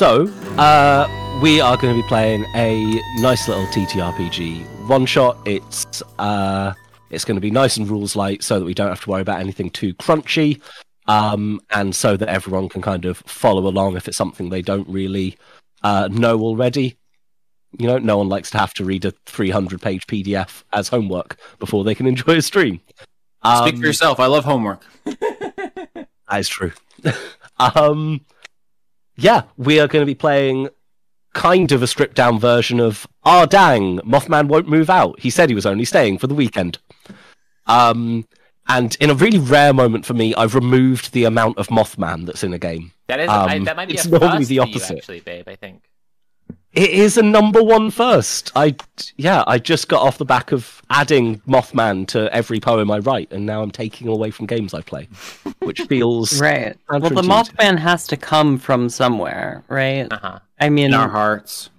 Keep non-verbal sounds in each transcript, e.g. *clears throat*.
So, uh, we are going to be playing a nice little TTRPG one shot. It's uh, it's going to be nice and rules light, so that we don't have to worry about anything too crunchy, um, and so that everyone can kind of follow along if it's something they don't really uh, know already. You know, no one likes to have to read a 300 page PDF as homework before they can *laughs* enjoy a stream. Speak Um, for yourself. I love homework. *laughs* That is true. *laughs* um, yeah, we are going to be playing kind of a stripped down version of Ah Dang, Mothman won't move out. He said he was only staying for the weekend. Um, and in a really rare moment for me, I've removed the amount of Mothman that's in a game. That is, I, Um, that might be it's a normally the for you, opposite. actually, babe. I think. It is a number one first. I yeah, I just got off the back of adding Mothman to every poem I write, and now I'm taking away from games I play, which feels *laughs* Right. Well, the Mothman has to come from somewhere, right? Uh huh. I mean, In our hearts.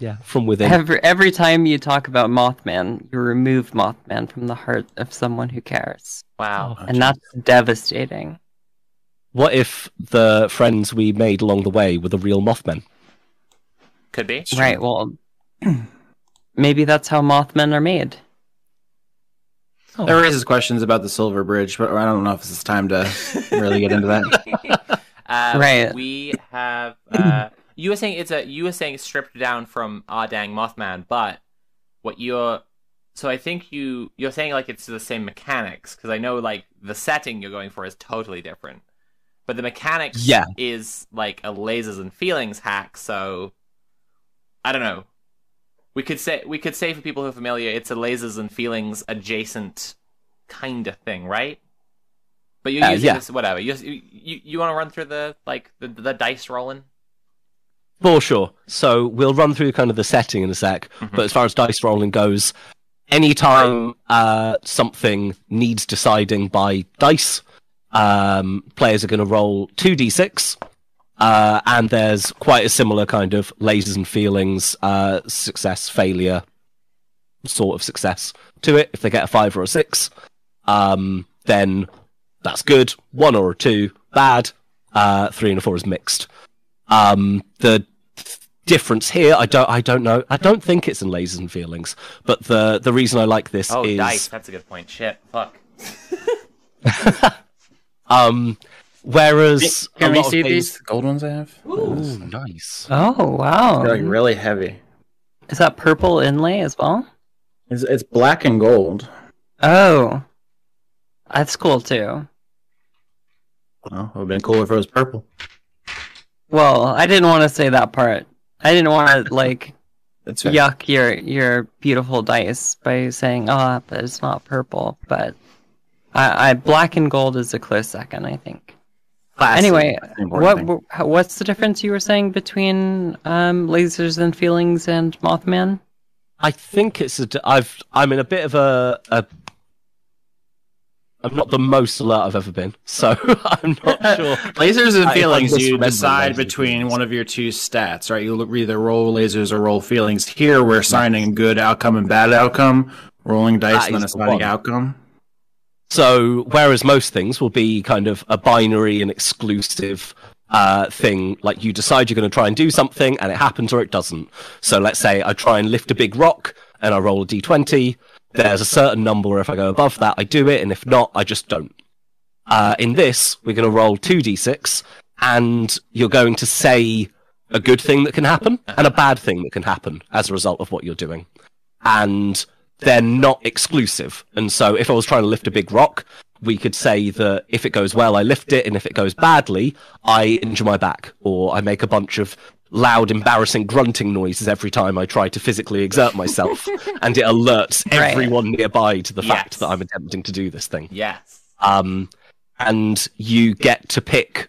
yeah from within. every every time you talk about Mothman, you remove Mothman from the heart of someone who cares, Wow. Oh, and that's devastating. What if the friends we made along the way were the real Mothmen? Could be. Right. Well, *clears throat* maybe that's how Mothmen are made. That raises questions about the Silver Bridge, but I don't know if it's time to *laughs* really get into that. Uh, *laughs* Right. We have. Uh, you were saying it's a. You were saying it's stripped down from Ah Dang Mothman, but what you're. So I think you you're saying like it's the same mechanics because I know like the setting you're going for is totally different, but the mechanics Yeah. is like a lasers and feelings hack. So I don't know. We could say we could say for people who are familiar, it's a lasers and feelings adjacent kind of thing, right? But you're Uh, using yeah. this whatever. You you, you want to run through the like the, the dice rolling? For sure. So we'll run through kind of the setting in a sec. Mhm. But as far as dice rolling goes, anytime uh, something needs deciding by dice, um, players are going to roll 2d6. Uh, and there's quite a similar kind of lasers and feelings, uh, success, failure, sort of success to it. If they get a five or a six, um, then that's good. One or a two, bad. Uh, three and a four is mixed. Um, the difference here, I don't, I don't know. I don't think it's in lasers and feelings. But the the reason I like this Oh, is dice. That's a good point. Shit. Fuck. *laughs* *laughs* um, whereas a Can we lot see games- these gold ones I have? Ooh, nice. Oh wow! They're like really heavy. Is that purple inlay as well? It's, it's black and gold. Oh, that's cool too. Well, it would have been cooler if it was purple. Well, I didn't want to say that part. I didn't want to *laughs* like That's fair. yuck your your beautiful dice by saying, "Oh, but it's not purple." But I, I black and gold is a close second, I think. Classy. Anyway, That's the important what thing. what's the difference you were saying between um, lasers and feelings and Mothman? I think it's a. d- I've. I'm in a bit of a. a I'm not the most alert I've ever been, so *laughs* I'm not *laughs* sure. Lasers and feelings, I'm you decide between one of your two stats, right? You either roll lasers or roll feelings. Here, we're assigning good outcome and bad outcome, rolling dice That and then is the outcome. So, whereas most things will be kind of a binary and exclusive uh, thing, like you decide you're going to try and do something and it happens or it doesn't. So, let's say I try and lift a big rock and I roll a d20. There's a certain number where if I go above that, I do it, and if not, I just don't. Uh, in this, we're going to roll 2d6, and you're going to say a good thing that can happen and a bad thing that can happen as a result of what you're doing. And they're not exclusive. And so if I was trying to lift a big rock, we could say that if it goes well, I lift it, and if it goes badly, I injure my back, or I make a bunch of loud, embarrassing grunting noises every time I try to physically exert myself, *laughs* and it alerts Right. everyone nearby to the fact that I'm attempting to do this thing. Yes. Um, and you get to pick.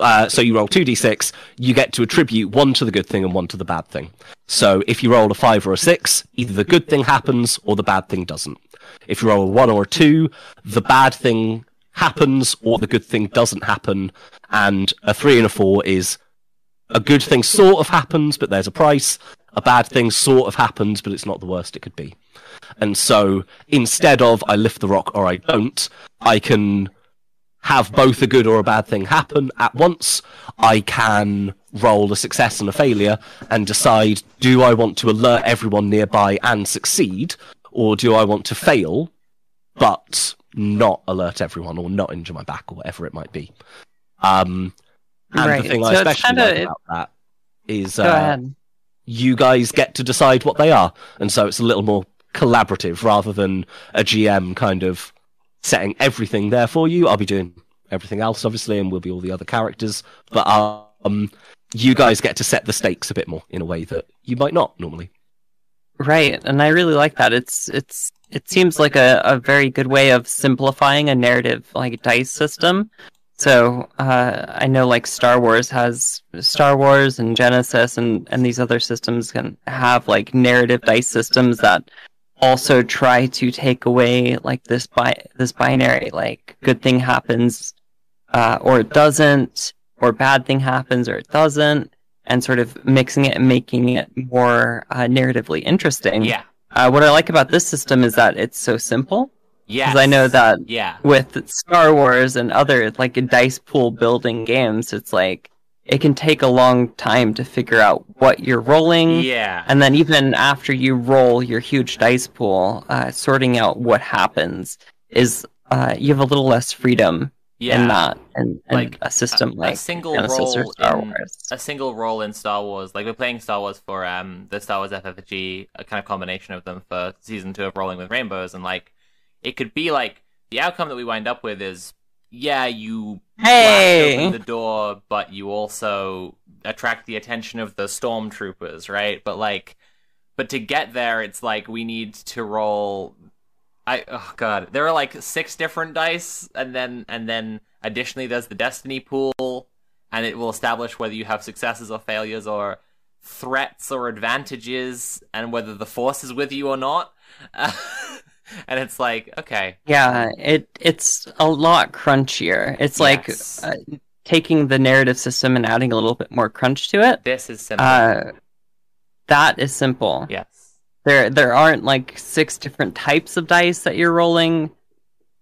Uh, so you roll 2d6, you get to attribute one to the good thing and one to the bad thing. So if you roll a 5 or a 6, either the good thing happens or the bad thing doesn't. If you roll a 1 or a 2, the bad thing happens or the good thing doesn't happen. And a 3 and a 4 is a good thing sort of happens, but there's a price. A bad thing sort of happens, but it's not the worst it could be. And so instead of I lift the rock or I don't, I can have both a good or a bad thing happen at once. I can roll a success and a failure and decide do I want to alert everyone nearby and succeed, or do I want to fail but not alert everyone or not injure my back or whatever it might be. Um, and Right, the thing so I especially kinda- like about that is uh, you guys get to decide what they are, and so it's a little more collaborative rather than a GM kind of setting everything there for you. I'll be doing everything else, obviously, and we'll be all the other characters, but um, you guys get to set the stakes a bit more in a way that you might not normally. Right, and I really like that. It's it's it seems like a, a very good way of simplifying a narrative like dice system. So uh, I know like Star Wars has Star Wars and Genesys and, and these other systems can have like narrative dice systems that also try to take away like this bi- this binary like good thing happens uh, or it doesn't or bad thing happens or it doesn't and sort of mixing it and making it more uh, narratively interesting. Yeah. Uh, what I like about this system is that it's so simple. Yes. Because I know that Yeah. with Star Wars and other like dice pool building games, it's like it can take a long time to figure out what you're rolling. Yeah. And then even after you roll your huge dice pool, uh, sorting out what happens is uh, you have a little less freedom yeah. in that and, and Like, a system a like single or roll Star in- Wars. a single role in Star Wars. Like we're playing Star Wars for um the Star Wars FFG, a kind of combination of them for season two of Rolling with Rainbows, and like it could be like the outcome that we wind up with is yeah, you blast Hey! open the door, but you also attract the attention of the stormtroopers, right? But like, but to get there, it's like we need to roll. I oh god, there are like six different dice, and then and then additionally there's the destiny pool, and it will establish whether you have successes or failures or threats or advantages, and whether the force is with you or not. *laughs* *laughs* and it's like okay, Yeah, it it's a lot crunchier. It's like uh, taking the narrative system and adding a little bit more crunch to it. this is simple. Uh, that is simple. yes. There there aren't like six different types of dice that you're rolling.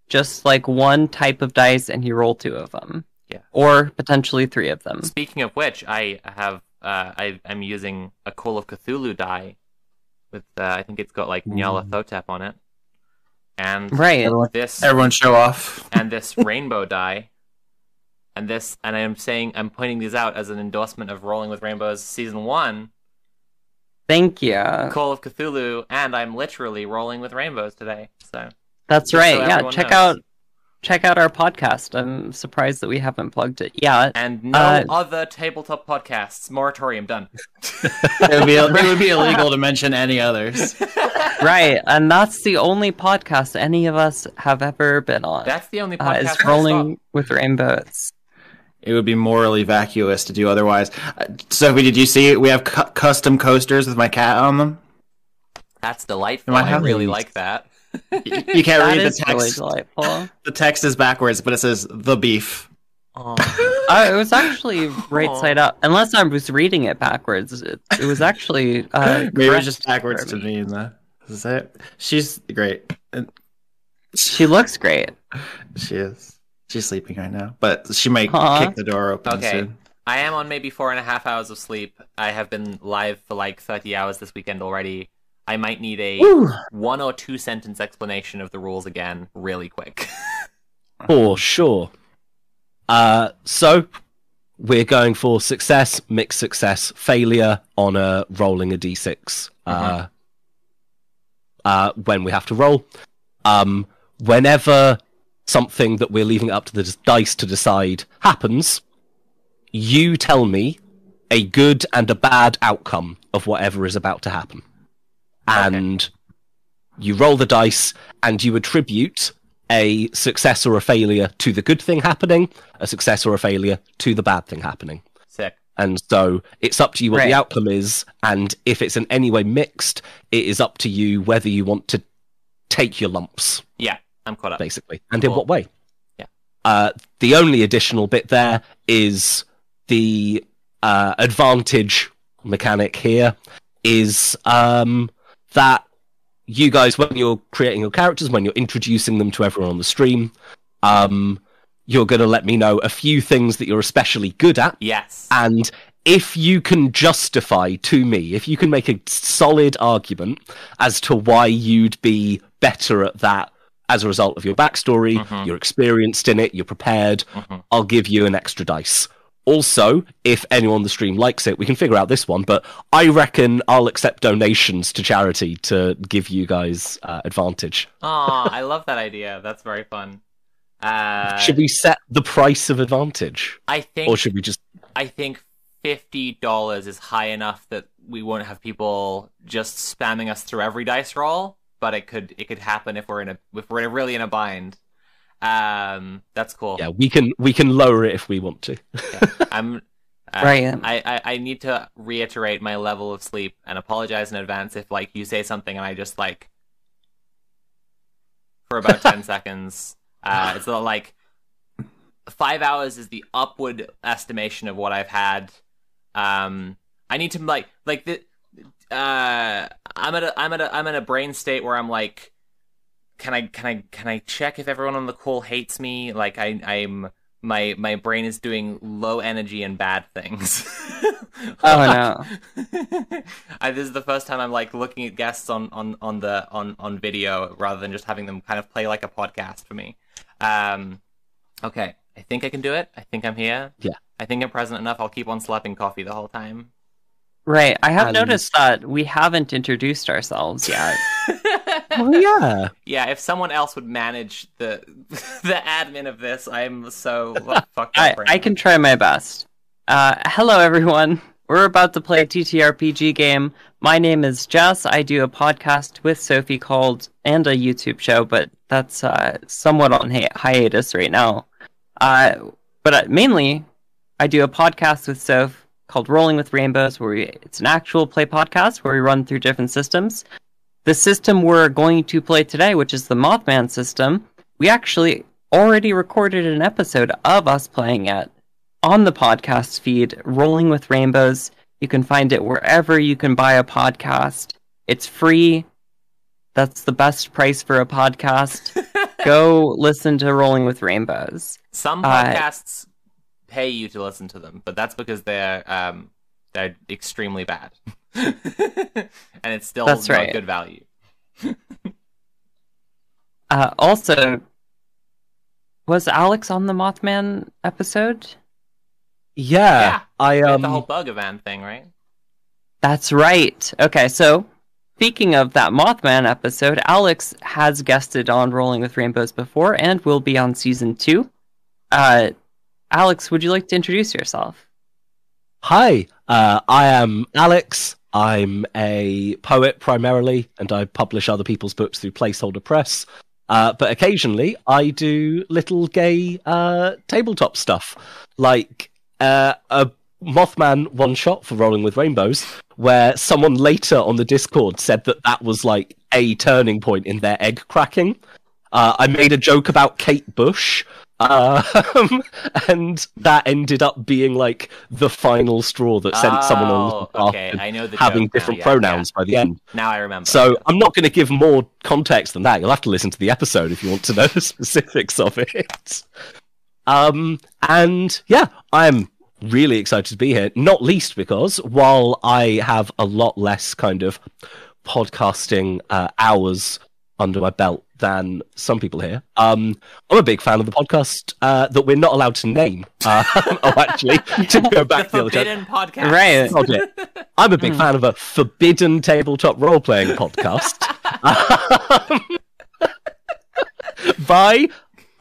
Just like one type of dice, and you roll two of them. Yeah. Or potentially three of them. Speaking of which, I have uh, I I'm using a Call of Cthulhu die with uh, I think it's got like Nyarlathotep on it, and Right. Everyone, this everyone show off. and this rainbow die, and this and I am saying I'm pointing these out as an endorsement of Rolling with Rainbows season one, Thank you. Call of Cthulhu, and I'm literally rolling with rainbows today. So That's right. so yeah, check knows. out check out our podcast. I'm surprised that we haven't plugged it yet. and no Uh, other tabletop podcasts. Moratorium done. *laughs* It would be it would be illegal to mention any others. *laughs* right, and that's the only podcast any of us have ever been on. That's the only uh, podcast. is rolling with rainbows. It would be morally vacuous to do otherwise. Uh, Sophie, did you see it? We have cu- custom coasters with my cat on them. That's delightful. I I really having- like that. You, you can't That read the is really text. delightful. *laughs* the text is backwards, but it says the beef. Aw. uh, it was actually right Aw. side up. Unless I was reading it backwards, it, it was actually uh, *gasps* Maybe it's correct just backwards to me. In the is it? She's great. And She looks great. she is. She's sleeping right now, but she might Aw. kick the door open Okay. soon. I am on maybe four and a half hours of sleep. I have been live for like 30 hours this weekend already. I might need a Woo. one or two sentence explanation of the rules again, really quick. *laughs* For sure. Uh, so we're going for success, mixed success, failure on a rolling a d6 uh, uh, when we have to roll. Um, whenever something that we're leaving it up to the dice to decide happens, you tell me a good and a bad outcome of whatever is about to happen. And you roll the dice and you attribute a success or a failure to the good thing happening, a success or a failure to the bad thing happening. Sick. And so it's up to you what Right. the outcome is, and if it's in any way mixed, it is up to you whether you want to take your lumps, Yeah, I'm caught up. basically, and in what way. Yeah. Uh, the only additional bit there is the uh, advantage mechanic here is um, that you guys, when you're creating your characters, when you're introducing them to everyone on the stream, um, you're going to let me know a few things that you're especially good at, Yes. and if you can justify to me, if you can make a solid argument as to why you'd be better at that as a result of your backstory, Mhm. you're experienced in it, you're prepared, Mhm. I'll give you an extra dice. Also, if anyone on the stream likes it, we can figure out this one, but I reckon I'll accept donations to charity to give you guys uh, advantage. Aw, I love that *laughs* idea. That's very fun. Uh, should we set the price of advantage? I think Or should we just. I think fifty dollars is high enough that we won't have people just spamming us through every dice roll, but it could it could happen if we're in a if we're really in a bind. Um, that's cool. Yeah, we can we can lower it if we want to. I'm *laughs* uh, Right. I, I I need to reiterate my level of sleep and apologize in advance if like you say something and I just like for about ten *laughs* seconds. Uh, it's not like five hours is the upward estimation of what I've had. Um, I need to like like the uh, I'm at a I'm at a I'm in a brain state where I'm like, can I can I can I check if everyone on the call hates me? Like I I'm my my brain is doing low energy and bad things. *laughs* Oh no. *laughs* I, this is the first time I'm like looking at guests on, on, on the on, on video rather than just having them kind of play like a podcast for me. Um, okay, I think I can do it. I think I'm here. Yeah. I think I'm present enough. I'll keep on slapping coffee the whole time. Right. I have And- noticed that we haven't introduced ourselves yet. *laughs* Oh yeah. yeah, if someone else would manage the *laughs* the admin of this, I'm so *laughs* fucked I, up. right I now. can try my best. Uh, hello, everyone. We're about to play a TTRPG game. My name is Jess. I do a podcast with Sophie called, and a YouTube show, but that's uh, somewhat on hi- hiatus right now. Uh, but uh, mainly, I do a podcast with Soph called Rolling with Rainbows, where we, it's an actual play podcast where we run through different systems. The system we're going to play today, which is the Mothman system, we actually already recorded an episode of us playing it on the podcast feed, Rolling with Rainbows. You can find it wherever you can buy a podcast. It's free. That's the best price for a podcast. *laughs* Go listen to Rolling with Rainbows. Some Uh, podcasts pay you to listen to them, but that's because they're um they're extremely bad, *laughs* *laughs* and it's still That's right. good value. *laughs* Uh, also, was Alex on the Mothman episode? Yeah. Yeah. I um the whole bug event thing, right? That's right. Okay, so speaking of that Mothman episode, Alex has guested on Rolling with Rainbows before and will be on season two. Uh, Alex, would you like to introduce yourself? Hi, uh, I am Alex. I'm a poet primarily, and I publish other people's books through Placeholder Press. Uh, but occasionally, I do little gay uh, tabletop stuff, like uh, a Mothman one shot for Rolling with Rainbows, where someone later on the Discord said that that was like a turning point in their egg cracking. Uh, I made a joke about Kate Bush, um, *laughs* and that ended up being like the final straw that sent someone on Oh, okay, I know the having joke now, different yeah, pronouns by the end. Now I remember. So I'm not going to give more context than that. You'll have to listen to the episode if you want to know *laughs* the specifics of it. Um, and yeah, I'm really excited to be here. Not least because while I have a lot less kind of podcasting uh, hours under my belt than some people here, um, I'm a big fan of the podcast uh, that we're not allowed to name. Uh, *laughs* oh, actually, to *laughs* go the back to the other joke. forbidden podcast, Right. Got. I'm a big fan of a forbidden tabletop role playing podcast *laughs* um, by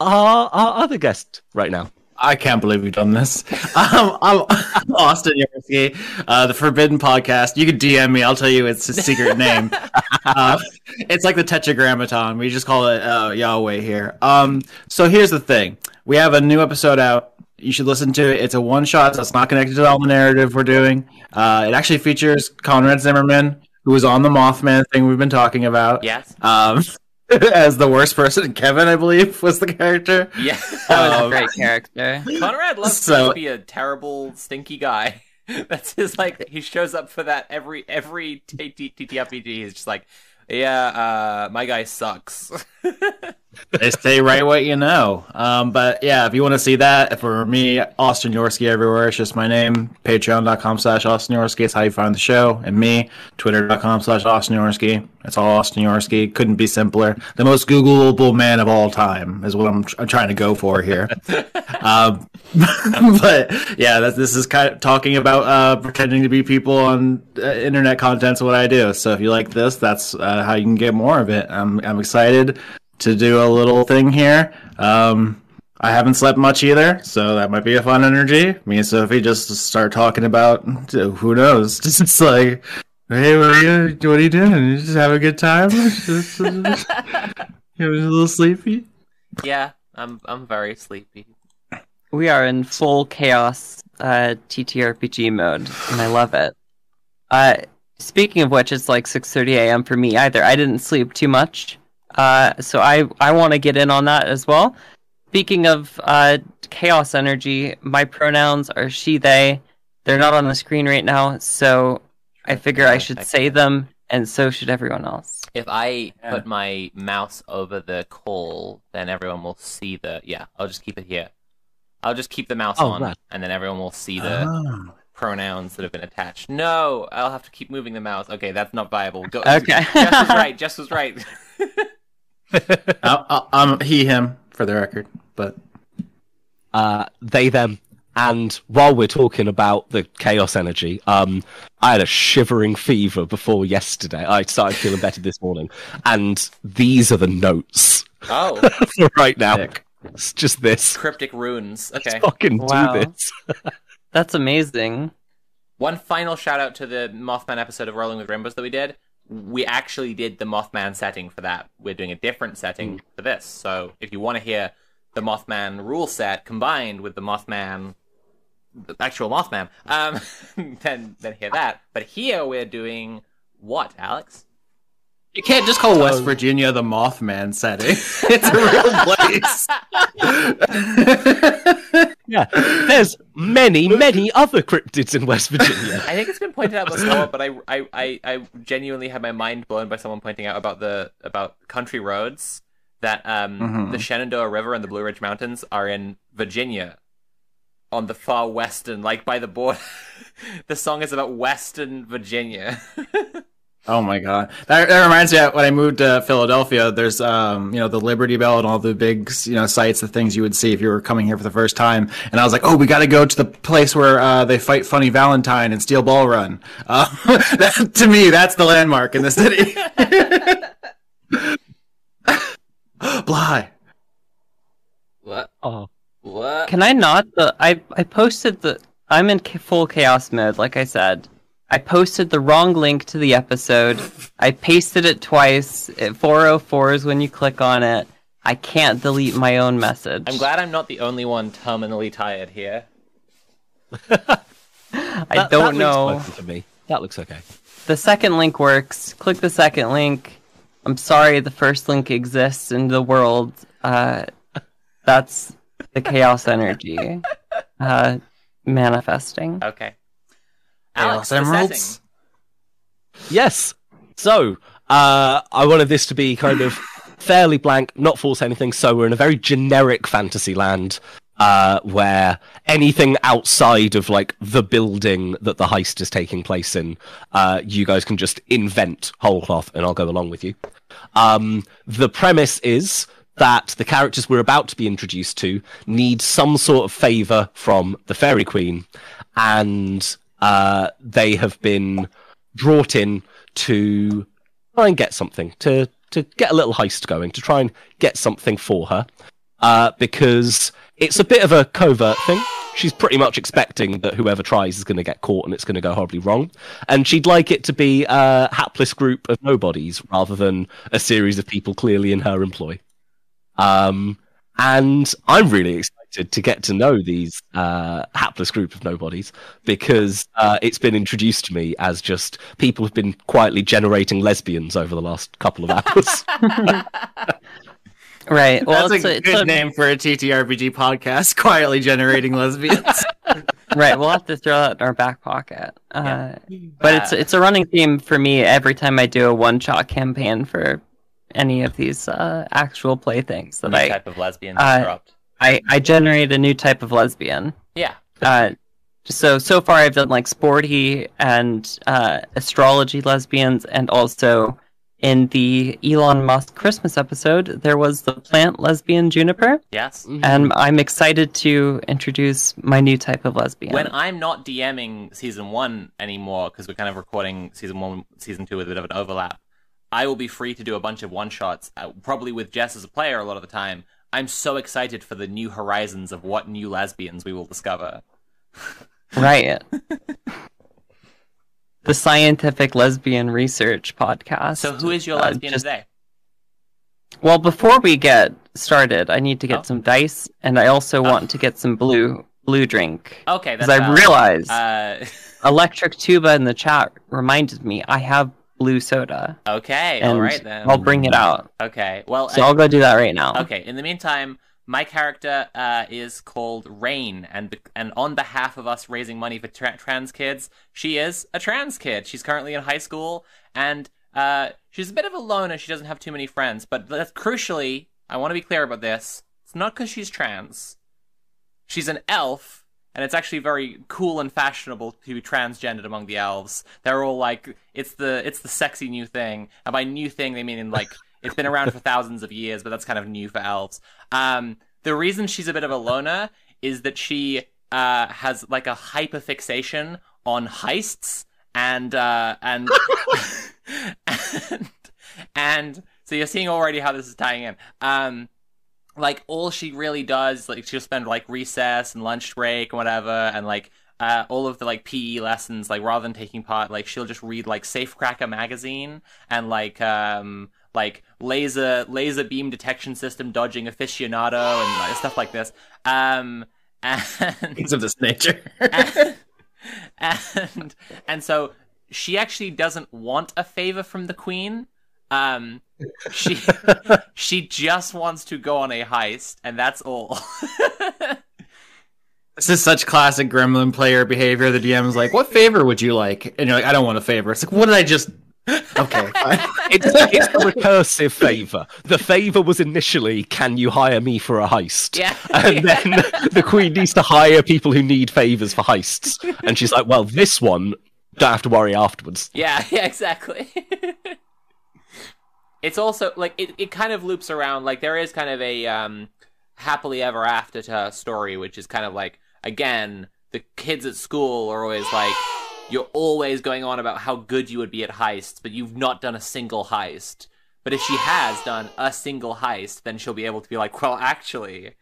our, our other guest right now. I can't believe we've done this. *laughs* Um, I'm, I'm Austin Yorsky, uh, the Forbidden Podcast. You can DM me. I'll tell you its a secret name. *laughs* Uh, it's like the Tetragrammaton. We just call it uh, Yahweh here. Um, so here's the thing: we have a new episode out. You should listen to it. It's a one shot, so it's not connected to all the narrative we're doing. Uh, it actually features Conrad Zimmerman, who was on the Mothman thing we've been talking about. Yes. Um, as the worst person, Kevin, I believe, was the character. Yeah. That was Um, a great character. Conrad loves So- to be a terrible, stinky guy. That's his like. He shows up for that every every T- T- TTRPG. He's just like, yeah, uh, my guy sucks. *laughs* they say right what you know. Um, but yeah, if you want to see that, for me, Austin Yorsky everywhere. It's just my name. Patreon.com slash Austin Yorsky. It's how you find the show. And me, Twitter.com slash Austin Yorsky. It's all Austin Yorsky. Couldn't be simpler. The most Googleable man of all time is what I'm, I'm trying to go for here. *laughs* um, *laughs* but yeah, this is kind of talking about uh, pretending to be people on uh, internet content's what I do. So if you like this, that's uh, how you can get more of it. I'm, I'm excited to do a little thing here. Um, I haven't slept much either, so that might be a fun energy. Me and Sophie just start talking about *laughs* who knows. *laughs* Just it's like, hey, what are you, what are you doing? You just have a good time? *laughs* Just, you a little sleepy? Yeah, I'm I'm very sleepy. We are in full chaos uh, TTRPG mode, and I love it. Uh, speaking of which, it's like 6:30 a.m. for me. Either I didn't sleep too much, uh, so I I want to get in on that as well. Speaking of uh, chaos energy, my pronouns are she/they. They're not on the screen right now, so I figure I should say them, and so should everyone else. If I Yeah. put my mouse over the call, then everyone will see the. Yeah, I'll just keep it here. I'll just keep the mouse Oh, on, right. and then everyone will see the Oh. Pronouns that have been attached. No, I'll have to keep moving the mouse. Okay, that's not viable. Go. Okay. *laughs* Jess was right. Jess was right. *laughs* I- I- I'm he, him, for the record. But uh, they them. And while we're talking about the chaos energy, um, I had a shivering fever before yesterday. I started feeling better this morning, and these are the notes oh, *laughs* for right now. Sick. It's just this. cryptic runes. Okay. Let's fucking Wow. do this. That's amazing. One final shout out to the Mothman episode of Rolling with Rainbows that we did. We actually did the Mothman setting for that. We're doing a different setting for this. So if you want to hear the Mothman rule set combined with the Mothman, the actual Mothman, um, *laughs* then then hear that. But here we're doing what, Alex? you can't just call West Oh. Virginia the Mothman setting. *laughs* it's a real place. *laughs* Yeah, there's many, many other cryptids in West Virginia. I think it's been pointed out before, but I, I, I, I genuinely had my mind blown by someone pointing out about the about country roads that um, Mhm. the Shenandoah River and the Blue Ridge Mountains are in Virginia, on the far western, like by the border. *laughs* the song is about Western Virginia. *laughs* Oh my god, that, that reminds me. Of when I moved to Philadelphia, there's um, you know, the Liberty Bell and all the big, you know, sites, the things you would see if you were coming here for the first time. And I was like, oh, we got to go to the place where uh, they fight Funny Valentine and Steel Ball Run. Uh, *laughs* that, to me, that's the landmark in the city. *laughs* Bly. what? Oh, What? Can I not? The I I posted the. I'm in full chaos mode, like I said. I posted the wrong link to the episode. I pasted it twice. At 404 is when you click on it. I can't delete my own message. I'm glad I'm not the only one terminally tired here. *laughs* I that- that don't link's know. working for me. That looks okay. The second link works. Click the second link. I'm sorry, the first link exists in the world. Uh, that's the chaos energy uh, manifesting. Okay. Chaos Alex, Emeralds? setting. Yes. So, uh, I wanted this to be kind of fairly blank, not force anything. So we're in a very generic fantasy land uh, where anything outside of like the building that the heist is taking place in, uh, you guys can just invent whole cloth, and I'll go along with you. Um, the premise is that the characters we're about to be introduced to need some sort of favor from the Fairy Queen, and uh, they have been brought in to try and get something, to to get a little heist going, to try and get something for her, uh, because it's a bit of a covert thing. She's pretty much expecting that whoever tries is going to get caught and it's going to go horribly wrong. And she'd like it to be a hapless group of nobodies rather than a series of people clearly in her employ. Um, and I'm really excited to get to know these uh, hapless group of nobodies because uh, it's been introduced to me as just people have been quietly generating lesbians over the last couple of hours. *laughs* Right. Well, That's it's a it's good name for a TTRPG podcast. *laughs* Quietly generating lesbians. right. We'll have to throw that in our back pocket. Uh, Yeah. but it's it's a running theme for me every time I do a one shot campaign for any of these uh, actual playthings that New I, type of lesbian uh, dropped. I I generate a new type of lesbian. Yeah. Uh, so so far I've done like sporty and uh, astrology lesbians, and also in the Elon Musk Christmas episode there was the plant lesbian juniper, Yes. and I'm excited to introduce my new type of lesbian. When I'm not DMing season one anymore, because we're kind of recording season one, season two with a bit of an overlap, I will be free to do a bunch of one shots, uh, probably with Jess as a player a lot of the time. I'm so excited for the new horizons of what new lesbians we will discover. *laughs* Right. the Scientific Lesbian Research Podcast. So, who is your Uh, lesbian just- today? Well, before we get started, I need to get Oh. some dice, and I also want to get some blue blue drink. Okay, Because I valid. realized Uh, *laughs* Electric Tuba in the chat reminded me I have blue soda, okay, and all right then. I'll bring it out. Okay, well, So uh, I'll go do that right now. Okay. In the meantime, my character uh, is called Rain, and and on behalf of us raising money for tra- trans kids, she is a trans kid. She's currently in high school, and uh, she's a bit of a loner. She doesn't have too many friends, but that's crucially, I want to be clear about this. It's not because she's trans. She's an elf, and it's actually very cool and fashionable to be transgendered among the elves. They're all like, it's the it's the sexy new thing, and by new thing they mean in like *laughs* it's been around for thousands of years, but that's kind of new for elves. Um, the reason she's a bit of a loner is that she uh, has like a hyper fixation on heists and uh, and *laughs* *laughs* and and so you're seeing already how this is tying in. Um, like all she really does, like she'll spend like recess and lunch break and whatever, and like uh, all of the like PE lessons, like rather than taking part, like she'll just read like Safecracker magazine and like um like laser laser beam detection system dodging aficionado and like, stuff like this. Um *laughs* and Things of this nature. and, *laughs* and and so she actually doesn't want a favor from the queen. Um, she *laughs* she just wants to go on a heist, and that's all. *laughs* This is such classic gremlin player behavior. The DM is like, "What favor would you like?" And you're like, "I don't want a favor." It's like, "What did I just?" *laughs* Okay. It's, it's a recursive favor. The favor was initially, "Can you hire me for a heist?" yeah, And then the queen needs to hire people who need favors for heists, and she's like, "Well, this one don't have to worry afterwards." yeah, yeah, exactly. It's also like it, it kind of loops around. Like there is kind of a um, happily ever after to story, which is kind of like again the kids at school are always like you're always going on about how good you would be at heists, but you've not done a single heist. But if she has done a single heist, then she'll be able to be like, well, actually,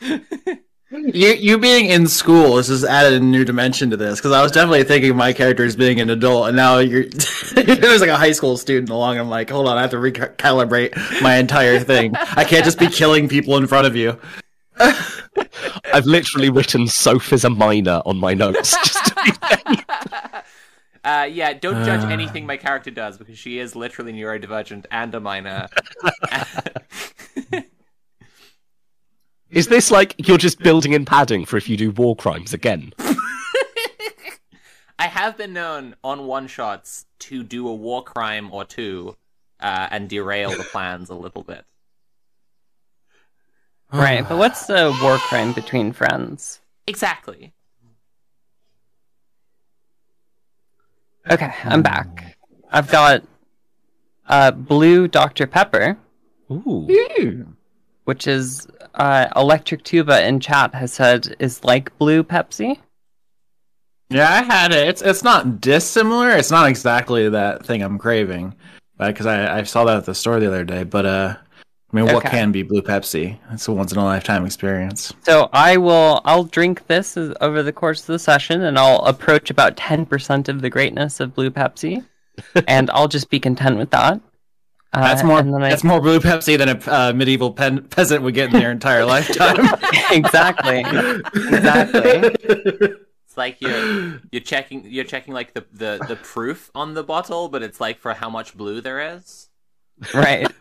*laughs* You you being in school this has added a new dimension to this because I was definitely thinking of my character as being an adult, and now you're *laughs* there's like a high school student along. I'm like, hold on, I have to recalibrate my entire thing. I can't just be killing people in front of you. *laughs* I've literally written Sophie's a minor on my notes. Just to be *laughs* uh, yeah, don't judge *sighs* anything my character does because she is literally neurodivergent and a minor. Is this like you're just building in padding for if you do war crimes again? *laughs* I have been known on one shots to do a war crime or two uh, and derail the plans a little bit. *sighs* Right, but what's the war crime between friends? Exactly. Okay, I'm back. I've got uh, blue Dr. Pepper, Ooh. Which is uh, Electric Tuba in chat has said is like blue Pepsi. Yeah, I had it. It's it's not dissimilar. It's not exactly that thing I'm craving, because I, I saw that at the store the other day. But uh, I mean, what can be blue Pepsi? It's a once in a lifetime experience. So I will I'll drink this as- over the course of the session, and I'll approach about ten percent of the greatness of blue Pepsi, *laughs* and I'll just be content with that. Uh, That's more. and then I- That's more blue Pepsi than a uh, medieval pen, peasant would get in their entire *laughs* lifetime. *laughs* exactly, exactly. It's like you're you're checking you're checking like the, the, the proof on the bottle, but it's like for how much blue there is. Right. *laughs*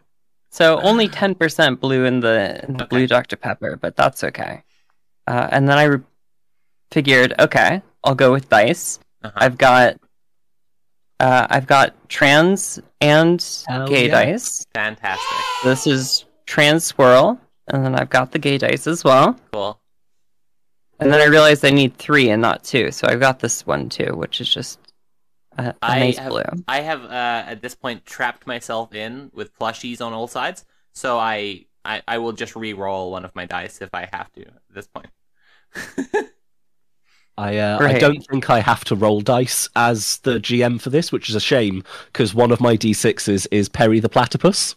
So only ten percent blue in the, in the Okay. blue Dr Pepper, but that's okay. Uh, and then I re- figured, okay, I'll go with dice. Uh-huh. I've got Uh, I've got trans and Hell gay yeah. dice. Fantastic. This is trans swirl, and then I've got the gay dice as well. Cool. And then I realized I need three and not two, so I've got this one too, which is just a, a I nice have- blue. I have uh, at this point trapped myself in with plushies on all sides, so I, I I will just re-roll one of my dice if I have to at this point. *laughs* I uh, I don't think I have to roll dice as the GM for this, which is a shame because one of my d6s is Perry the platypus.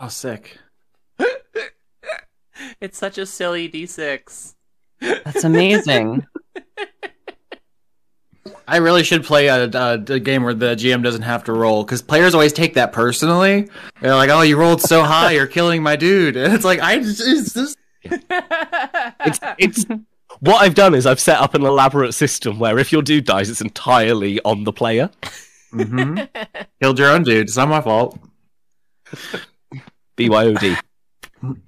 Oh, sick. *laughs* it's such a silly d6. That's amazing. *laughs* I really should play a, a, a game where the GM doesn't have to roll because players always take that personally. They're like, "Oh, you rolled so high, you're killing my dude." *laughs* And it's like, I just, it's just It's it's what I've done is I've set up an elaborate system where if your dude dies, it's entirely on the player. Mhm. killed your own dude. It's not my fault. BYOD.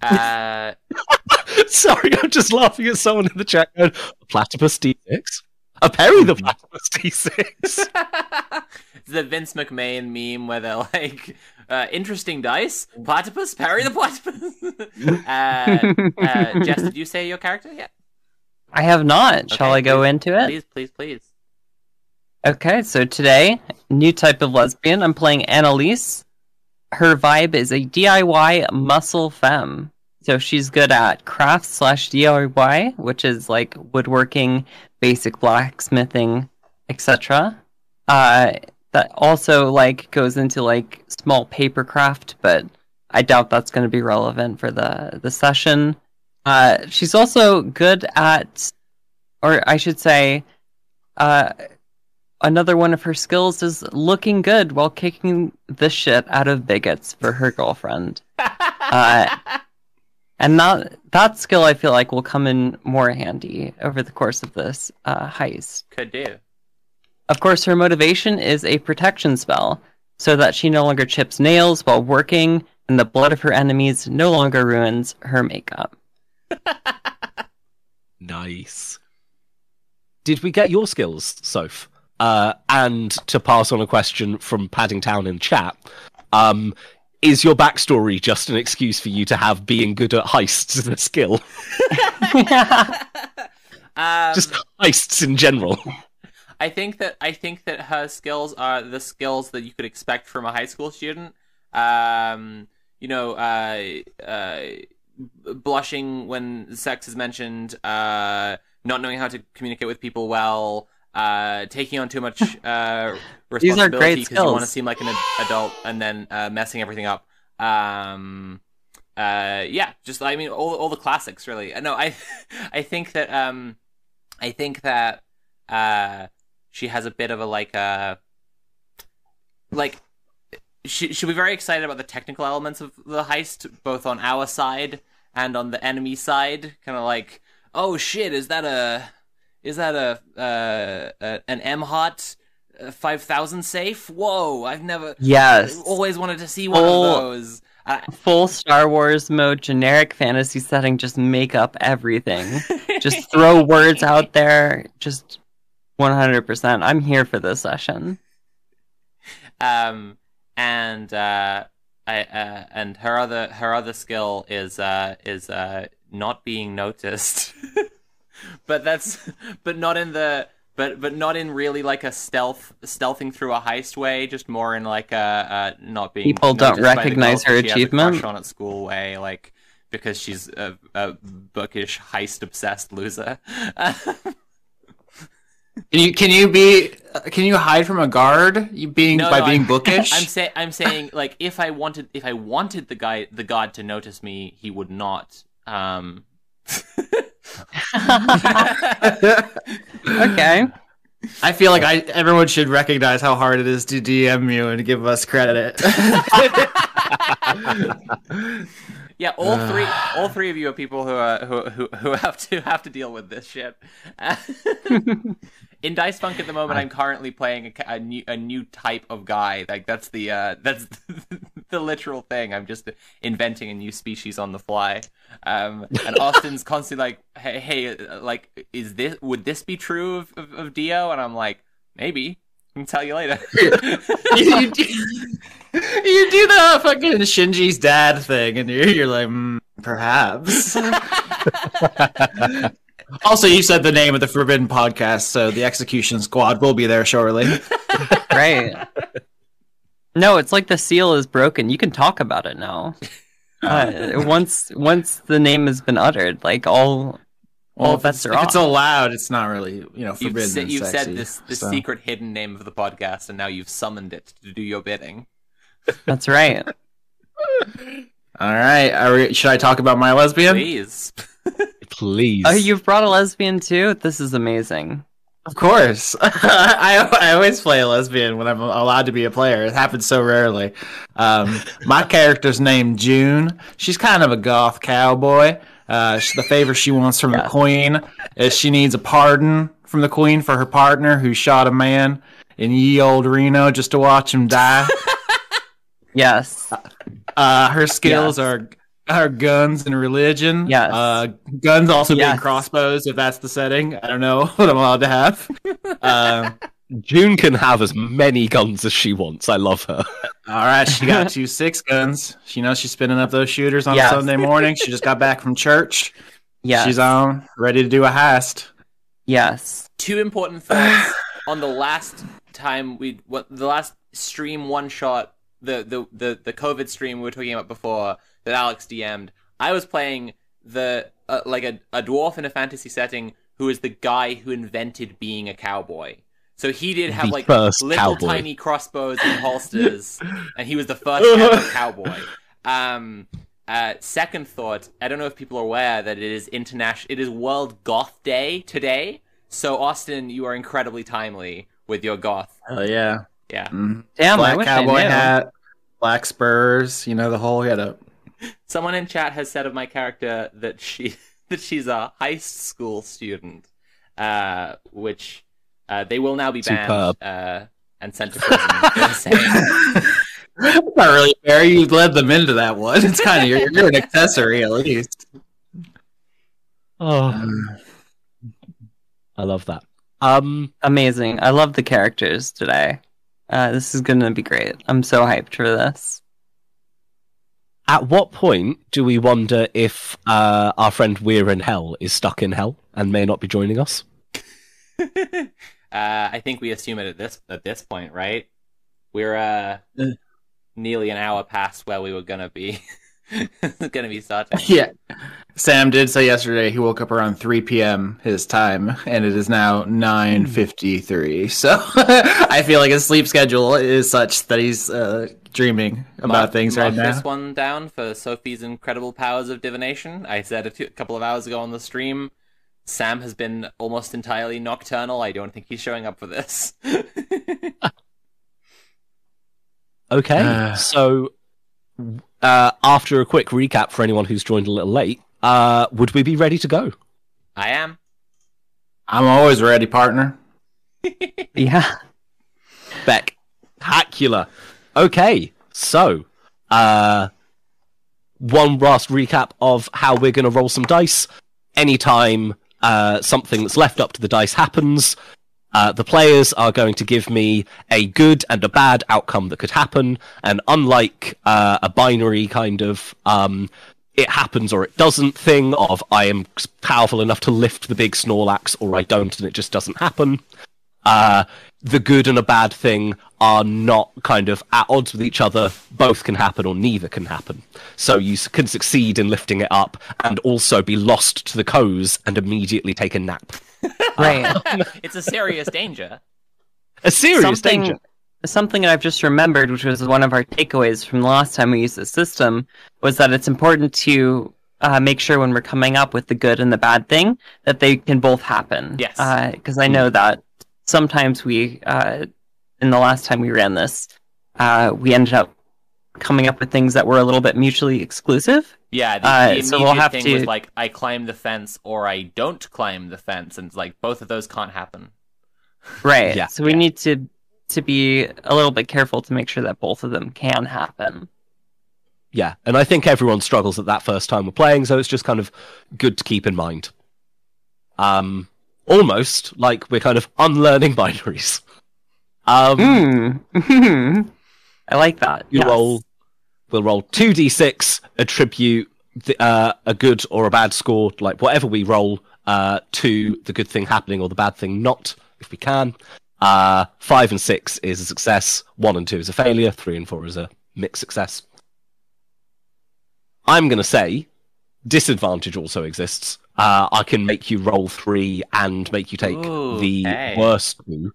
uh, *laughs* Sorry, I'm just laughing at someone in the chat going, a platypus D6? A Perry the platypus D6? *laughs* the Vince McMahon meme where they're like, uh, "Interesting dice, platypus, Perry the platypus." *laughs* uh, uh, Jess, did you say your character yet? I have not. Shall Okay, I go please- into it? Please, please, please. Okay, so today, new type of lesbian. I'm playing Annalise. Her vibe is a DIY muscle femme. So she's good at crafts slash DIY, which is like woodworking, basic blacksmithing, etc. Uh, that also like goes into like small paper craft, but I doubt that's going to be relevant for the the session. Uh, she's also good at, or I should say, uh, another one of her skills is looking good while kicking the shit out of bigots for her girlfriend. *laughs* Uh, and that that skill I feel like will come in more handy over the course of this uh, heist. Could do. Of course, her motivation is a protection spell, so that she no longer chips nails while working, and the blood of her enemies no longer ruins her makeup. Nice. Did we get your skills, Soph? Uh, and to pass on a question from Paddingtown in chat, um, is your backstory just an excuse for you to have being good at heists as a skill? *laughs* Um, Just heists in general. I think that I think that her skills are the skills that you could expect from a high school student. Um, you know, uh, uh, blushing when sex is mentioned, uh, not knowing how to communicate with people well, uh, taking on too much *laughs* uh, responsibility because you want to seem like an ad- adult, and then uh, messing everything up. Um, uh, yeah, just I mean all all the classics really. No, I *laughs* I think that um, I think that uh, she has a bit of a like a like she she'll be very excited about the technical elements of the heist, both on our side and on the enemy side. Kind of like, oh shit, is that a is that a uh, a an M hot five thousand safe? Whoa, I've never Yes. always wanted to see one Oh. of those. Uh, Full Star Wars mode, generic fantasy setting, just make up everything. *laughs* just throw words out there. Just 100%. I'm here for this session. um and uh I uh and her other her other skill is uh is uh not being noticed. *laughs* but that's but not in the but but not in really like a stealth stealthing through a heist way, just more in like a uh not being People don't noticed by the recognize her that she has achievement. on at school way, like because she's a, a bookish heist obsessed loser. *laughs* Can you can you be can you hide from a guard? You being No, by no, being I'm- *laughs* bookish? I'm saying I'm saying like if I wanted if I wanted the guy the god to notice me, he would not. Um *laughs* Okay. I feel like I everyone should recognize how hard it is to DM you and give us credit. *laughs* Yeah, all three *sighs* all three of you are people who are who who, who have to have to deal with this shit. In Dice Funk at the moment, I'm currently playing a, a new a new type of guy. Like that's the uh, that's *laughs* the literal thing. I'm just inventing a new species on the fly. Um, and *laughs* Austin's constantly like, "Hey, hey, uh, like, is this would this be true of, of, of Dio?" And I'm like, maybe. I'll tell you later. you, *laughs* you, do, you do the fucking Shinji's dad thing, and you're, you're like, mm, perhaps. Also, you said the name of the Forbidden Podcast, so the Execution Squad will be there shortly. *laughs* Right. No, it's like the seal is broken. You can talk about it now. *laughs* Uh, once once the name has been uttered, like all all if bets are if off. it's allowed, it's not really, you know, You've, forbidden. sa- you've sexy, said this the so. secret hidden name of the podcast, and now you've summoned it to do your bidding. That's right. *laughs* All right, are we, should I talk about my lesbian? Please. *laughs* Please. Oh, you've brought a lesbian too. This is amazing. Of course. *laughs* I, I always play a lesbian when I'm allowed to be a player. It happens so rarely. Um, my character's named June. She's kind of a goth cowboy. Uh, she, the favor she wants from Yeah. the queen is she needs a pardon from the queen for her partner who shot a man in ye old Reno just to watch him die. *laughs* Yes. Uh, her skills Yes. are are guns and religion. Yes. Uh, guns also being crossbows if that's the setting. I don't know *laughs* what I'm allowed to have. *laughs* Um, June can have as many guns as she wants. I love her. All right, she got *laughs* two six guns. She knows she's spinning up those shooters on Yes. a Sunday morning. She just got back from church. Yes. She's on, ready to do a heist. Yes. Two important *sighs* things on the last time we what the last stream one shot the the the the COVID stream we were talking about before that Alex DM'd. I was playing the uh, like a a dwarf in a fantasy setting who is the guy who invented being a cowboy. So he did have The like little cowboy. tiny crossbows and holsters, *laughs* and he was the first *laughs* cowboy. Um, uh, second thought: I don't know if people are aware that it is international. It is World Goth Day today. So Austin, you are incredibly timely with your goth. Oh yeah, Yeah. Mhm. Damn, I black wish cowboy I knew. hat, black spurs. You know the whole. He had a Someone in chat has said of my character that she *laughs* that she's a high school student, uh, which uh, they will now be banned uh, and sent to prison. That's not really fair. You led them into that one. It's kind of you're, you're an accessory at least. Oh, I love that. Um, Amazing. I love the characters today. Uh, this is gonna be great. I'm so hyped for this. At what point do we wonder if uh, our friend We're in Hell is stuck in hell and may not be joining us? *laughs* uh, I think we assume it at this at this point, right? We're uh, nearly an hour past where we were gonna be *laughs* gonna be starting. Yeah. Sam did say yesterday he woke up around 3 p.m. his time, and it is now 9:53. So *laughs* I feel like his sleep schedule is such that he's uh, dreaming about Mark- things mark right now. This one down for Sophie's incredible powers of divination. I said a, few, a couple of hours ago on the stream. Sam has been almost entirely nocturnal. I don't think he's showing up for this. *laughs* Okay, Uh. so uh, after a quick recap for anyone who's joined a little late, uh, would we be ready to go? I am. I'm always ready, partner. *laughs* Yeah. Beck, Hacula. Okay, so uh, one last recap of how we're going to roll some dice. Anytime uh, something that's left up to the dice happens, uh, the players are going to give me a good and a bad outcome that could happen. And unlike uh, a binary kind of um, it happens or it doesn't thing of I am powerful enough to lift the big Snorlax or I don't and it just doesn't happen, uh, the good and a bad thing are not kind of at odds with each other. Both can happen or neither can happen. So you can succeed in lifting it up and also be lost to the coes and immediately take a nap. *laughs* Right. *laughs* it's a serious danger. A serious something, danger. something that I've just remembered, which was one of our takeaways from the last time we used this system, was that it's important to uh, make sure when we're coming up with the good and the bad thing that they can both happen. Yes. Because I know that sometimes we, uh, in the last time we ran this, uh, we ended up coming up with things that were a little bit mutually exclusive. Yeah, the, Uh, the so we'll have thing to- was like I climb the fence or I don't climb the fence, and like both of those can't happen. Right. Yeah. So we Yeah. need to to be a little bit careful to make sure that both of them can happen. Yeah, and I think everyone struggles at that first time we're playing, so it's just kind of good to keep in mind. Um, almost like we're kind of unlearning *laughs* binaries. Um, Mm. *laughs* I like that. you yes. roll. We'll roll two d6, attribute the, uh, a good or a bad score, like whatever we roll, uh, to the good thing happening or the bad thing not, if we can. Uh, five and six is a success. One and two is a failure. Three and four is a mixed success. I'm going to say disadvantage also exists. Uh, I can make you roll three and make you take Ooh, the okay. worst two.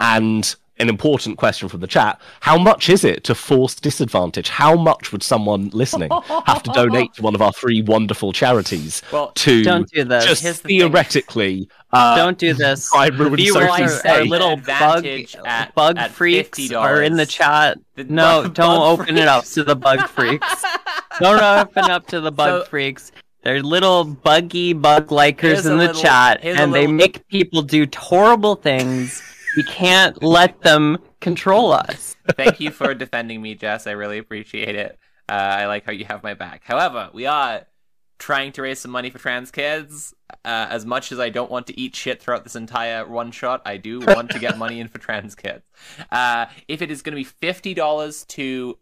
And an important question from the chat how much is it to force disadvantage? How much would someone listening have to donate to one of our three wonderful charities Well, to Don't do this. just Here's the thing. uh, Don't do this. try ruin Viewers are, day? are little bug at- bug at freaks $50. are in the chat. The No, bug- don't *laughs* bug open it up to the bug freaks. don't open up to the *laughs* bug So- freaks. They're little buggy bug likers in the little- chat, here's a and they make people do horrible things. We can't let them control us. Thank you for defending me, Jess. I really appreciate it. Uh, I like how you have my back. However, we are trying to raise some money for trans kids. Uh, as much as I don't want to eat shit throughout this entire one shot, I do want to get *laughs* money in for trans kids. Uh, if it is going to be fifty dollars to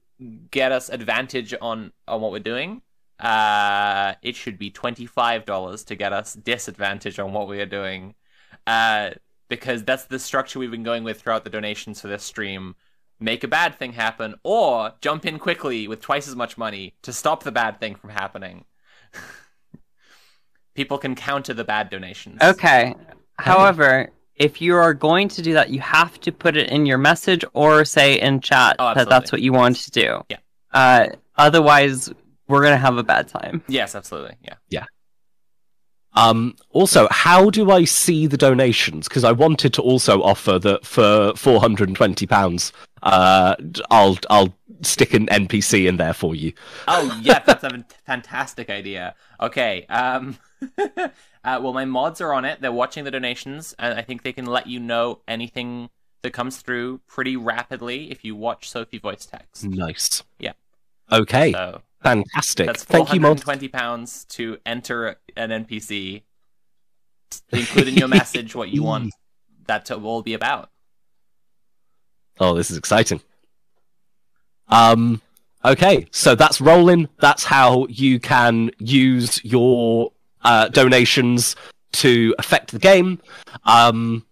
get us advantage on on what we're doing, uh, it should be twenty five dollars to get us disadvantage on what we are doing. Uh, because that's the structure we've been going with throughout the donations for this stream. Make a bad thing happen, or jump in quickly with twice as much money to stop the bad thing from happening. *laughs* People can counter the bad donations. Okay. *laughs* However, if you are going to do that, you have to put it in your message or say in chat Oh, that that's what you want to do. Yeah. Uh, otherwise, we're gonna have a bad time. Yes, absolutely. Yeah. Um, also, how do I see the donations? Because I wanted to also offer that for four hundred and twenty pounds, uh, I'll I'll stick an NPC in there for you. Oh, yeah, that's a *laughs* fantastic idea. Okay. Um. *laughs* uh, well, my mods are on it. They're watching the donations, and I think they can let you know anything that comes through pretty rapidly if you watch Sophie voice text. Nice. Yeah. Okay. So Fantastic. that's Thank you, hundred twenty pounds to enter an NPC. Include in your *laughs* message what you want that to all be about. Oh, this is exciting. Um. Okay, so that's rolling. That's how you can use your uh, donations to affect the game. Um,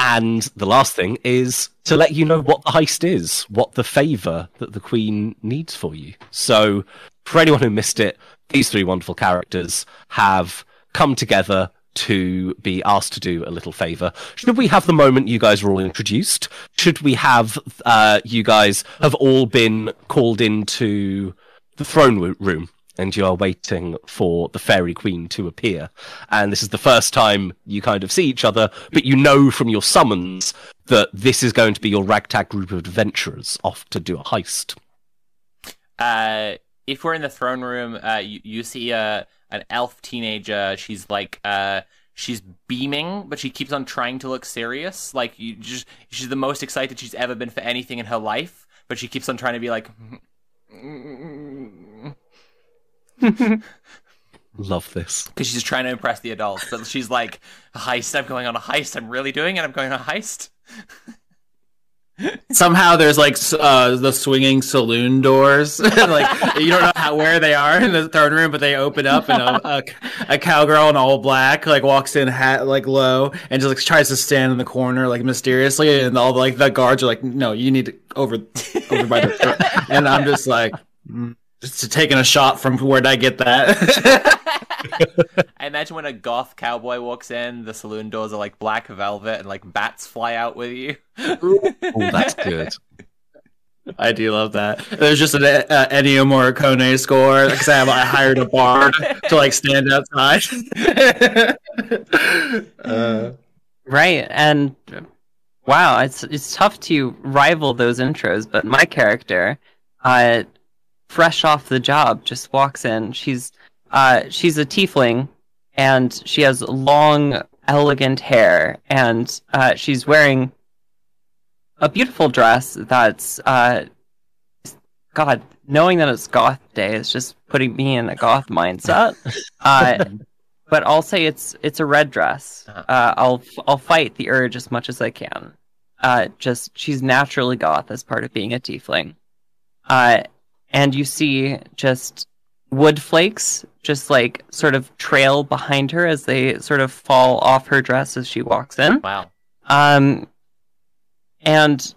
and the last thing is to let you know what the heist is, what the favor that the Queen needs for you. So, for anyone who missed it, these three wonderful characters have come together to be asked to do a little favor. Should we have the moment you guys were all introduced? Should we have uh, you guys have all been called into the throne room? And you are waiting for the fairy queen to appear. And this is the first time you kind of see each other, but you know from your summons that this is going to be your ragtag group of adventurers off to do a heist. Uh, if we're in the throne room, uh, you, you see a an elf teenager. She's like, uh, she's beaming, but she keeps on trying to look serious. Like you just, she's the most excited she's ever been for anything in her life, but she keeps on trying to be like. Love this. Because she's trying to impress the adults, but she's like, heist. I'm going on a heist. I'm really doing it. I'm going on a heist. *laughs* Somehow there's like uh, the swinging saloon doors. *laughs* like you don't know how where they are in the throne room, but they open up and a, a, a cowgirl in all black like walks in hat like low and just like tries to stand in the corner like mysteriously, and all the, like the guards are like, "No, you need to over over by the." Front. *laughs* And I'm just like. mm, Just taking a shot from where did I get that? *laughs* *laughs* I imagine when a goth cowboy walks in, the saloon doors are like black velvet and like bats fly out with you. Oh, *laughs* that's good. I do love that. There's just an uh, Ennio Morricone score because I, I hired a bard to like stand outside. uh, Right, and wow, it's it's tough to rival those intros. But my character, uh, fresh off the job, just walks in. She's uh, she's a tiefling, and she has long, elegant hair, and uh, she's wearing a beautiful dress that's uh, God. Knowing that it's Goth Day is just putting me in a Goth mindset. *laughs* Uh, but I'll say it's it's a red dress. Uh-huh. Uh, I'll I'll fight the urge as much as I can. Uh, just she's naturally goth as part of being a tiefling. Uh, and you see just wood flakes just like sort of trail behind her as they sort of fall off her dress as she walks in. Wow. Um, and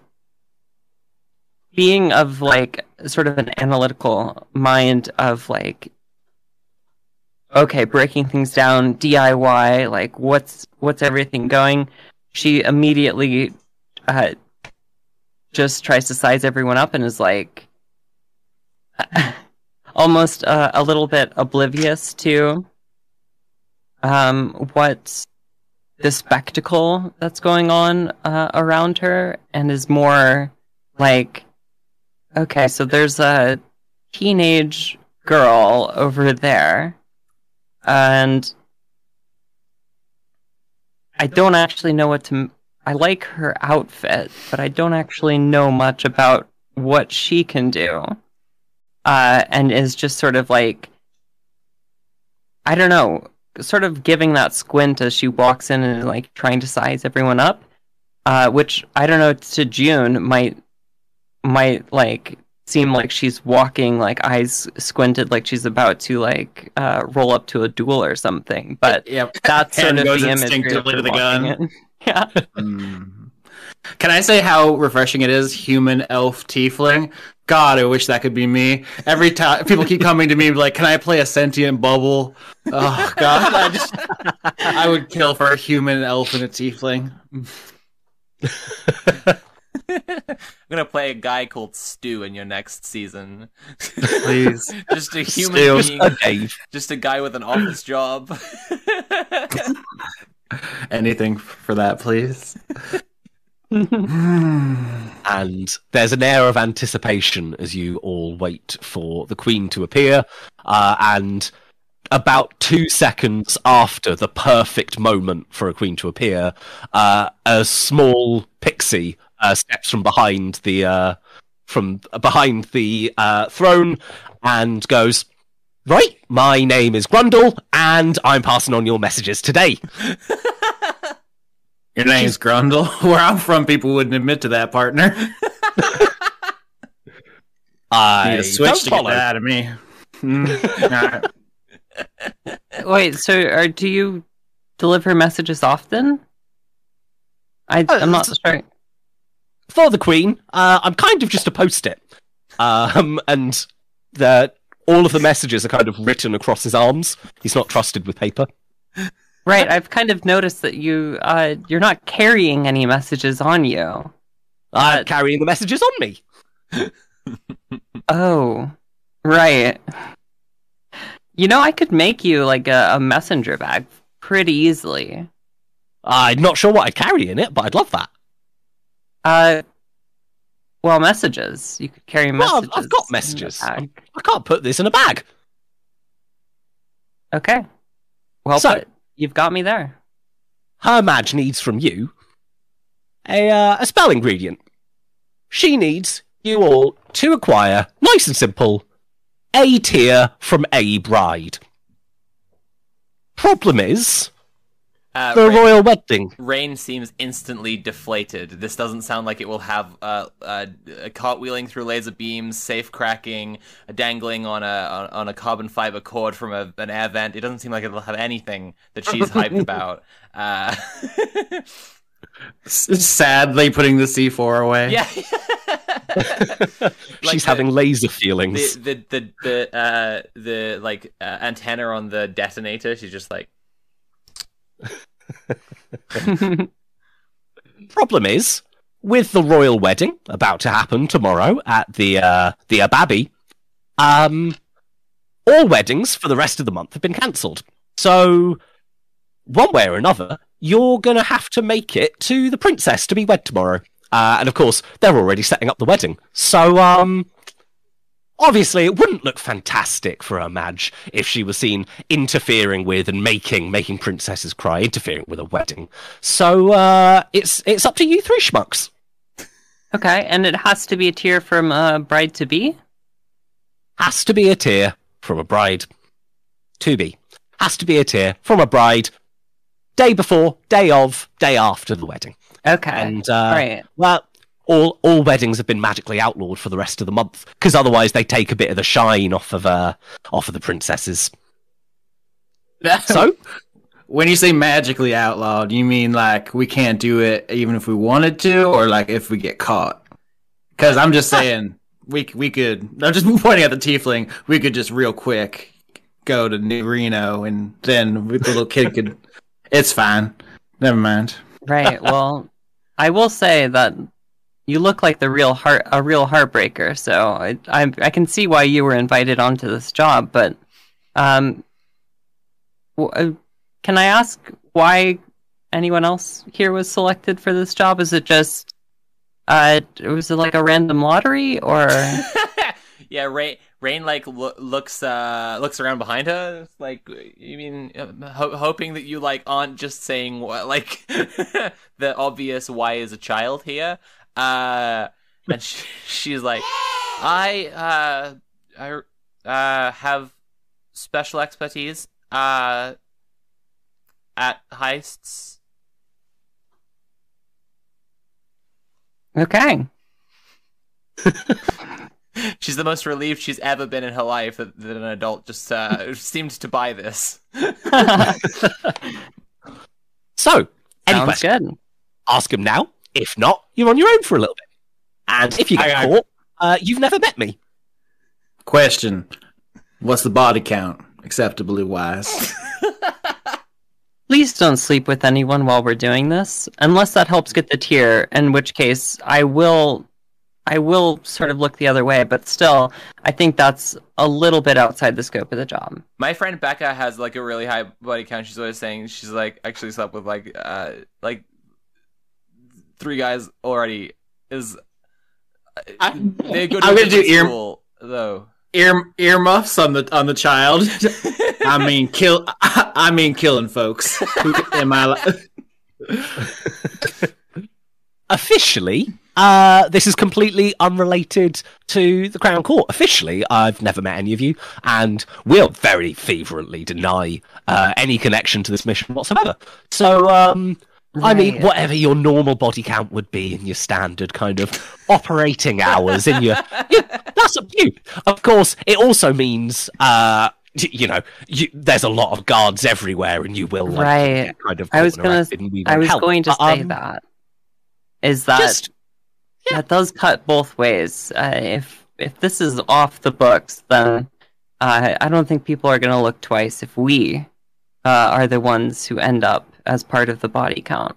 being of like sort of an analytical mind of like, okay, breaking things down, DIY, like what's what's everything going? She immediately uh, just tries to size everyone up and is like almost uh, a little bit oblivious to um, what the spectacle that's going on uh, around her and is more like okay so there's a teenage girl over there and i don't actually know what to i like her outfit but i don't actually know much about what she can do uh, and is just sort of like i don't know sort of giving that squint as she walks in and like trying to size everyone up, uh, which I don't know to June might might like seem like she's walking like eyes squinted like she's about to like uh, roll up to a duel or something. But Yep. that's *laughs* sort of the imagery of instinctively to the gun. in. *laughs* Yeah. Mm. Can I say how refreshing it is? Human, elf, tiefling. God, I wish that could be me. Every time people keep coming to me like, "Can I play a sentient bubble?" Oh God, I just I would kill for a human, elf, and a tiefling. I'm gonna play a guy called Stu in your next season. Please. *laughs* just a human Still, being, just a guy with an office job. *laughs* Anything for that, please. *laughs* and there's an air of anticipation as you all wait for the queen to appear uh, and about two seconds after the perfect moment for a queen to appear uh, a small pixie uh, steps from behind the uh, from behind the uh, throne and goes right my name is grundle and i'm passing on your messages today *laughs* Your name's Grundle. *laughs* Where I'm from, people wouldn't admit to that, partner. *laughs* i Need a switch don't to follow. get that out of me. Mm. *laughs* Alright. Wait, so are, do you deliver messages often? I, Uh, I'm not s- sure. for the Queen, uh, I'm kind of just a post it. Um, and the, all of the messages are kind of written across his arms. He's not trusted with paper. Right, I've kind of noticed that you uh, you're not carrying any messages on you. I'm Uh, carrying the messages on me. *laughs* *laughs* Oh, right. You know, I could make you like a, a messenger bag pretty easily. I'm not sure what I'd carry in it, but I'd love that. Uh, well, messages. You could carry Well, messages. I've, I've got messages. I can't put this in a bag. Okay. Well, So- put. You've got me there. Her Madge needs from you a, uh, a spell ingredient. She needs you all to acquire, nice and simple, a tear from a bride. Problem is, Uh, the Rain, royal wedding. Rain seems instantly deflated. This doesn't sound like it will have uh, uh, a cartwheeling through laser beams, safe cracking, dangling on a on, on a carbon fiber cord from a, an air vent. It doesn't seem like it'll have anything that she's *laughs* hyped about. Uh, *laughs* Sadly, putting the C4 away. yeah. *laughs* Like She's the- having laser feelings. the the the the uh the like uh, antenna on the detonator. She's just like *laughs* Problem is, with the royal wedding about to happen tomorrow at the uh, the Ababi, um, all weddings for the rest of the month have been cancelled. So, one way or another, you're gonna have to make it to the princess to be wed tomorrow. Uh, and of course, they're already setting up the wedding. So, um, obviously, it wouldn't look fantastic for her Madge if she was seen interfering with and making making princesses cry, interfering with a wedding. So, uh, it's it's up to you three schmucks. okay, and it has to be a tear from a bride to be. Has to be a tear from a bride. To be. Has to be a tear from a bride. Day before, day of, day after the wedding. Okay. And uh, right. well, all all weddings have been magically outlawed for the rest of the month because otherwise they take a bit of the shine off of uh off of the princesses. *laughs* So when you say magically outlawed, you mean like we can't do it even if we wanted to, or like if we get caught? Because I'm just saying we we could. I'm just *laughs* pointing at the tiefling. We could just real quick go to New Reno, and then the little kid could. *laughs* It's fine. Never mind. Right. Well, I will say that you look like the real heart, a real heartbreaker. So I, I, I can see why you were invited onto this job. But, um, uh, can I ask why anyone else here was selected for this job? Is it just, uh, was it like a random lottery or? *laughs* yeah, Rain, Rain like lo- looks uh looks around behind her. Like, you mean uh, ho- hoping that you like aren't just saying what like *laughs* the obvious why is a child here. Uh, and she, she's like, I uh I uh have special expertise uh at heists. okay. *laughs* She's the most relieved she's ever been in her life that, that an adult just uh, seemed to buy this. *laughs* so any Sounds questions? good. Ask him now. If not, you're on your own for a little bit. And if you get I- I- caught, uh, you've never met me. Question: What's the body count? Acceptably wise. *laughs* Please don't sleep with anyone while we're doing this, unless that helps get the tear. In which case, I will, I will sort of look the other way. But still, I think that's a little bit outside the scope of the job. My friend Becca has like a really high body count. She's always saying she's like actually slept with like uh like three guys already. Is I- they go to I'm gonna do ear- school though. Ear earmuffs on the on the child. *laughs* I mean, kill. I mean, killing folks. Who am I? li- *laughs* Officially, uh, this is completely unrelated to the Crown Court. Officially, I've never met any of you, and we'll very fervently deny uh, any connection to this mission whatsoever. So, um, I mean, whatever your normal body count would be in your standard kind of operating hours in your, yeah, that's up to you. Of course, it also means, uh, you know, you, there's a lot of guards everywhere, and you will like, Right. get kind of. I was gonna- arrested, and we I was help. going to But, say um, that is that Just that does cut both ways. Uh, if if this is off the books, then uh, I don't think people are going to look twice if we uh, are the ones who end up as part of the body count.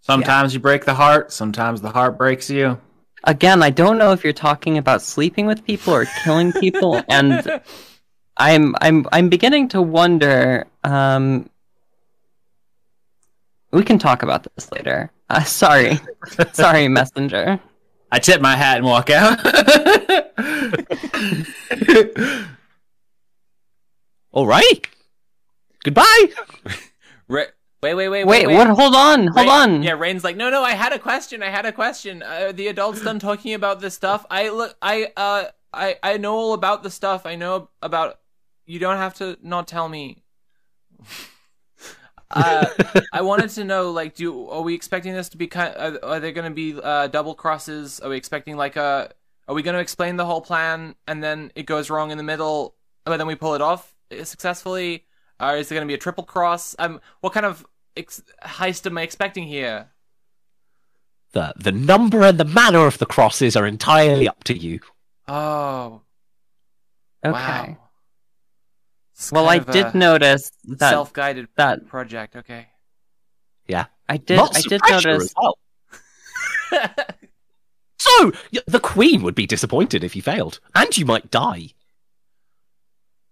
Sometimes you break the heart. Sometimes the heart breaks you. Again, I don't know if you're talking about sleeping with people or killing people, *laughs* and I'm I'm I'm beginning to wonder. Um, we can talk about this later. Uh, *laughs* sorry, sorry, messenger. I tip my hat and walk out. *laughs* All right. Goodbye. *laughs* Ra- wait, wait, wait, Wait, what? Hold on, hold Rain- on. Yeah, Rain's like, no, no, I had a question. I had a question. Uh, the adults done talking about this stuff. I look, I, uh, I, I know all about the stuff. I know about. You don't have to not tell me. *laughs* uh, I wanted to know, like, do are we expecting this to be kind? Are, are there going to be uh, double crosses? Are we expecting like a? Are we going to explain the whole plan and then it goes wrong in the middle, but then we pull it off successfully? Or is it going to be a triple cross? Um, what kind of ex- heist am I expecting here? The the number and the manner of the crosses are entirely up to you. Oh, Okay. wow. Well, I did notice that self-guided that project. Okay. Yeah. I did Lots I did notice as *laughs* well. *laughs* So the Queen would be disappointed if you failed, and you might die,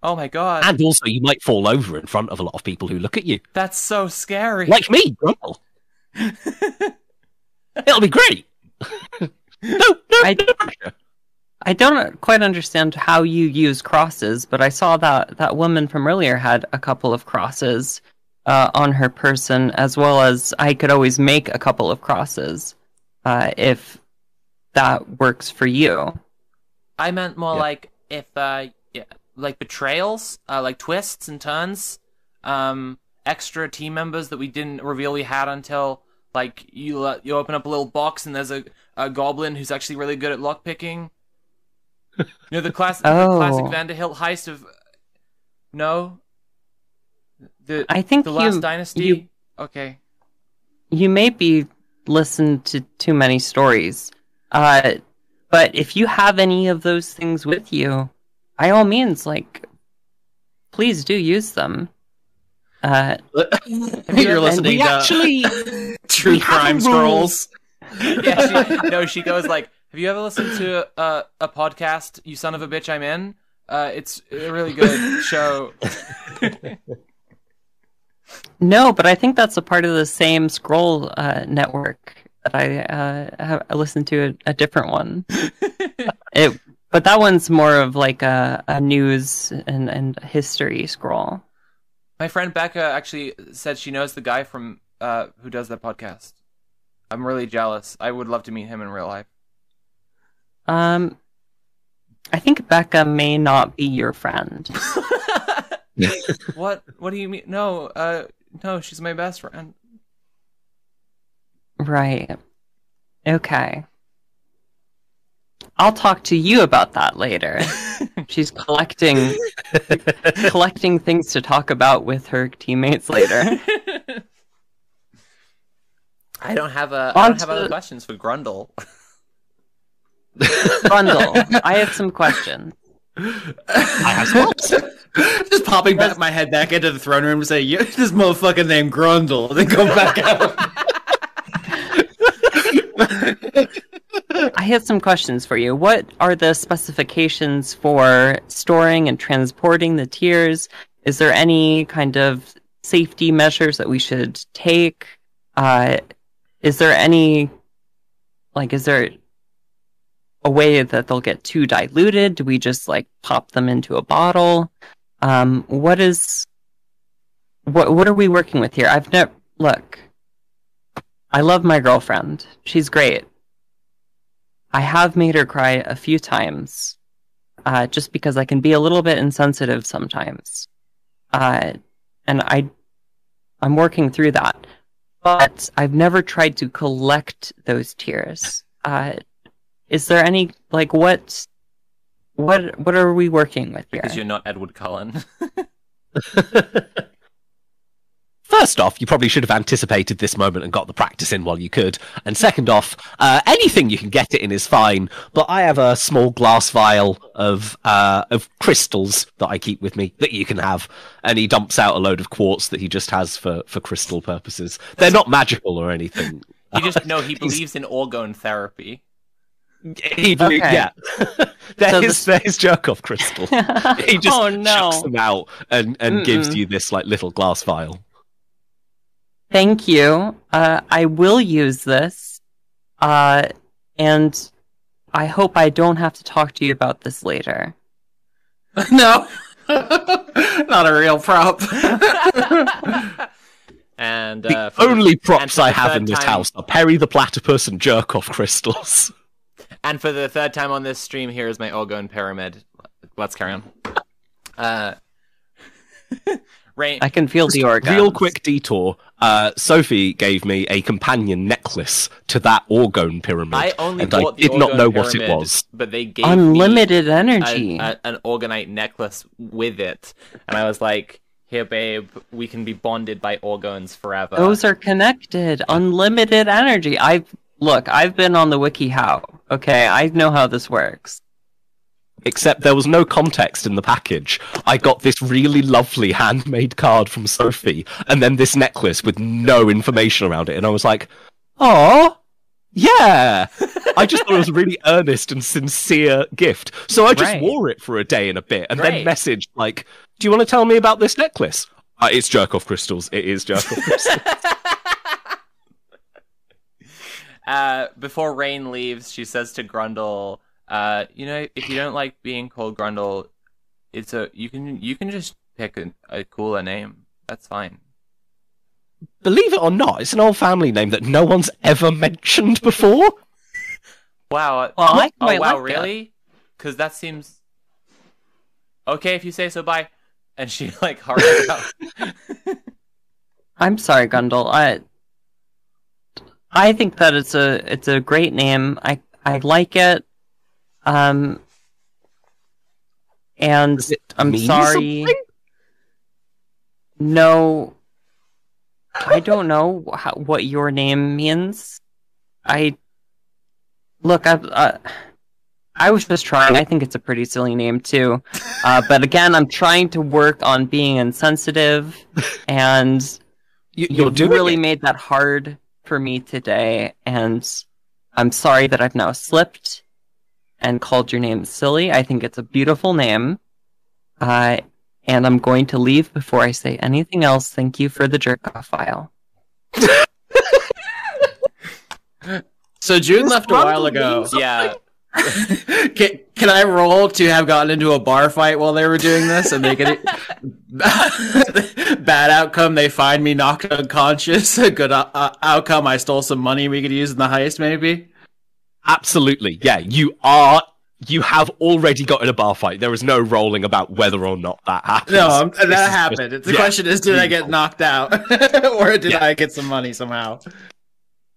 oh my god, and also you might fall over in front of a lot of people who look at you, that's so scary. like me, Grumble. *laughs* It'll be great. *laughs* no, no, I- no pressure. I don't quite understand how you use crosses, but I saw that that woman from earlier had a couple of crosses uh, on her person, as well as I could always make a couple of crosses uh, if that works for you. I meant more Yeah. like if, uh, yeah, like betrayals, uh, like twists and turns, um, extra team members that we didn't reveal we had until Like you uh, you open up a little box and there's a, a goblin who's actually really good at lockpicking. You know the class Oh. the classic Vanderhilt heist of no. The I think the last you- dynasty. you- Okay. you may be listened to too many stories. Uh, but if you have any of those things with you, by all means, like, please do use them. Uh, *laughs* You're and listening we to actually, *laughs* True we have Crime Scrolls. *laughs* Yeah. She, no, she goes like, "Have you ever listened to a, a podcast? You son of a bitch, I'm in. Uh, it's a really good show. no, but I think that's a part of the same scroll uh, network that I uh, have, I listened to a, a different one. it, but that one's more of like a, a news and, and history scroll. My friend Becca actually said she knows the guy from uh, who does that podcast. I'm really jealous. I would love to meet him in real life. Um, I think Becca may not be your friend. *laughs* what? What do you mean? No, uh, no, she's my best friend. Right. Okay. I'll talk to you about that later. *laughs* She's collecting collecting things to talk about with her teammates later. *laughs* I don't have a. On I don't have other questions for Grundle. Grundle, I have some *laughs* questions. I have some. Just popping back my head back into the throne room and say, "Yeah, this motherfucking name Grundle," and then come back out. I have some questions for you. What are the specifications for storing and transporting the tears? Is there any kind of safety measures that we should take? Uh, is there any, like, is there a way that they'll get too diluted? Do we just like pop them into a bottle? Um, what is, what what are we working with here? I've never look. I love my girlfriend. She's great. I have made her cry a few times, uh, just because I can be a little bit insensitive sometimes, uh, and I, I'm working through that. But I've never tried to collect those tears. Uh, is there any like what, what, what are we working with here? Because you're not Edward Cullen. *laughs* *laughs* First off, you probably should have anticipated this moment and got the practice in while you could. And second off, uh, anything you can get it in is fine. But I have a small glass vial of uh, of crystals that I keep with me that you can have. And he dumps out a load of quartz that he just has for, for crystal purposes. They're not magical or anything. You just *laughs* know he believes in orgone therapy. He, Okay. Yeah, *laughs* they're, So his, they're his jerk off crystal. *laughs* He just oh chucks them out and, and gives Mm-mm. you this like little glass vial. Thank you. Uh, I will use this, uh, and I hope I don't have to talk to you about this later. *laughs* no, *laughs* not a real prop. *laughs* and uh, the- only and props I have in this time- house are Perry the Platypus and jerk off crystals. And for the third time on this stream, here is my orgone pyramid. Let's carry on. Uh, Rain. I can feel the orgasm. Real quick detour. Uh, Sophie gave me a companion necklace to that orgone pyramid. I only and I bought the did not orgone know what it was. but they gave Unlimited me energy. a, a, an orgonite necklace with it, and I was like, "Here, babe, we can be bonded by orgones forever." Those are connected. Unlimited energy. I've look. I've been on the wiki how. Okay, I know how this works. Except there was no context in the package. I got this really lovely handmade card from Sophie, and then this necklace with no information around it, and I was like, "Oh, yeah." I just thought it was a really earnest and sincere gift, so I just Right. wore it for a day and a bit, and Great. then messaged like, "Do you want to tell me about this necklace?" Uh, it's jerk off crystals. It is jerk off crystals. *laughs* *laughs* uh, before Rain leaves, she says to Grundle, uh, "You know, if you don't like being called Grundle, it's a you can you can just pick a, a cooler name. That's fine." Believe it or not, it's an old family name that no one's ever mentioned before. Wow. Well, I oh quite wow, like really? Because that seems okay if you say so. Bye. And she *laughs* like hurries out. *laughs* I'm sorry, Gundle. I I think that it's a it's a great name. I I like it. Um, and I'm sorry. something? No, I don't know how, what your name means. I look. I uh, I was just trying. I think it's a pretty silly name too. *laughs* Uh, but again, I'm trying to work on being insensitive, *laughs* and You, you're you really it. made that hard for me today, and I'm sorry that I've now slipped and called your name silly. I think it's a beautiful name. Uh, and I'm going to leave before I say anything else. Thank you for the jerk off file. So June This left a while ago. Yeah. *laughs* can, can I roll to have gotten into a bar fight while they were doing this and they *laughs* could bad outcome they find me knocked unconscious *laughs* a good uh, uh, outcome I stole some money we could use in the heist maybe Absolutely, yeah. You are. You have already got in a bar fight. There is no rolling about whether or not that happens. no um, This is that just- happened the yeah, question is did I get knocked out *laughs* or did Yeah. I get some money somehow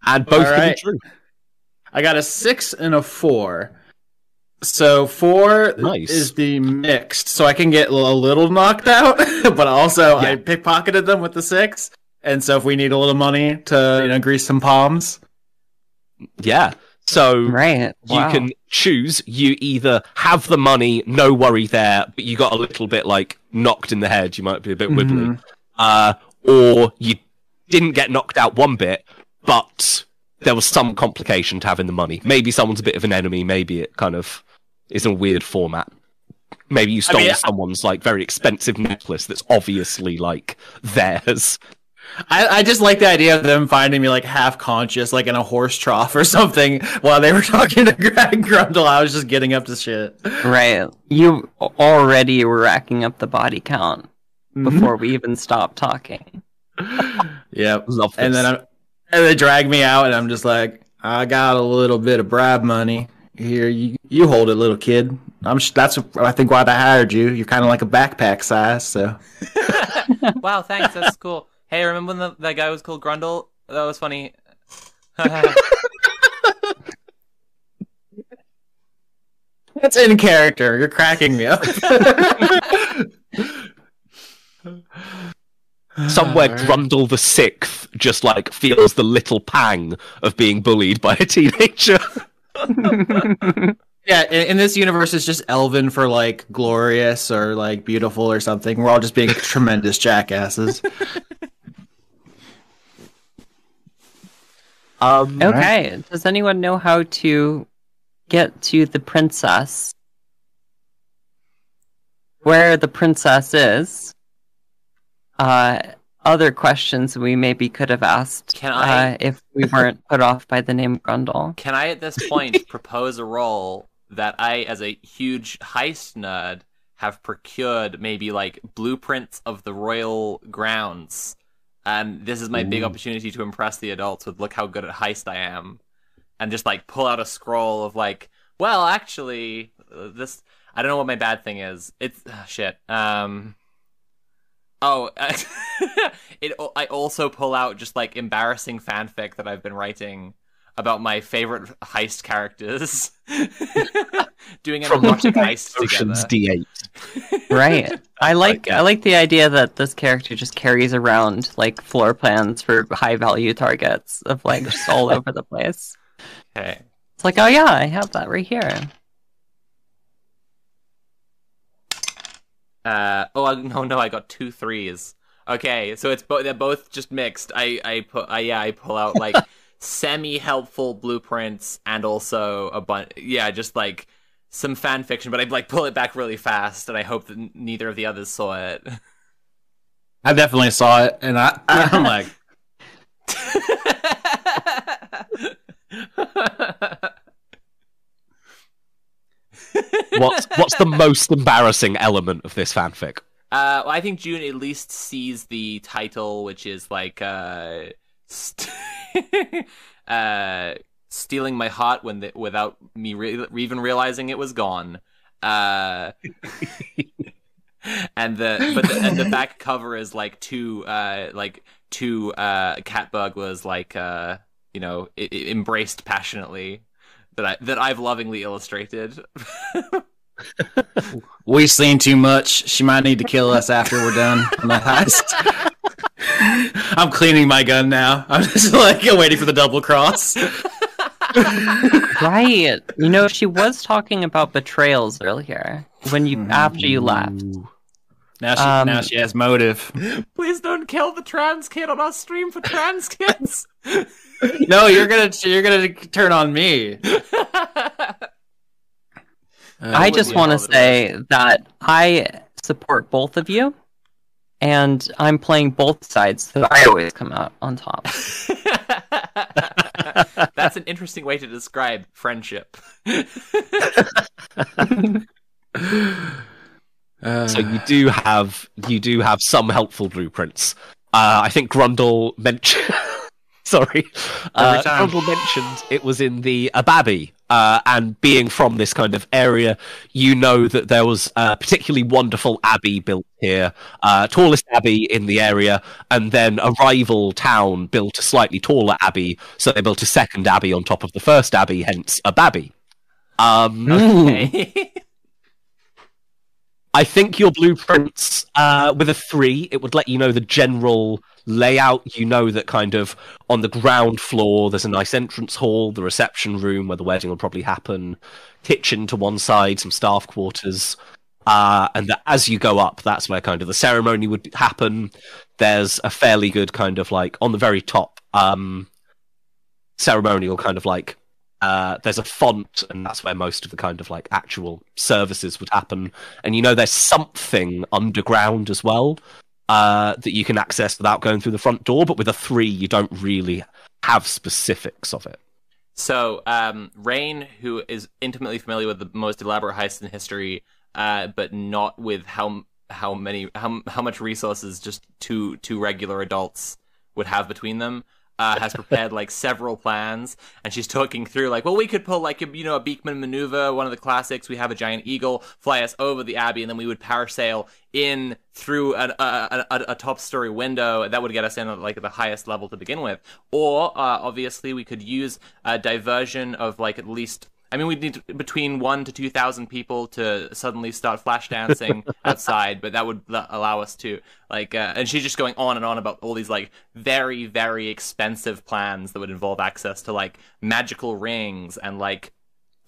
and both All can be right. true. I got a six and a four. So four Nice. is the mixed, so I can get a little knocked out, *laughs* but also I pickpocketed them with the six. And so if we need a little money to you know grease some palms, Yeah. So Right. you can choose. You either have the money, no worry there, but you got a little bit like knocked in the head. You might be a bit wibbly. Mhm. Uh, or you didn't get knocked out one bit, but there was some complication to having the money. Maybe someone's a bit of an enemy. Maybe it kind of is in a weird format. Maybe you stole mean, someone's like very expensive necklace that's obviously like theirs. I, I just like the idea of them finding me like half conscious, like in a horse trough or something, while they were *laughs* talking to Greg Grundle. I was just getting up to shit. Right. You already were racking up the body count Mm-hmm. before we even stopped talking. *laughs* Yep. Love this. And then I'm, and they drag me out, and I'm just like, I got a little bit of bribe money here. You you hold it, little kid. I'm sh- that's I think why they hired you. You're kind of like a backpack size, so *laughs* wow, thanks. That's cool. Hey, remember when the, that guy was called Grundle? That was funny. *laughs* that's in character. You're cracking me up. *laughs* Somewhere Alright. Grundle the Sixth just like feels the little pang of being bullied by a teenager. *laughs* Yeah, in, in this universe, it's just Elven for like glorious or like beautiful or something. We're all just being tremendous jackasses. Um, Okay. Does anyone know how to get to the princess? Where the princess is? Uh, other questions we maybe could have asked Can I- uh, if we *laughs* weren't put off by the name Grundle. Can I, at this point, *laughs* propose a role that I, as a huge heist nerd, have procured maybe like blueprints of the royal grounds? And this is my big opportunity to impress the adults with look how good at heist I am. And just like pull out a scroll of like, well, actually, uh, this. I don't know what my bad thing is. It's ah, shit. Um. Oh, *laughs* it. I also pull out just like embarrassing fanfic that I've been writing about my favorite heist characters *laughs* doing an from erotic heist Ocean's together. D8. *laughs* Right. I like yeah. I like the idea that this character just carries around like floor plans for high value targets of like just all over the place. *laughs* Okay. It's like, oh yeah, I have that right here. Uh, oh no no I got two threes. Okay, so it's both they're both just mixed. I I put I yeah I pull out like semi helpful blueprints and also a bunch yeah just like some fan fiction, but I'd like pull it back really fast, and I hope that n- neither of the others saw it. I definitely saw it, and I, *laughs* I'm like, *laughs* What's what's the most embarrassing element of this fanfic? Uh, well, I think June at least sees the title, which is like uh, st- *laughs* uh, stealing my heart when the, without me re- even realizing it was gone. Uh, *laughs* and the but the, and the back cover is like two uh like two uh cat burglars like uh you know i- i- embraced passionately that I that I've lovingly illustrated. *laughs* We've seen too much. She might need to kill us after we're done on the heist. *laughs* I'm cleaning my gun now. I'm just like waiting for the double cross. Right. You know, she was talking about betrayals earlier when you after you left. Now she Um, now she has motive. Please don't kill the trans kid on our stream for trans kids. *laughs* No, you're gonna you're gonna turn on me. I just want to say that I support both of you, and I'm playing both sides, so I always come out on top. *laughs* *laughs* That's an interesting way to describe friendship. Uh, *laughs* So you do *sighs* have you do have some helpful blueprints. Uh, I think Grundle mentioned. Sorry, uh, Grundle mentioned it was in the Ababi, uh, and being from this kind of area, you know that there was a particularly wonderful abbey built here, uh, tallest abbey in the area, and then a rival town built a slightly taller abbey, so they built a second abbey on top of the first abbey, hence Ababi. Um, Okay. *laughs* I think your blueprints, uh, with a three, it would let you know the general layout. You know that kind of on the ground floor, there's a nice entrance hall, the reception room where the wedding will probably happen, kitchen to one side, some staff quarters. Uh, and that as you go up, that's where kind of the ceremony would happen. There's a fairly good kind of like on the very top, um, ceremonial kind of like uh, there's a font, and that's where most of the kind of like actual services would happen. And you know, there's something underground as well uh, that you can access without going through the front door. But with a three, you don't really have specifics of it. So, um, Rain, who is intimately familiar with the most elaborate heists in history, uh, but not with how how many how how much resources just two two regular adults would have between them, uh, has prepared like several plans, and she's talking through like, well, we could pull like a, you know a Beekman maneuver, one of the classics. We have a giant eagle fly us over the abbey, and then we would parasail in through an, a, a, a top story window that would get us in at like the highest level to begin with. Or uh, obviously we could use a diversion of like at least. I mean, we'd need between one to two thousand people to suddenly start flash dancing *laughs* outside, but that would allow us to like. Uh, and she's just going on and on about all these like very, very expensive plans that would involve access to like magical rings and like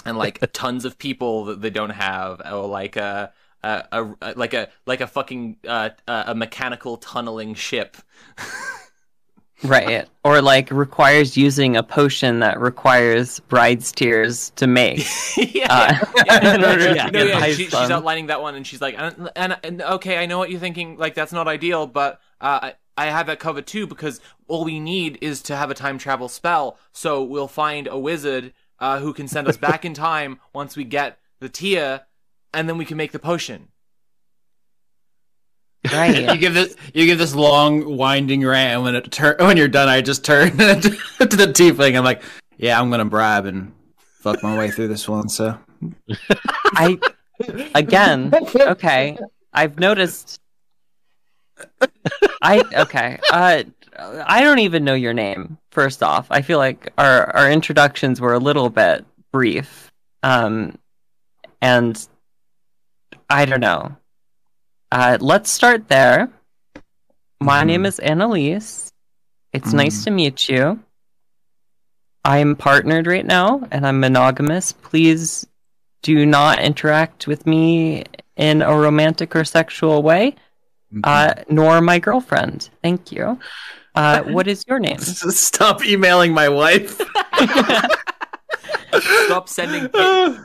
and like *laughs* tons of people that they don't have, or like a. A, a, like a like a fucking uh, a mechanical tunneling ship. *laughs* Right. *laughs* Or like requires using a potion that requires bride's tears to make. *laughs* yeah, Uh, yeah. *laughs* in order No, yeah, she, she's outlining that one, and she's like, and, and, and okay, I know what you're thinking. Like that's not ideal, but uh, I, I have that covered too because all we need is to have a time travel spell. So we'll find a wizard uh, who can send us back in time once we get the tear, and then we can make the potion. *laughs* you give this you give this long winding rant, and when it tur- when you're done, I just turn *laughs* to the tiefling. I'm like, yeah, I'm gonna bribe and fuck my way through this one. So *laughs* I again, okay. I've noticed I okay. Uh I don't even know your name. First off, I feel like our our introductions were a little bit brief. Um and I don't know. Uh let's start there. My Mhm. name is Annalise. It's Mhm. nice to meet you. I'm partnered right now and I'm monogamous. Please do not interact with me in a romantic or sexual way, uh, nor my girlfriend. Thank you. Uh, *laughs* what is your name? *laughs* stop emailing my wife. *laughs* Stop sending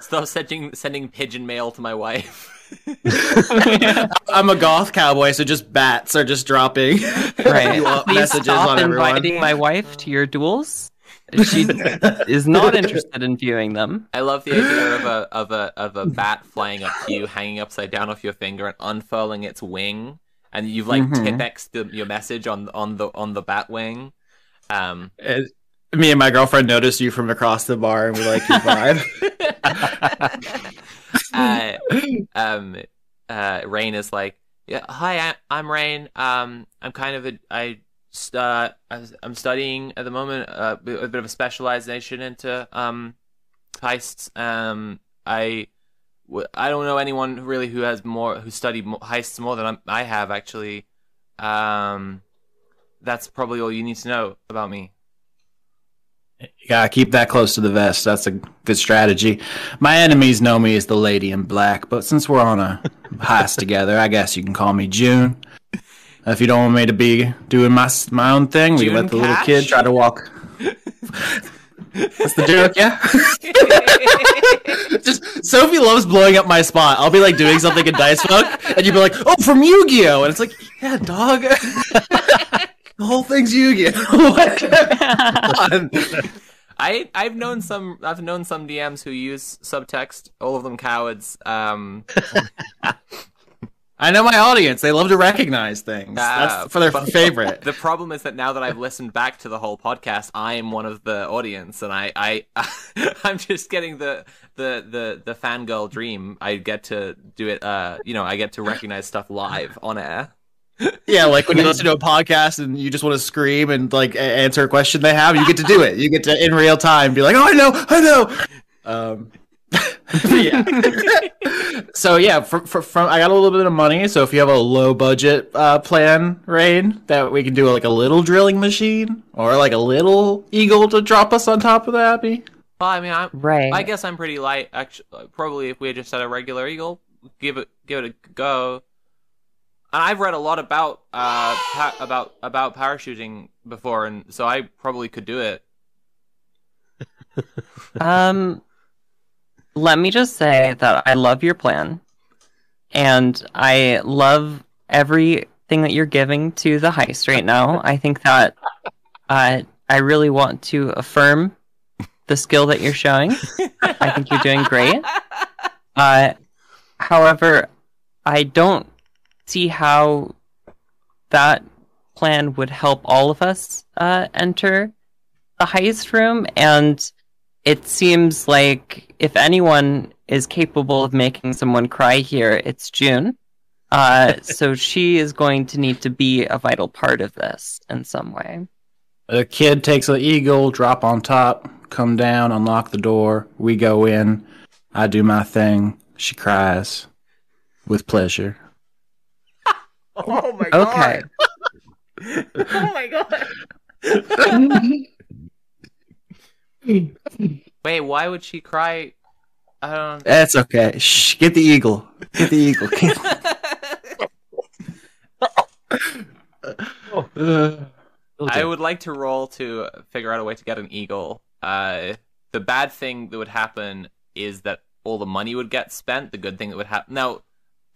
stop sending sending pigeon mail to my wife. *laughs* I'm a goth cowboy, so just bats are just dropping *laughs* Right. you up Please messages stop on everyone. inviting my wife to your duels. She is not interested in viewing them. I love the idea of a of a of a bat flying up to you, hanging upside down off your finger, and unfurling its wing, and you've like. Tipex the, your message on on the on the bat wing. Um, And me and my girlfriend noticed you from across the bar, and we like your vibe. *laughs* *laughs* uh, um, uh, Rain is like, yeah, hi, I, I'm Rain. Um, I'm kind of a, I, st- uh, I- I'm studying at the moment uh, a bit of a specialization into um, heists. Um, I w- I don't know anyone really who has more who studied heists more than I'm, I have actually. Um, that's probably all you need to know about me. You gotta keep that close to the vest. That's a good strategy. My enemies know me as the lady in black, but since we're on a heist together, I guess you can call me June. If you don't want me to be doing my my own thing, we let the little kid try to walk. That's the joke, yeah. *laughs* Just Sophie loves blowing up my spot. I'll be like doing something in Dice Book, and you'd be like, "Oh, from Yu-Gi-Oh!" And it's like, "Yeah, dog." *laughs* the whole thing's Yu-Gi-Oh. *laughs* I I've known some I've known some DMs who use subtext, all of them cowards. Um, *laughs* I know my audience. They love to recognize things. Ah, That's for their favorite. the problem is that now that I've listened back to the whole podcast, I am one of the audience, and I I *laughs* I'm just getting the the the the fangirl dream. I get to do it. Uh, you know, I get to recognize stuff live on air. *laughs* Yeah, like when you listen to a podcast and you just want to scream and like answer a question they have, you get to do it. You get to in real time be like, "Oh, I know, I know." Um, *laughs* yeah. *laughs* so yeah, from, from, from I got a little bit of money. So if you have a low budget uh, plan, Rain, that we can do like a little drilling machine or like a little eagle to drop us on top of the abbey. Well, I mean, I'm right. I guess I'm pretty light. Actually, probably if we had just had a regular eagle, give it give it a go. And I've read a lot about uh pa- about about parachuting before, and so I probably could do it. *laughs* Um, let me just say that I love your plan, and I love everything that you're giving to the heist right now. I think that uh, I really want to affirm the skill that you're showing. I think you're doing great. *laughs* Uh, however, I don't see how that plan would help all of us uh, enter the heist room, and it seems like if anyone is capable of making someone cry here, it's June. Uh, *laughs* so she is going to need to be a vital part of this in some way. The kid takes an eagle, drop on top, come down, unlock the door. We go in. I do my thing. She cries with pleasure. Oh my Okay. Oh my god! Wait, why would she cry? I don't. That's okay. Shh, get the eagle. Get the eagle. *laughs* I would like to roll to figure out a way to get an eagle. Uh, the bad thing that would happen is that all the money would get spent. The good thing that would happen. Now,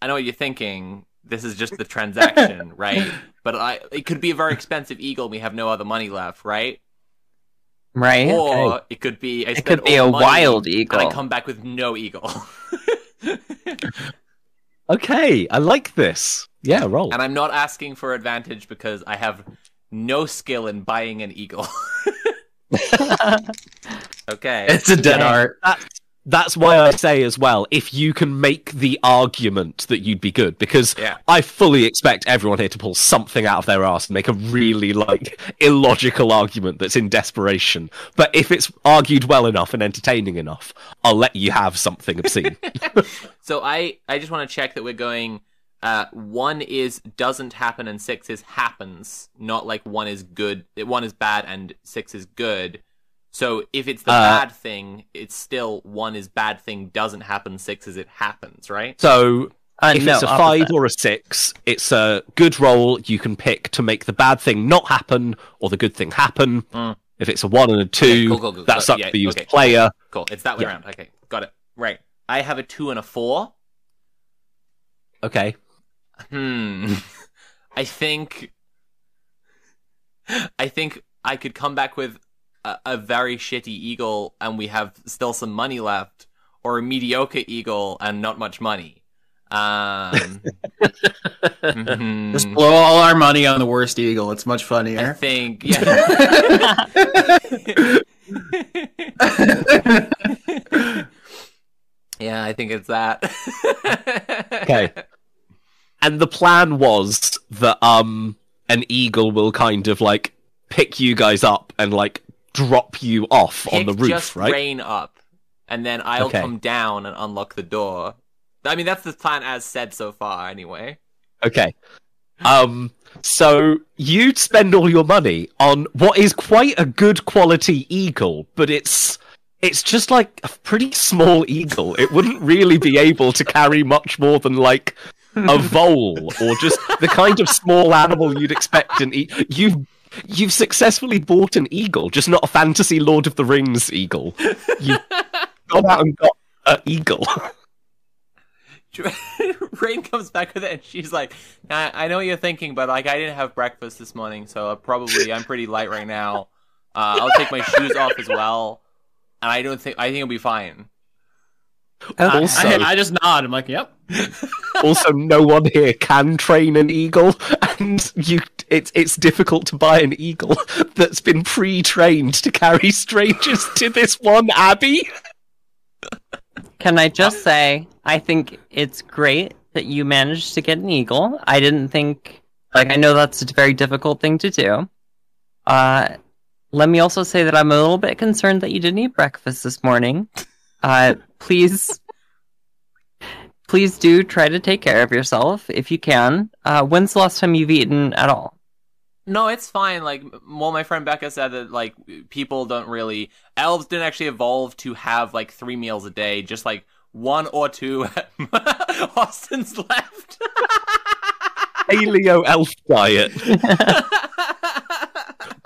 I know what you're thinking. This is just the *laughs* transaction, right? But I, it could be a very expensive eagle. and We have no other money left, right? Right? Or it could be I it could be a the money wild and eagle. I come back with no eagle. *laughs* Okay, I like this. Yeah, roll. and I'm not asking for advantage because I have no skill in buying an eagle. *laughs* okay. it's a dead Yeah. art. That's why I say as well, if you can make the argument that you'd be good, because Yeah. I fully expect everyone here to pull something out of their ass and make a really like illogical argument that's in desperation. But if it's argued well enough and entertaining enough, I'll let you have something obscene. *laughs* *laughs* So I I just want to check that we're going. Uh, one is doesn't happen and six is happens. Not like one is good. One is bad and six is good. So if it's the Uh, bad thing, it's still one is bad thing doesn't happen. Six is it happens, right? so Uh, if no, it's a five or a six, it's a good roll you can pick to make the bad thing not happen or the good thing happen. Mm. If it's a one and a two, Okay, cool, cool, cool. that's Got- up yeah, to you as okay. a player. Cool. It's that way Yeah. around. Okay, got it. Right. I have a two and a four. Okay. Hmm. *laughs* I think. I think I could come back with a, a very shitty eagle, and we have still some money left, or a mediocre eagle and not much money. Um. Just blow all our money on the worst eagle. It's much funnier. I think. Yeah. *laughs* yeah, I think it's that. Okay. And the plan was that um an eagle will kind of like pick you guys up and like drop you off on the roof, just right? rain up, and then I'll Okay. come down and unlock the door. I mean, that's the plan as said so far, anyway. Okay. Um, so you'd spend all your money on what is quite a good quality eagle, but it's it's just like a pretty small eagle. It wouldn't really be able to carry much more than like a *laughs* vole or just the kind of small animal you'd expect an e- you you've successfully bought an eagle, just not a fantasy Lord of the Rings eagle. You've *laughs* gone out and got an eagle. *laughs* Rain comes back with it, and she's like, I, "I know what you're thinking, but like I didn't have breakfast this morning, so uh, probably I'm pretty light right now. Uh, I'll take my shoes off as well, and I don't think I think it'll be fine." Okay. Also- I, I just nod. I'm like, yep. *laughs* *laughs* also no one here can train an eagle and you it's it's difficult to buy an eagle *laughs* that's been pre-trained to carry strangers to this one abbey Can I just say, I think it's great that you managed to get an eagle. I didn't think, like, I know that's a very difficult thing to do. Uh, let me also say that I'm a little bit concerned that you didn't eat breakfast this morning. Uh, please, please do try to take care of yourself if you can. Uh, when's the last time you've eaten at all? No, it's fine. Like, well, my friend Becca said that like people don't really elves didn't actually evolve to have like three meals a day, just like one or two. *laughs* Austin's left. paleo elf diet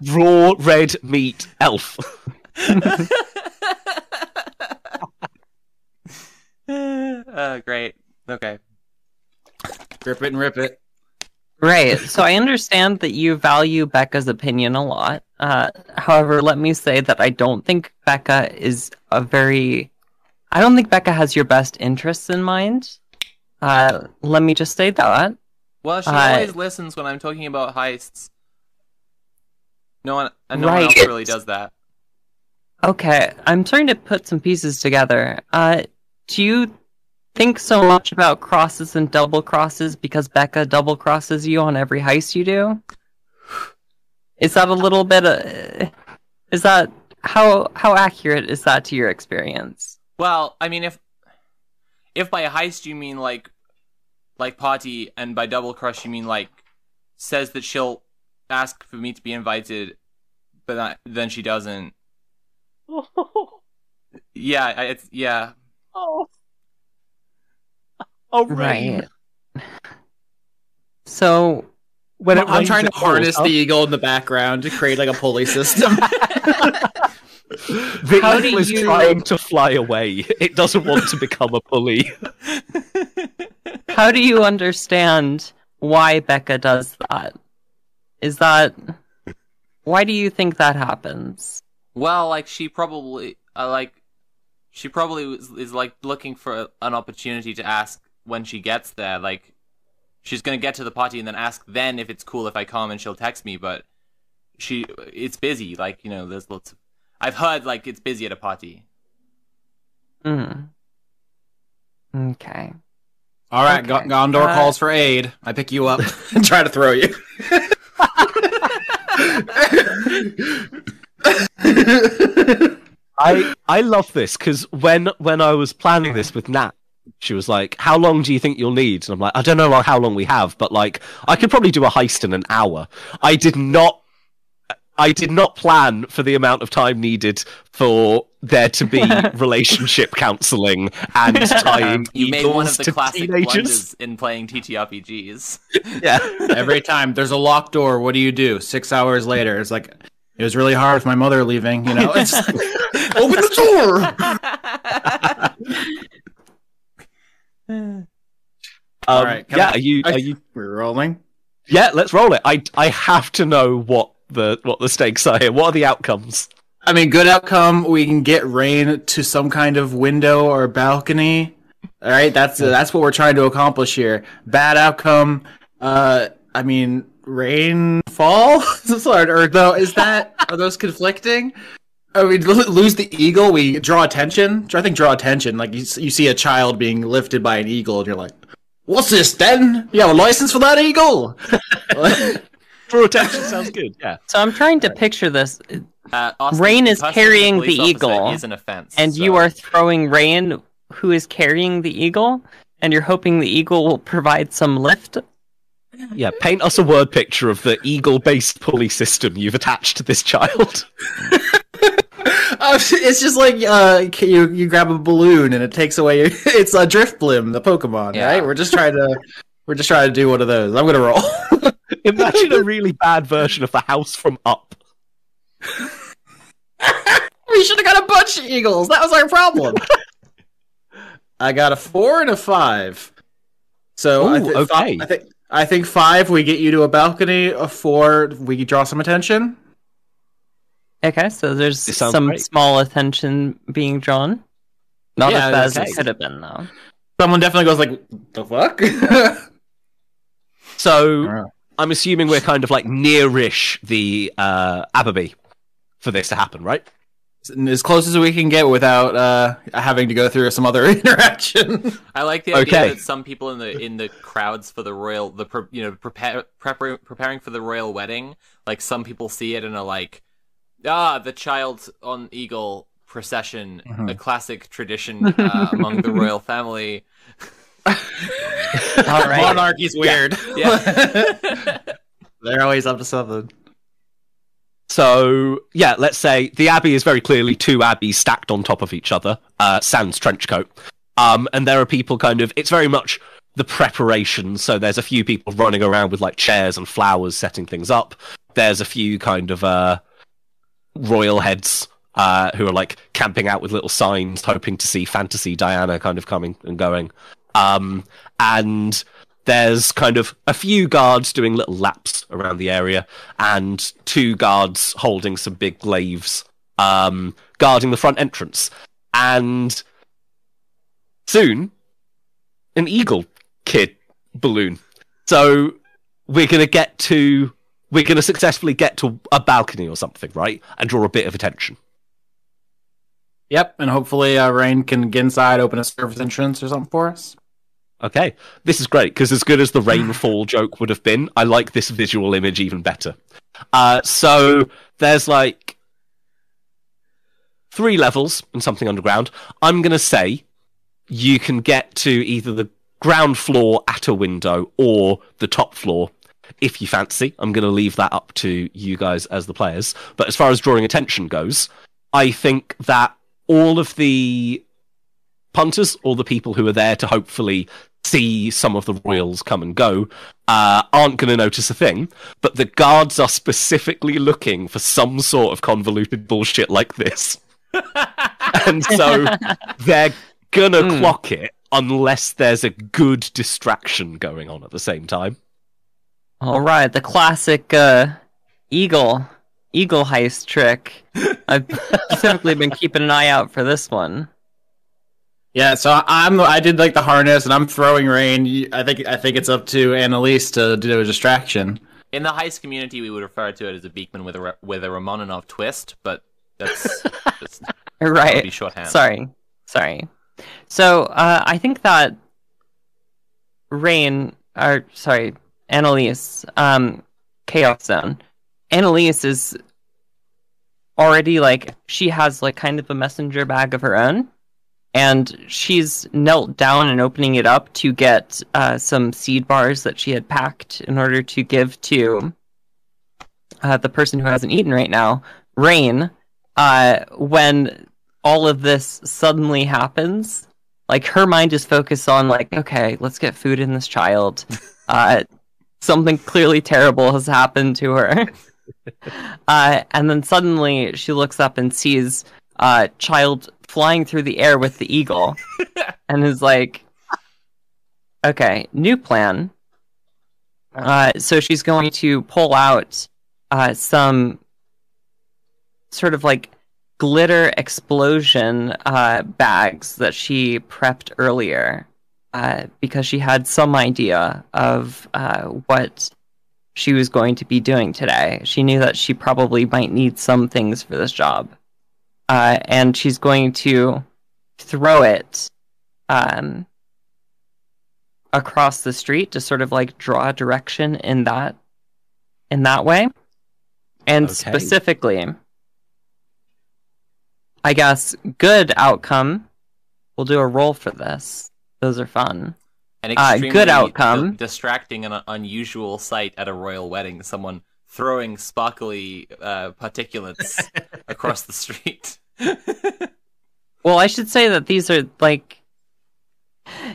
*laughs* raw red meat elf *laughs* *laughs* uh, great. Okay. Rip it and rip it. Right. So I understand that you value Becca's opinion a lot. Uh, however, let me say that I don't think Becca is a very. I don't think Becca has your best interests in mind. Uh, let me just say that. Well, she Uh, always listens when I'm talking about heists. No one, and no one Right. else really does that. Okay, I'm starting to put some pieces together. Uh, do you think so much about crosses and double crosses because Becca double crosses you on every heist you do? Is that a little bit? Uh, is that how how accurate is that to your experience? Well, I mean, if if by heist you mean like like party, and by double crush you mean like says that she'll ask for me to be invited, but not, then she doesn't. *laughs* Yeah, it's yeah. Oh oh Rain. Right. So when it I'm trying to harness huh? the eagle in the background to create like a pulley system. *laughs* the How eagle is you- trying to fly away it doesn't want to become a pulley how do you understand why Becca does that? Is that why do you think that happens? Well, like she probably, uh, like she probably is, is like looking for an opportunity to ask when she gets there. Like she's gonna get to the party and then ask then if it's cool if I come, and she'll text me. But she, it's busy. Like you know, there's lots. Of, I've heard like it's busy at a party. Hmm. Okay. All right, Go- Okay. Gondor Uh, calls for aid. I pick you up *laughs* and try to throw you. *laughs* *laughs* I I love this because when when I was planning this with Nat, she was like, "How long do you think you'll need?" And I'm like, "I don't know how long we have, but like I could probably do a heist in an hour." I did not. I did not plan for the amount of time needed for there to be *laughs* relationship counseling and tying You made one of the to classic teenagers. blunders in playing TTRPGs. Yeah, Every time there's a locked door, what do you do? Six hours later, it's like it was really hard with my mother leaving. You know, it's *laughs* open the door. um, All right, yeah. I- are you I- are you? We're rolling. Yeah, let's roll it. I I have to know what the what the stakes are here. What are the outcomes? I mean, good outcome. We can get rain to some kind of window or balcony. All right, that's that's what we're trying to accomplish here. Bad outcome. Uh, I mean, rainfall. *laughs* Sorry, or though is that are those conflicting? I mean, lose the eagle. We draw attention. I think draw attention. Like you, you see a child being lifted by an eagle, and you're like, "What's this? Then you have a license for that eagle?" *laughs* Draw attention sounds good. Yeah. So I'm trying to picture this, Uh, Austin, Rain is carrying police the eagle, Is an offense, and so- you are throwing Rain, who is carrying the eagle, and you're hoping the eagle will provide some lift. Yeah. Paint us a word picture of the eagle-based pulley system you've attached to this child. *laughs* Uh, it's just like uh, you you grab a balloon and it takes away. Your, *laughs* it's a Drifblim, the Pokemon, Yeah. right? We're just trying to we're just trying to do one of those. I'm gonna roll. *laughs* Imagine a really bad version of the house from Up. we should have got a bunch of eagles. That was our problem. I got a four and a five. So I, Ooh, thi- okay. fi- I think I think five we get you to a balcony. A four we draw some attention. Okay, so there's some great. small attention being drawn. Not Yeah, as bad as it could have been, though. Someone definitely goes like, "The fuck." *laughs* So I'm assuming we're kind of like nearish the uh, Abbey for this to happen, right? As close as we can get without uh, having to go through some other *laughs* interaction. I like the idea Okay. that some people in the in the crowds for the royal, the pre- you know prepare, prepar- preparing for the royal wedding, like some people see it and are like, ah, the child on eagle procession, Mhm. a classic tradition uh, among the royal *laughs* family. All right. Monarchy's weird. Yeah. *laughs* They're always up to something. So yeah, let's say the abbey is very clearly two abbeys stacked on top of each other, uh, sans trench coat, um, and there are people kind of. It's very much the preparation. So there's a few people running around with like chairs and flowers, setting things up. There's a few kind of uh, royal heads uh, who are like camping out with little signs, hoping to see Fantasy Diana kind of coming and going. Um, and there's kind of a few guards doing little laps around the area, and two guards holding some big glaives, um, guarding the front entrance. And soon, an eagle kid balloon. So we're gonna get to we're gonna successfully get to a balcony or something, right? And draw a bit of attention. Yep, and hopefully uh, Rain can get inside, open a service entrance or something for us. Okay, this is great because as good as the rainfall *laughs* joke would have been, I like this visual image even better. Uh, so there's like three levels and something underground. I'm gonna say you can get to either the ground floor at a window or the top floor if you fancy. I'm gonna leave that up to you guys as the players. But as far as drawing attention goes, I think that all of the punters, all the people who are there to hopefully see some of the royals come and go, uh, aren't going to notice a thing. But the guards are specifically looking for some sort of convoluted bullshit like this. *laughs* and so they're going to Hmm. clock it unless there's a good distraction going on at the same time. All right, the classic uh, eagle eagle heist trick. I've *laughs* specifically been keeping an eye out for this one. Yeah, so I- I'm I did like the harness, and I'm throwing Rain. I think I think it's up to Annalise to do a distraction. In the heist community, we would refer to it as a Beekman with a Ra- with a Romanov twist, but that's, *laughs* that's that be Right. shorthand. Sorry. Sorry. So uh, I think that Rain, or sorry, Annalise, um, Chaos Zone. Annalise is already like she has like kind of a messenger bag of her own, and she's knelt down and opening it up to get uh, some seed bars that she had packed in order to give to uh, the person who hasn't eaten right now, Rain. Uh, when all of this suddenly happens, like her mind is focused on like, okay, let's get food in this child. *laughs* Uh, something clearly terrible has happened to her. *laughs* uh, and then suddenly she looks up and sees uh, child flying through the air with the eagle, *laughs* and is like, okay, new plan. Uh, so she's going to pull out uh, some sort of like glitter explosion uh, bags that she prepped earlier uh, because she had some idea of uh, what she was going to be doing today. She knew that she probably might need some things for this job. Uh, and she's going to throw it um, across the street to sort of like draw a direction in that in that way. And Okay. specifically, I guess good outcome. We'll do a roll for this. Those are fun. An Uh, extremely good outcome. di- distracting and unusual sight at a royal wedding. Someone throwing sparkly uh, particulates *laughs* across the street. *laughs* Well, I should say that these are like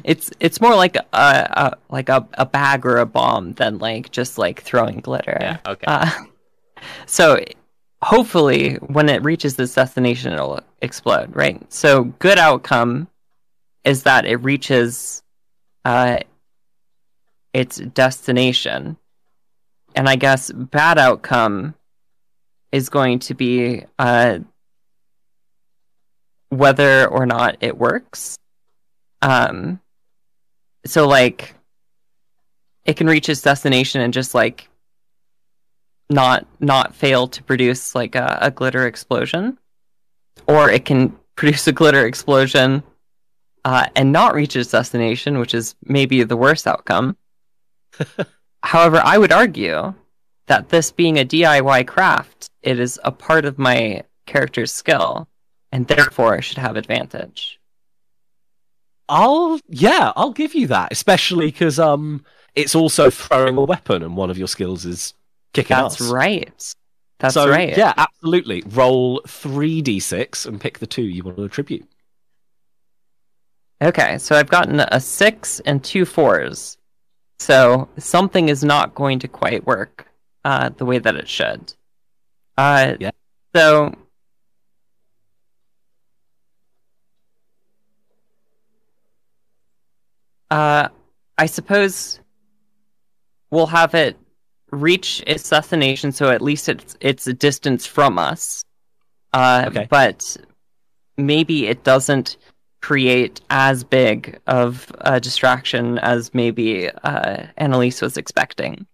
it's it's more like a, a like a, a bag or a bomb than like just like throwing glitter. yeah. Okay. Uh, so hopefully, when it reaches this destination, it'll explode, right? So good outcome is that it reaches uh, its destination, and I guess bad outcome is going to be uh, whether or not it works. Um, so like it can reach its destination and just like not not fail to produce like a, a glitter explosion, or it can *laughs* produce a glitter explosion uh, and not reach its destination, which is maybe the worst outcome. *laughs* However, I would argue that this being a DIY craft, it is a part of my character's skill, and therefore should have advantage. I'll yeah, I'll give you that, especially because um, it's also throwing a weapon, and one of your skills is kicking That's ass. right. That's so, right. Yeah, absolutely. Roll three d6 and pick the two you want to attribute. Okay, so I've gotten a six and two fours. So something is not going to quite work uh, the way that it should. Uh, Yeah. So. Uh, I suppose we'll have it reach its destination, so at least it's it's a distance from us. Uh, Okay. But maybe it doesn't create as big of a distraction as maybe uh, Annalise was expecting.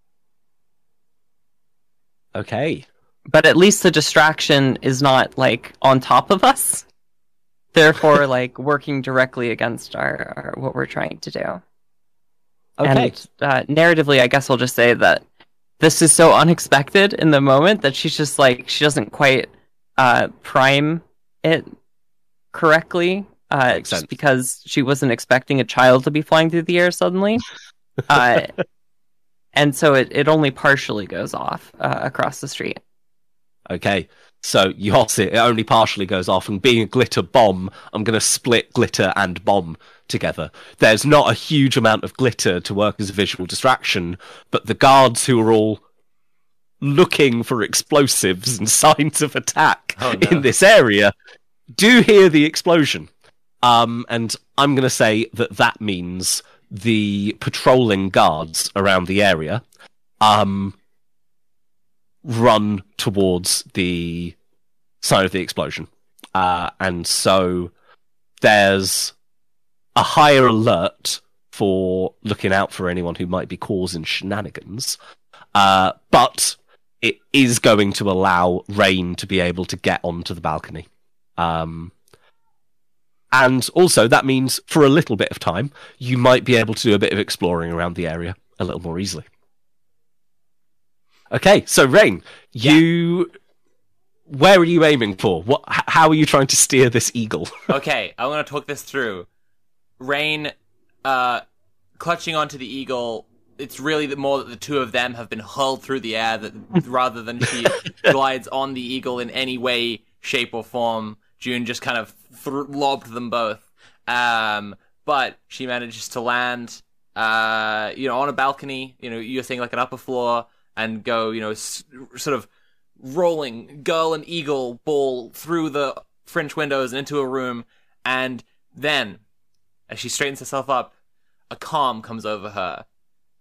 Okay. But at least the distraction is not like on top of us. Therefore, *laughs* like working directly against our, our what we're trying to do. Okay. And uh, narratively, I guess I'll just say that this is so unexpected in the moment that she's just like she doesn't quite uh, prime it correctly. Uh, just sense. because she wasn't expecting a child to be flying through the air suddenly, *laughs* uh, and so it, it only partially goes off uh, across the street. Okay. So you hot it, it only partially goes off, and being a glitter bomb, I'm going to split glitter and bomb together. There's not a huge amount of glitter to work as a visual distraction, but the guards who are all looking for explosives and *laughs* signs of attack Oh, no. in this area do hear the explosion. Um, and I'm going to say that that means the patrolling guards around the area um, run towards the side of the explosion. Uh, and so there's a higher alert for looking out for anyone who might be causing shenanigans. Uh, but it is going to allow Rain to be able to get onto the balcony. Um, and also, that means for a little bit of time, you might be able to do a bit of exploring around the area a little more easily. Okay, so Rain, you. Where are you aiming for? What? How are you trying to steer this eagle? *laughs* okay, I want to talk this through. Rain, uh, clutching onto the eagle. It's really more that the two of them have been hurled through the air that *laughs* rather than she *laughs* glides on the eagle in any way, shape, or form. June just kind of th- lobbed them both. Um, but she manages to land, uh, you know, on a balcony. You know, you're saying like an upper floor, and go, you know, s- sort of rolling girl and eagle ball through the French windows and into a room, and then, as she straightens herself up, a calm comes over her.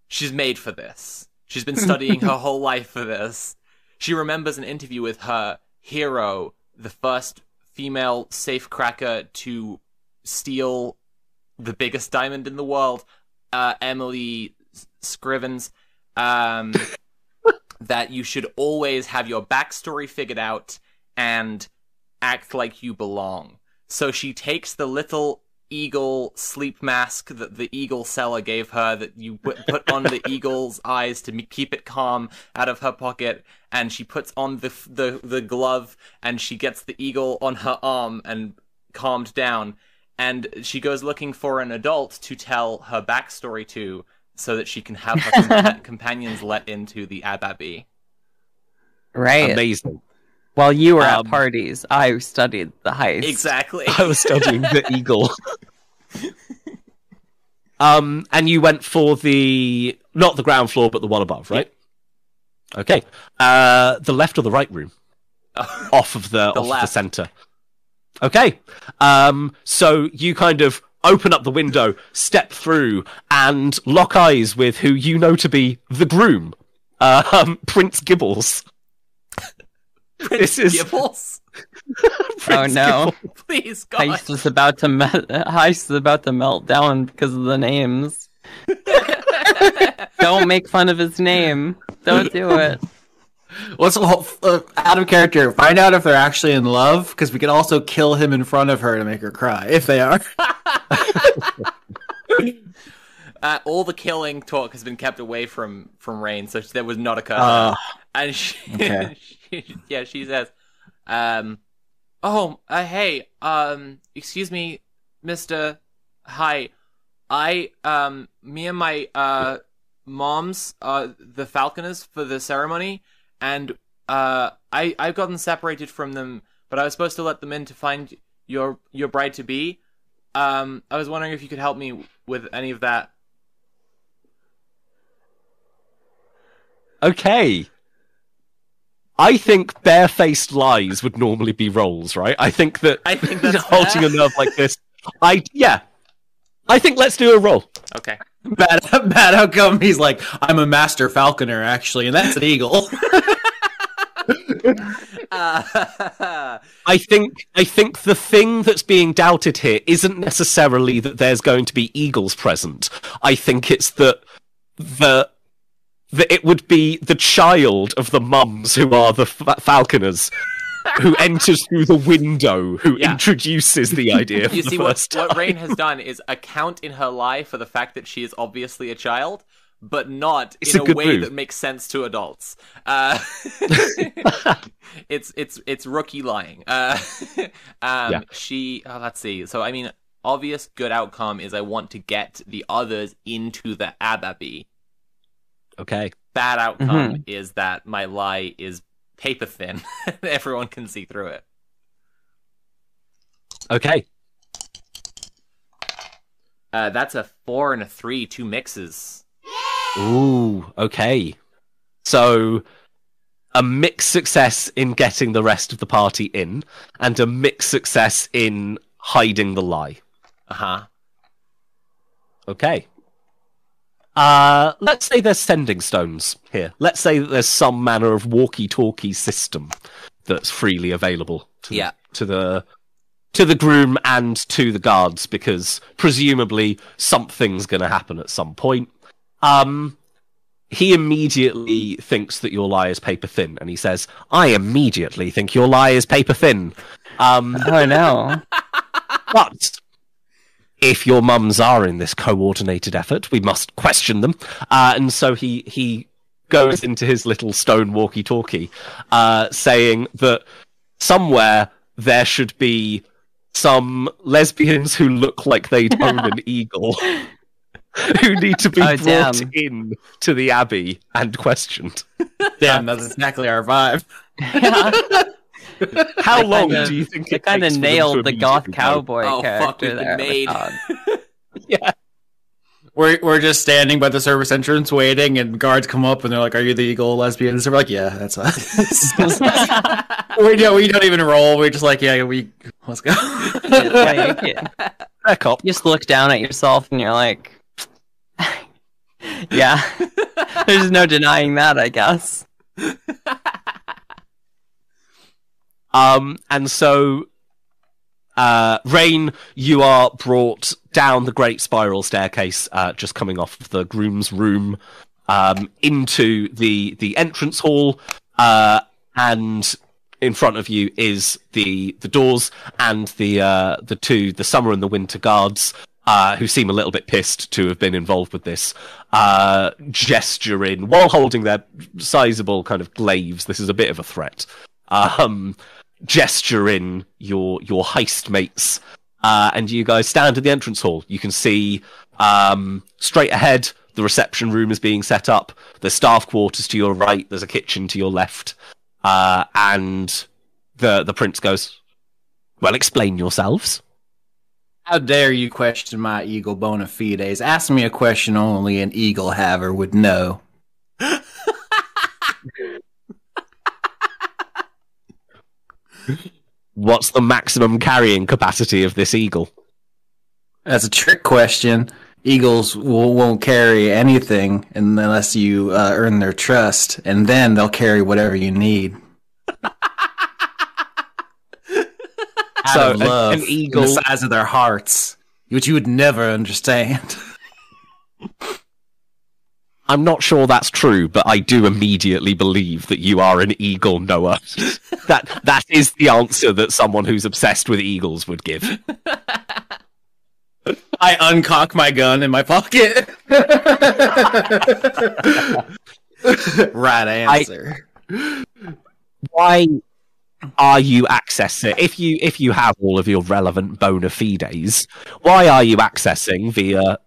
She's made for this. She's been studying her *laughs* whole life for this. She remembers an interview with her hero, the first female safecracker to steal the biggest diamond in the world, uh, Emily Scrivens. Um, *laughs* that you should always have your backstory figured out and act like you belong. So she takes the little eagle sleep mask that the eagle seller gave her that you put, put on the *laughs* eagle's eyes to keep it calm out of her pocket and she puts on the the the glove and she gets the eagle on her arm and calmed down and she goes looking for an adult to tell her backstory to so that she can have her *laughs* companions let into the abbey Right. Amazing. While you were Um, at parties, I studied the heist. exactly I was studying the *laughs* eagle. *laughs* um, and you went for the not the ground floor, but the one above, right? Okay. Uh, the left or the right room? *laughs* off of the, The off of the center. Okay. Um, so you kind of open up the window, step through, and lock eyes with who you know to be the groom, um, Prince Gibbles. *laughs* this is Gibbles? *laughs* Prince no. Gibbles. please god Heist is about to me- Heist is about to melt down because of the names. *laughs* Don't make fun of his name. Don't do it. What's the whole uh, Adam character? Find out if they're actually in love, because we can also kill him in front of her to make her cry if they are. uh, all the killing talk has been kept away from from Rain, so there was not a curse. Uh, and she, okay. *laughs* she- yeah, she says, um, "Oh, uh, hey, um, excuse me, Mister. Hi, I, um, me and my uh moms are the falconers for the ceremony, and uh, I I've gotten separated from them, but I was supposed to let them in to find your your bride to be. Um, I was wondering if you could help me with any of that." Okay. I think barefaced lies would normally be roles, right? I think that I think *laughs* that's holding a nerve like this. I yeah. I think let's do a roll. Okay. bad, bad outcome. He's like, I'm a master falconer, actually, and that's an eagle. Uh, *laughs* I think I think the thing that's being doubted here isn't necessarily that there's going to be eagles present. I think it's that the that it would be the child of the mums who are the fa- falconers who *laughs* enters through the window who Yeah. introduces the idea *laughs* you the see what, first what. Rain has done is account in her lie for the fact that she is obviously a child, but not It's in a a, way move. that makes sense to adults. Uh, *laughs* it's it's it's rookie lying. Uh, um, Yeah. She oh, let's see. So I mean, obvious good outcome is I want to get the others into the abbey. Okay. Bad outcome Mm-hmm. is that my lie is paper thin. *laughs* Everyone can see through it. Okay. Uh, that's a four and a three, two mixes. Ooh, okay. So a mixed success in getting the rest of the party in, and a mixed success in hiding the lie. Uh huh. Okay. Uh, let's say there's sending stones here. Let's say that there's some manner of walkie-talkie system that's freely available to, Yeah. to the to the groom and to the guards because presumably something's going to happen at some point. Um, he immediately thinks that your lie is paper thin, and he says, "I immediately think your lie is paper thin." Um, *laughs* Oh no. but if your mums are in this coordinated effort, we must question them. Uh, and so he he goes into his little stone walkie-talkie, uh, saying that somewhere there should be some lesbians who look like they'd own an *laughs* eagle. *laughs* Who need to be Oh, brought damn. in to the abbey and questioned? Damn, that's exactly our vibe. Yeah. *laughs* *laughs* How long kinda- do you think it kind of takes for them to nailed the goth cowboy Oh, fuck, character we've there. made. *laughs* Yeah, We're we're just standing by the service entrance waiting, and guards come up and they're like, "Are you the eagle lesbians?" And we're like, "Yeah, that's us." *laughs* we don't we don't even roll. We're just like, "Yeah, we let's go." Yeah, you can't- cop. you just look down at yourself and you're like, yeah. There's no denying that, I guess. Um, and so, uh, Rain, you are brought down the great spiral staircase, uh, just coming off the groom's room, um, into the the entrance hall, uh, and in front of you is the the doors and the uh, the two the summer and the winter guards uh, who seem a little bit pissed to have been involved with this, uh, gesturing while holding their sizable kind of glaives. This is a bit of a threat. Um, gesturing your your heist mates, uh, and you guys stand at the entrance hall. You can see um, straight ahead. The reception room is being set up. The staff quarters to your right. There's a kitchen to your left, uh, and the the prince goes, "Well, explain yourselves." How dare you question my eagle bona fides? Ask me a question only an eagle haver would know. *laughs* What's the maximum carrying capacity of this eagle? That's a trick question. Eagles will, won't carry anything unless you uh, earn their trust, and then they'll carry whatever you need. Out So, of an- love, an and eagle- the size of their hearts, which you would never understand. *laughs* I'm not sure that's true, but I do immediately believe that you are an eagle knower. *laughs* that that is the answer that someone who's obsessed with eagles would give. *laughs* I uncock my gun in my pocket. *laughs* right answer. Why are you accessing if you if you have all of your relevant bona fides? Why are you accessing via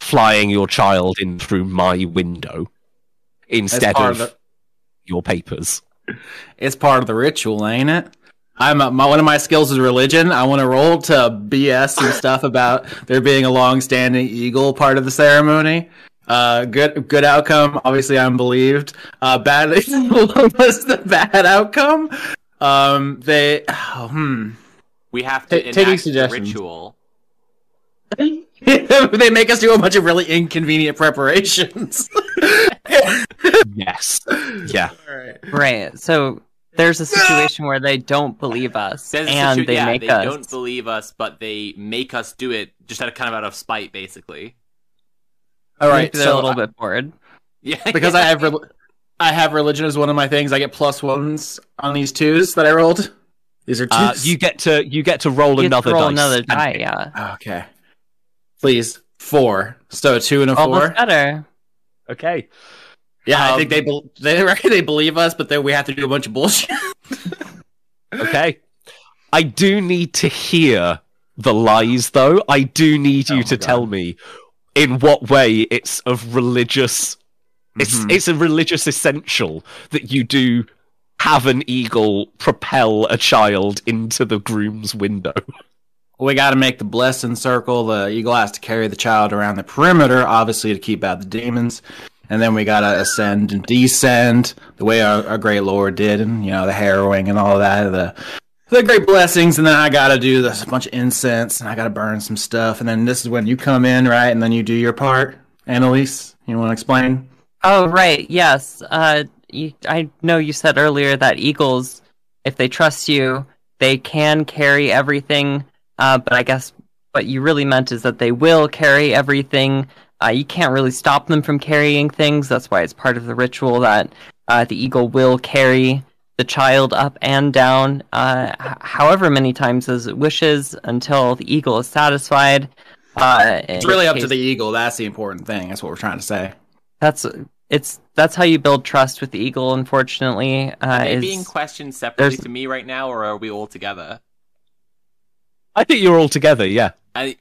flying your child in through my window instead of of the- your papers? It's part of the ritual, ain't it? I'm a, my, one of my skills is religion. I want to roll to BS some stuff about there being a long-standing eagle part of the ceremony. Uh, good, good outcome. Obviously, I'm believed. Uh, bad. *laughs* what was the bad outcome? Um, they. Oh, hmm. We have to Ta- taking enact the ritual. *laughs* they make us do a bunch of really inconvenient preparations. Yes. Yeah. Right. So there's a situation where they don't believe us, There's and situ- they yeah, make they us. don't believe us, but they make us do it just out of kind of out of spite, basically. All right, they're so a little I- bit bored. Yeah, *laughs* because I have rel I have religion as one of my things. I get plus ones on these twos that I rolled. These are twos. Uh, you get to you get to roll You get another to roll dice. another die. Yeah. okay. Please, four. So a two and a Almost four. better. Okay. Yeah, I Um, think they bel they *laughs* reckon they believe us, but then we have to do a bunch of bullshit. *laughs* Okay. I do need to hear the lies, though. I do need Oh you my to God. tell me in what way it's of religious. It's Mhm. it's a religious essential that you do have an eagle propel a child into the groom's window. *laughs* we got to make the blessing circle. The eagle has to carry the child around the perimeter, obviously to keep out the demons. And then we got to ascend and descend the way our, our great Lord did, and you know the harrowing and all that. The the great blessings, and then I got to do this bunch of incense, and I got to burn some stuff. And then this is when you come in, right? And then you do your part. Annalise, you want to explain? Oh, right. Yes. Uh, you, I know you said earlier that eagles, if they trust you, they can carry everything. Uh, but I guess what you really meant is that they will carry everything. Uh, you can't really stop them from carrying things. That's why it's part of the ritual that uh, the eagle will carry the child up and down, uh, h- however many times as it wishes, until the eagle is satisfied. Uh, It's really up to the eagle. That's the important thing. That's what we're trying to say. That's it's that's how you build trust with the eagle. Unfortunately, uh, Are they is being questioned separately there's- to me right now, or are we all together? I think you're all together, yeah.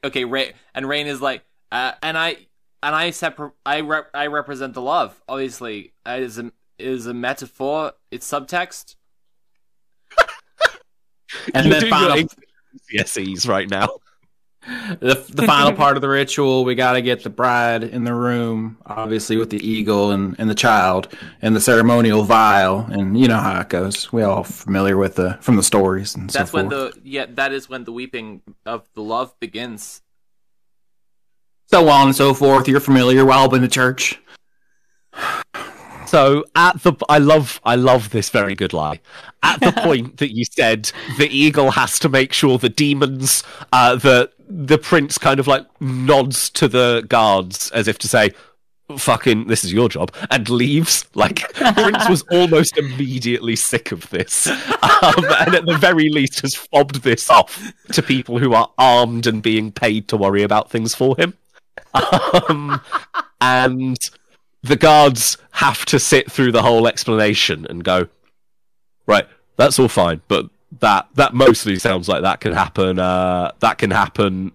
Okay, Ray, and Rain is like, uh, and I, and I separ- I rep- I represent the love. Obviously, uh, it is a is a metaphor. It's subtext. *laughs* And doing final, your GCSEs right now. The, the final *laughs* part of the ritual, we got to get the bride in the room, obviously with the eagle and, and the child, and the ceremonial vial, and you know how it goes. We all familiar with the from the stories and That's so when forth. the yeah. That is when the weeping of the love begins. so on and so forth. You're familiar. We're all been to church. So at the, I love, I love this very good lie. At the *laughs* point that you said the eagle has to make sure the demons, uh, the the prince kind of like nods to the guards as if to say, fucking this is your job and leaves. Like prince was *laughs* almost immediately sick of this um, and at the very least has fobbed this off to people who are armed and being paid to worry about things for him. Um, and the guards have to sit through the whole explanation and go right that's all fine but that that mostly sounds like that can happen uh, that can happen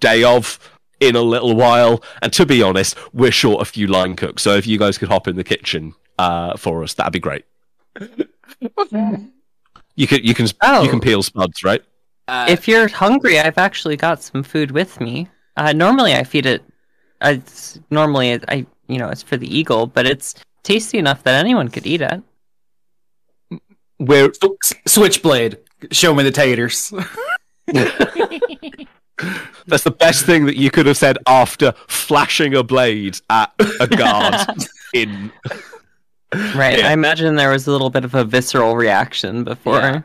day of in a little while. And to be honest, we're short a few line cooks, so if you guys could hop in the kitchen uh, for us, that'd be great. you can you can Oh. you can peel spuds, right? Uh, If you're hungry, I've actually got some food with me. Uh, normally, I feed it. It's, normally, I you know it's for the eagle, but it's tasty enough that anyone could eat it. We're Switchblade. Show me the taters. *laughs* that's the best thing that you could have said after flashing a blade at a guard *laughs* in. Right. Yeah. I imagine there was a little bit of a visceral reaction before. Yeah.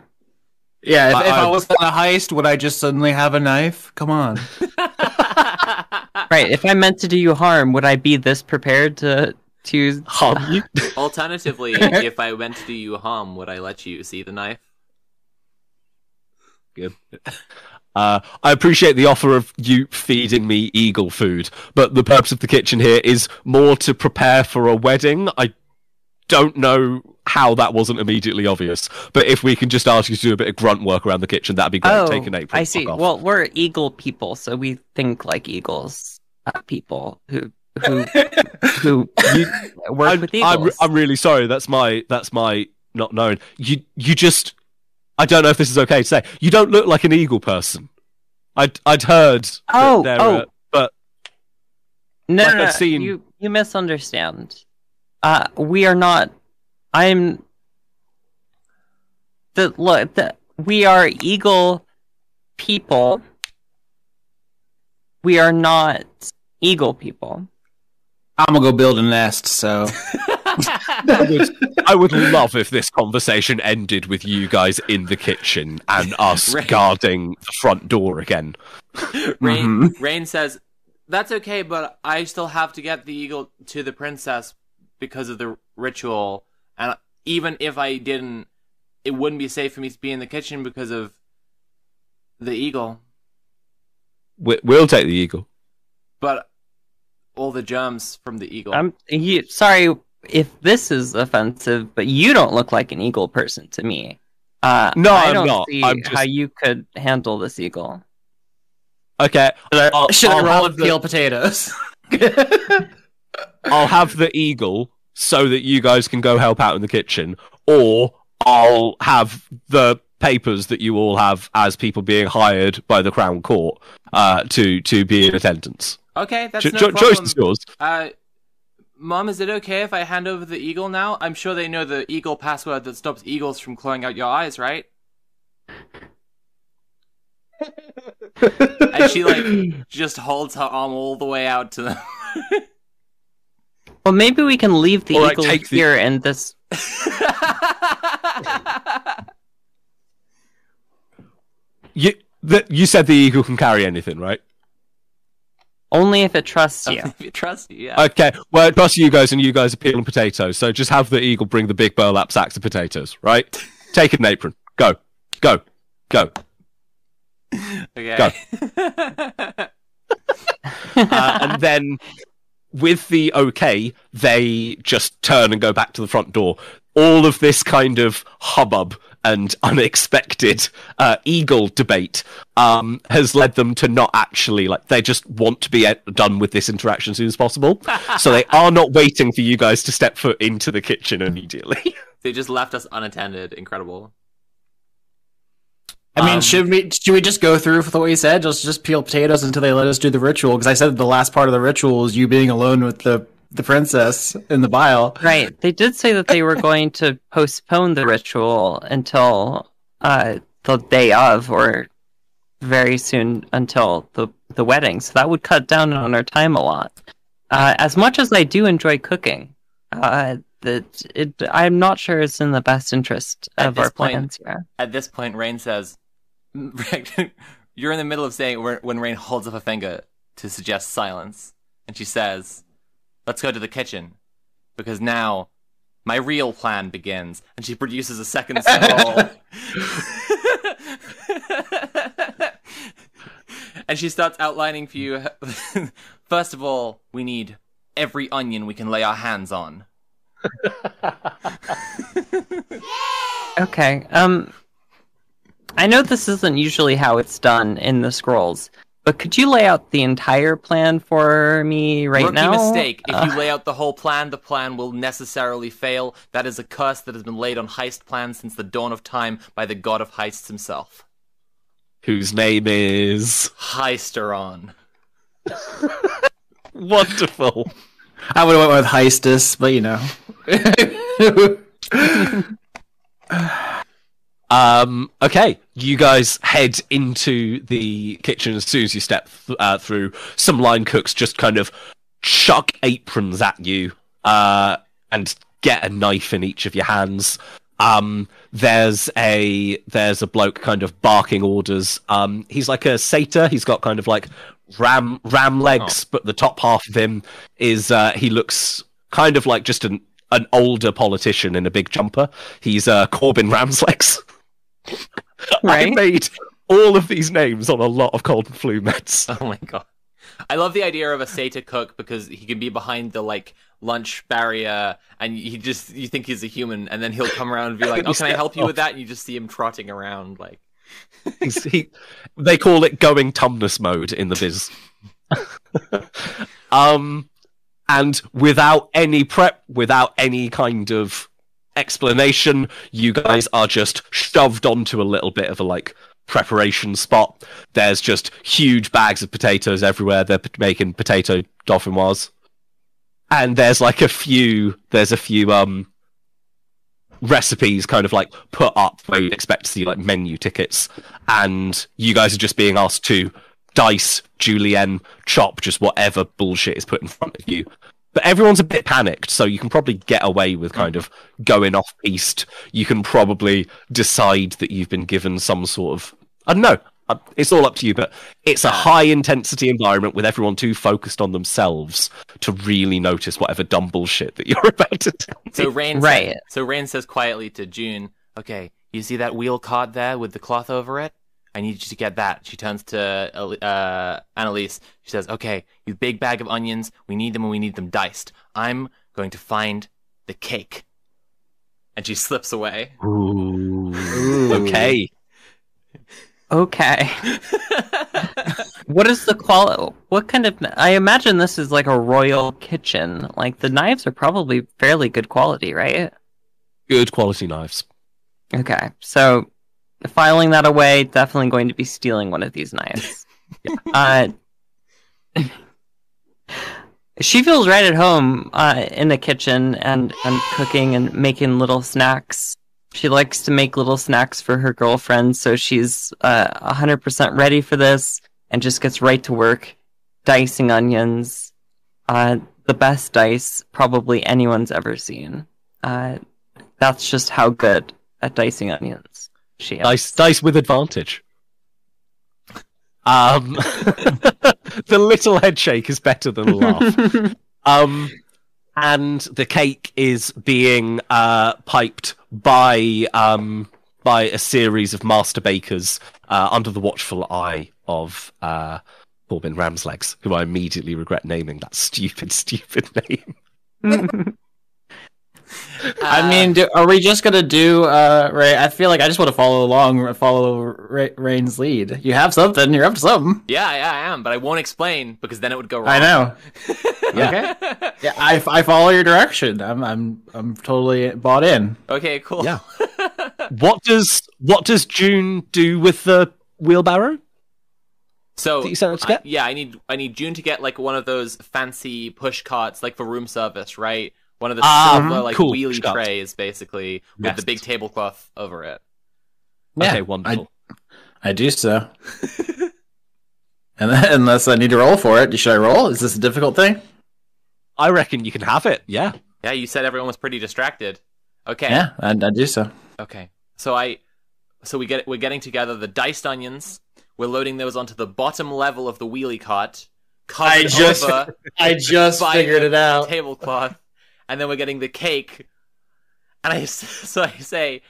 Yeah, if, I- if I I- was on a heist, would I just suddenly have a knife? Come on. *laughs* Right. If I meant to do you harm, would I be this prepared to to harm you. Alternatively, *laughs* if I went to do you harm, would I let you see the knife? Good. Uh, I appreciate the offer of you feeding me eagle food, but the purpose of the kitchen here is more to prepare for a wedding. I don't know how that wasn't immediately obvious, but if we can just ask you to do a bit of grunt work around the kitchen, that'd be great. Oh, Take an apron. I see. off. Well, we're eagle people, so we think like eagles. Uh, people who who who work I'm, with I'm. I'm really sorry. That's my that's my not knowing. You you just I don't know if this is okay to say. You don't look like an eagle person. I'd I'd heard. Oh, they're, oh. but no, like no, I've no, seen- you you misunderstand. Uh, we are not. I'm. The look. The, we are eagle people. We are not eagle people. I'm gonna go build a nest. So *laughs* I would, I would love if this conversation ended with you guys in the kitchen and *laughs* us Right. guarding the front door again. Rain mm-hmm. Rain says, "That's okay, but I still have to get the eagle to the princess because of the ritual, and even if I didn't, it wouldn't be safe for me to be in the kitchen because of the eagle. We, we'll take the eagle. But all the germs from the eagle. I'm you, sorry if this is offensive, but you don't look like an eagle person to me. Uh, No, I I'm don't not. see I'm just- how you could handle this eagle. Okay, I'll, should I I'll roll have with the- peel potatoes? *laughs* I'll have the eagle so that you guys can go help out in the kitchen, or I'll have the papers that you all have as people being hired by the Crown Court uh, to to be in attendance. Okay, that's Cho- no cho- problem. choice is yours. Uh, Mom, is it okay if I hand over the eagle now? I'm sure they know the eagle password that stops eagles from clawing out your eyes, right? and she like *laughs* just holds her arm all the way out to them. Well, maybe we can leave the All right, eagle take the- here and this. *laughs* You the, you said the eagle can carry anything, right? Only if it trusts you. if you trust you, yeah. Okay, well, it trust you guys, and you guys are peeling potatoes. So just have the eagle bring the big burlap sacks of potatoes, right? *laughs* Take an apron. Go, go, go. okay. go. *laughs* uh, and then with the okay, they just turn and go back to the front door. All of this kind of hubbub and *laughs* unexpected uh, eagle debate um, has led them to not actually like they just want to be uh, done with this interaction as soon as possible. *laughs* so they are not waiting for you guys to step foot into the kitchen immediately. *laughs* they just left us unattended. Incredible. I mean, Um, should we should we just go through with what we said? Just just peel potatoes until they let us do the ritual? Because I said the last part of the ritual is you being alone with the the princess in the bile. Right. They did say that they were *laughs* going to postpone the ritual until uh, the day of, or very soon until the the wedding. So that would cut down on our time a lot. Uh, as much as I do enjoy cooking, uh, that it, I'm not sure it's in the best interest At of this our point- plans here. At this point, Rain says, *laughs* "You're in the middle of saying when Rain holds up a finger to suggest silence, and she says." Let's go to the kitchen because now my real plan begins. And she produces a second *laughs* scroll. *laughs* and she starts outlining for you. *laughs* First of all, we need every onion we can lay our hands on. Okay. Um, I know this isn't usually how it's done in the scrolls, but could you lay out the entire plan for me right now? Rookie now? mistake. If Uh, you lay out the whole plan, the plan will necessarily fail. That is a curse that has been laid on heist plans since the dawn of time by the god of heists himself. Whose name is Heisteron. *laughs* wonderful. I would have went with Heistus, but you know. *laughs* Um, okay, you guys head into the kitchen as soon as you step th- uh, through. Some line cooks just kind of chuck aprons at you uh, and get a knife in each of your hands. Um, there's a there's a bloke kind of barking orders. Um, he's like a satyr. He's got kind of like ram ram legs, but the top half of him is uh, he looks kind of like just an an older politician in a big jumper. He's uh, Corbin *laughs* Ramslegs. *laughs* I made all of these names on a lot of cold and flu meds. *laughs* Oh my god. I love the idea of a satyr cook because he can be behind the like lunch barrier and he just you think he's a human and then he'll come around and be like, *laughs* "Oh, can I help you with that?" and you just see him trotting around like he, they call it going tumnus mode in the biz. um, and without any prep, without any kind of explanation, you guys are just shoved onto a little bit of a like preparation spot. There's just huge bags of potatoes everywhere. They're making potato dauphinoise. And there's like a few, there's a few, um, recipes kind of like put up where you'd expect to see like menu tickets. And you guys are just being asked to dice, julienne, chop just whatever bullshit is put in front of you. But everyone's a bit panicked, so you can probably get away with kind of going off piste. You can probably decide that you've been given some sort of I don't know. uh, It's all up to you, but it's a high intensity environment with everyone too focused on themselves to really notice whatever dumb bullshit that *laughs* you're about to tell me. So Rain Right. said, so Rain says quietly to June, "Okay, you see that wheel cart there with the cloth over it? I need you to get that." She turns to uh, Annalise. She says, "Okay, you big bag of onions. We need them and we need them diced. I'm going to find the cake." And she slips away. Ooh. *laughs* Okay. Okay. what is the quality? What kind of? I imagine this is like a royal kitchen. Like the knives are probably fairly good quality, right? Good quality knives. Okay, so filing that away, definitely going to be stealing one of these knives. *laughs* uh, she feels right at home uh, in the kitchen and, and cooking and making little snacks. She likes to make little snacks for her girlfriends, so she's uh, 100% ready for this and just gets right to work dicing onions. Uh, the best dice probably anyone's ever seen. Uh, that's just how good at dicing onions she. Dice, dice with advantage. Um, *laughs* the little head shake is better than a laugh. *laughs* Um, and the cake is being uh, piped by um, by a series of master bakers uh, under the watchful eye of uh, Corbin Ramslegs, who I immediately regret naming that stupid, *laughs* stupid name. I mean, do, are we just gonna do? Uh, Ray, I feel like I just want to follow along, follow Ray, Rain's lead. You have something. You're up to something. Yeah, yeah, I am, but I won't explain because then it would go wrong. I know. *laughs* Yeah. Okay. Yeah, I, I follow your direction. I'm I'm I'm totally bought in. Okay, cool. Yeah. *laughs* what does what does June do with the wheelbarrow? So you sent us I- yeah, I need I need June to get like one of those fancy push carts, like for room service, right? One of the Ah, silver like cool, wheelie carts. trays, basically, with Yes. the big tablecloth over it. okay, Yeah, wonderful. I do so. and then, *laughs* unless I need to roll for it, should I roll? Is this a difficult thing? I reckon you can have it. Yeah. Yeah, you said everyone was pretty distracted. Okay. Yeah, I, I do so. Okay. So I so we get we're getting together the diced onions. We're loading those onto the bottom level of the wheelie cart. I just- *laughs* I just figured it out. tablecloth, and then we're getting the cake. And I *laughs* so I say,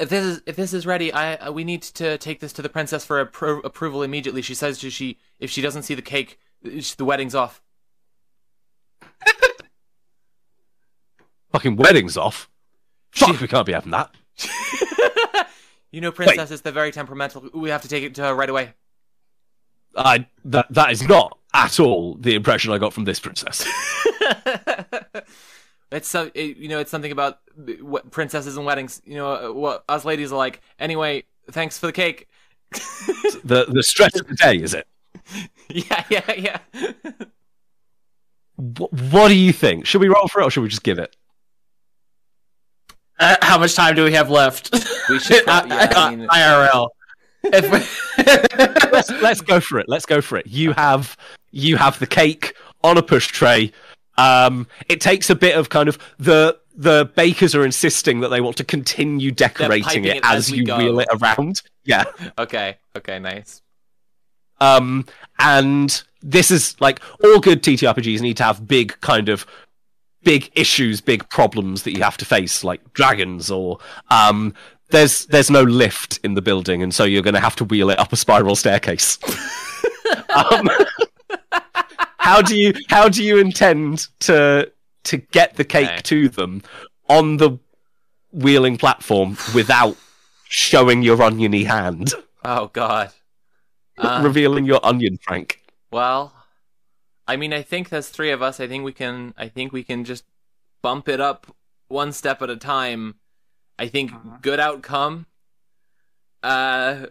if this is if this is ready, I uh, we need to take this to the princess for appro- approval immediately. She says she- she if she doesn't see the cake, the wedding's off. Fucking wedding's off. Fuck, we can't be having that. *laughs* you know, princesses they're very temperamental. We have to take it to her right away. I that that is not at all the impression I got from this princess. it's so it, you know it's something about what princesses and weddings. You know uh, what us ladies are like. Anyway, thanks for the cake. the the stress of the day is it? yeah, yeah, yeah. What, what do you think? Should we roll for it or should we just give it? Uh, how much time do we have left? We should prob- yeah, I mean- IRL. *laughs* Let's let's go for it. Let's go for it. You have you have the cake on a push tray. Um, it takes a bit of kind of the the bakers are insisting that they want to continue decorating it, it as as you go. wheel it around. Yeah. Okay, okay, nice. Um, and this is like all good TTRPGs need to have big kind of big issues, big problems that you have to face, like dragons or um. There's there's no lift in the building, and so you're going to have to wheel it up a spiral staircase. *laughs* um, how do you how do you intend to to get the cake Okay. to them on the wheeling platform without showing your oniony hand, Oh God. Uh, revealing your onion, Frank? well, I mean, I think there's three of us. I think we can. I think we can just bump it up one step at a time. I think uh-huh. good outcome. Uh,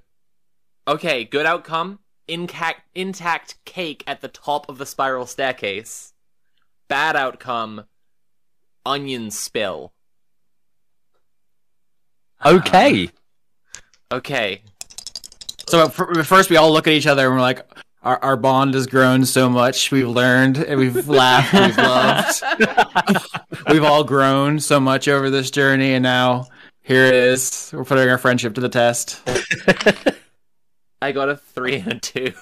okay, good outcome. Intact, intact cake at the top of the spiral staircase. Bad outcome. Onion spill. Uh-huh. Okay. Okay. so uh, at first, we all look at each other and we're like, our, our bond has grown so much. We've learned and we've laughed. We've loved. *laughs* we've all grown so much over this journey, and now here it is. We're putting our friendship to the test. *laughs* I got a three and a two.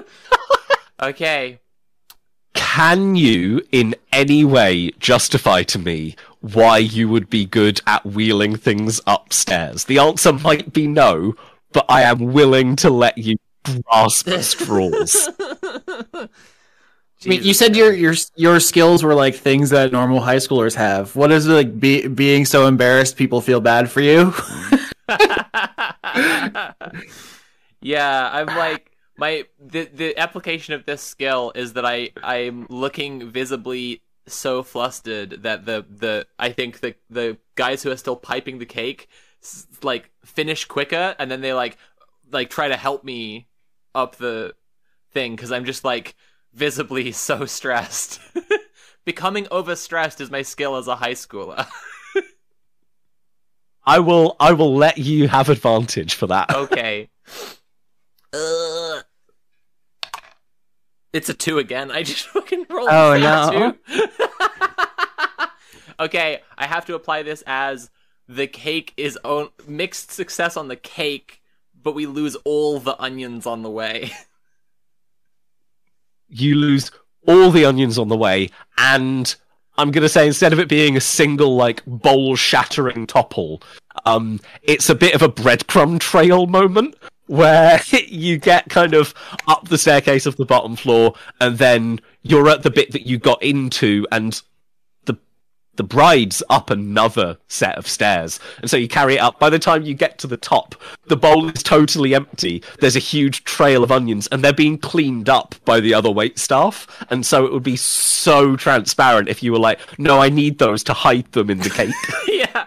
*laughs* okay. Can you, in any way, justify to me why you would be good at wheeling things upstairs? The answer might be no, but I am willing to let you grasp at *laughs* straws. I mean, you said your your your skills were like things that normal high schoolers have. What is it like be, being so embarrassed people feel bad for you? *laughs* yeah, I'm like my the the application of this skill is that I I'm looking visibly so flustered that the the I think the the guys who are still piping the cake like finish quicker and then they like like try to help me up the thing because I'm just like visibly *laughs* so stressed. *laughs* Becoming overstressed is my skill as a high schooler. *laughs* I will I will let you have advantage for that. Okay. It's a two again. I just fucking rolled. Oh, a no. two. okay, I have to apply this as the cake is own mixed success on the cake, but we lose all the onions on the way. You lose all the onions on the way, and I'm gonna say instead of it being a single like bowl shattering topple, um, it's a bit of a breadcrumb trail moment where *laughs* you get kind of up the staircase of the bottom floor, and then you're at the bit that you got into, and the bride's up another set of stairs, and so you carry it up. By the time you get to the top, the bowl is totally empty. There's a huge trail of onions, and they're being cleaned up by the other wait staff. And so it would be so transparent if you were like, "No, I need those to hide them in the cake." *laughs* yeah.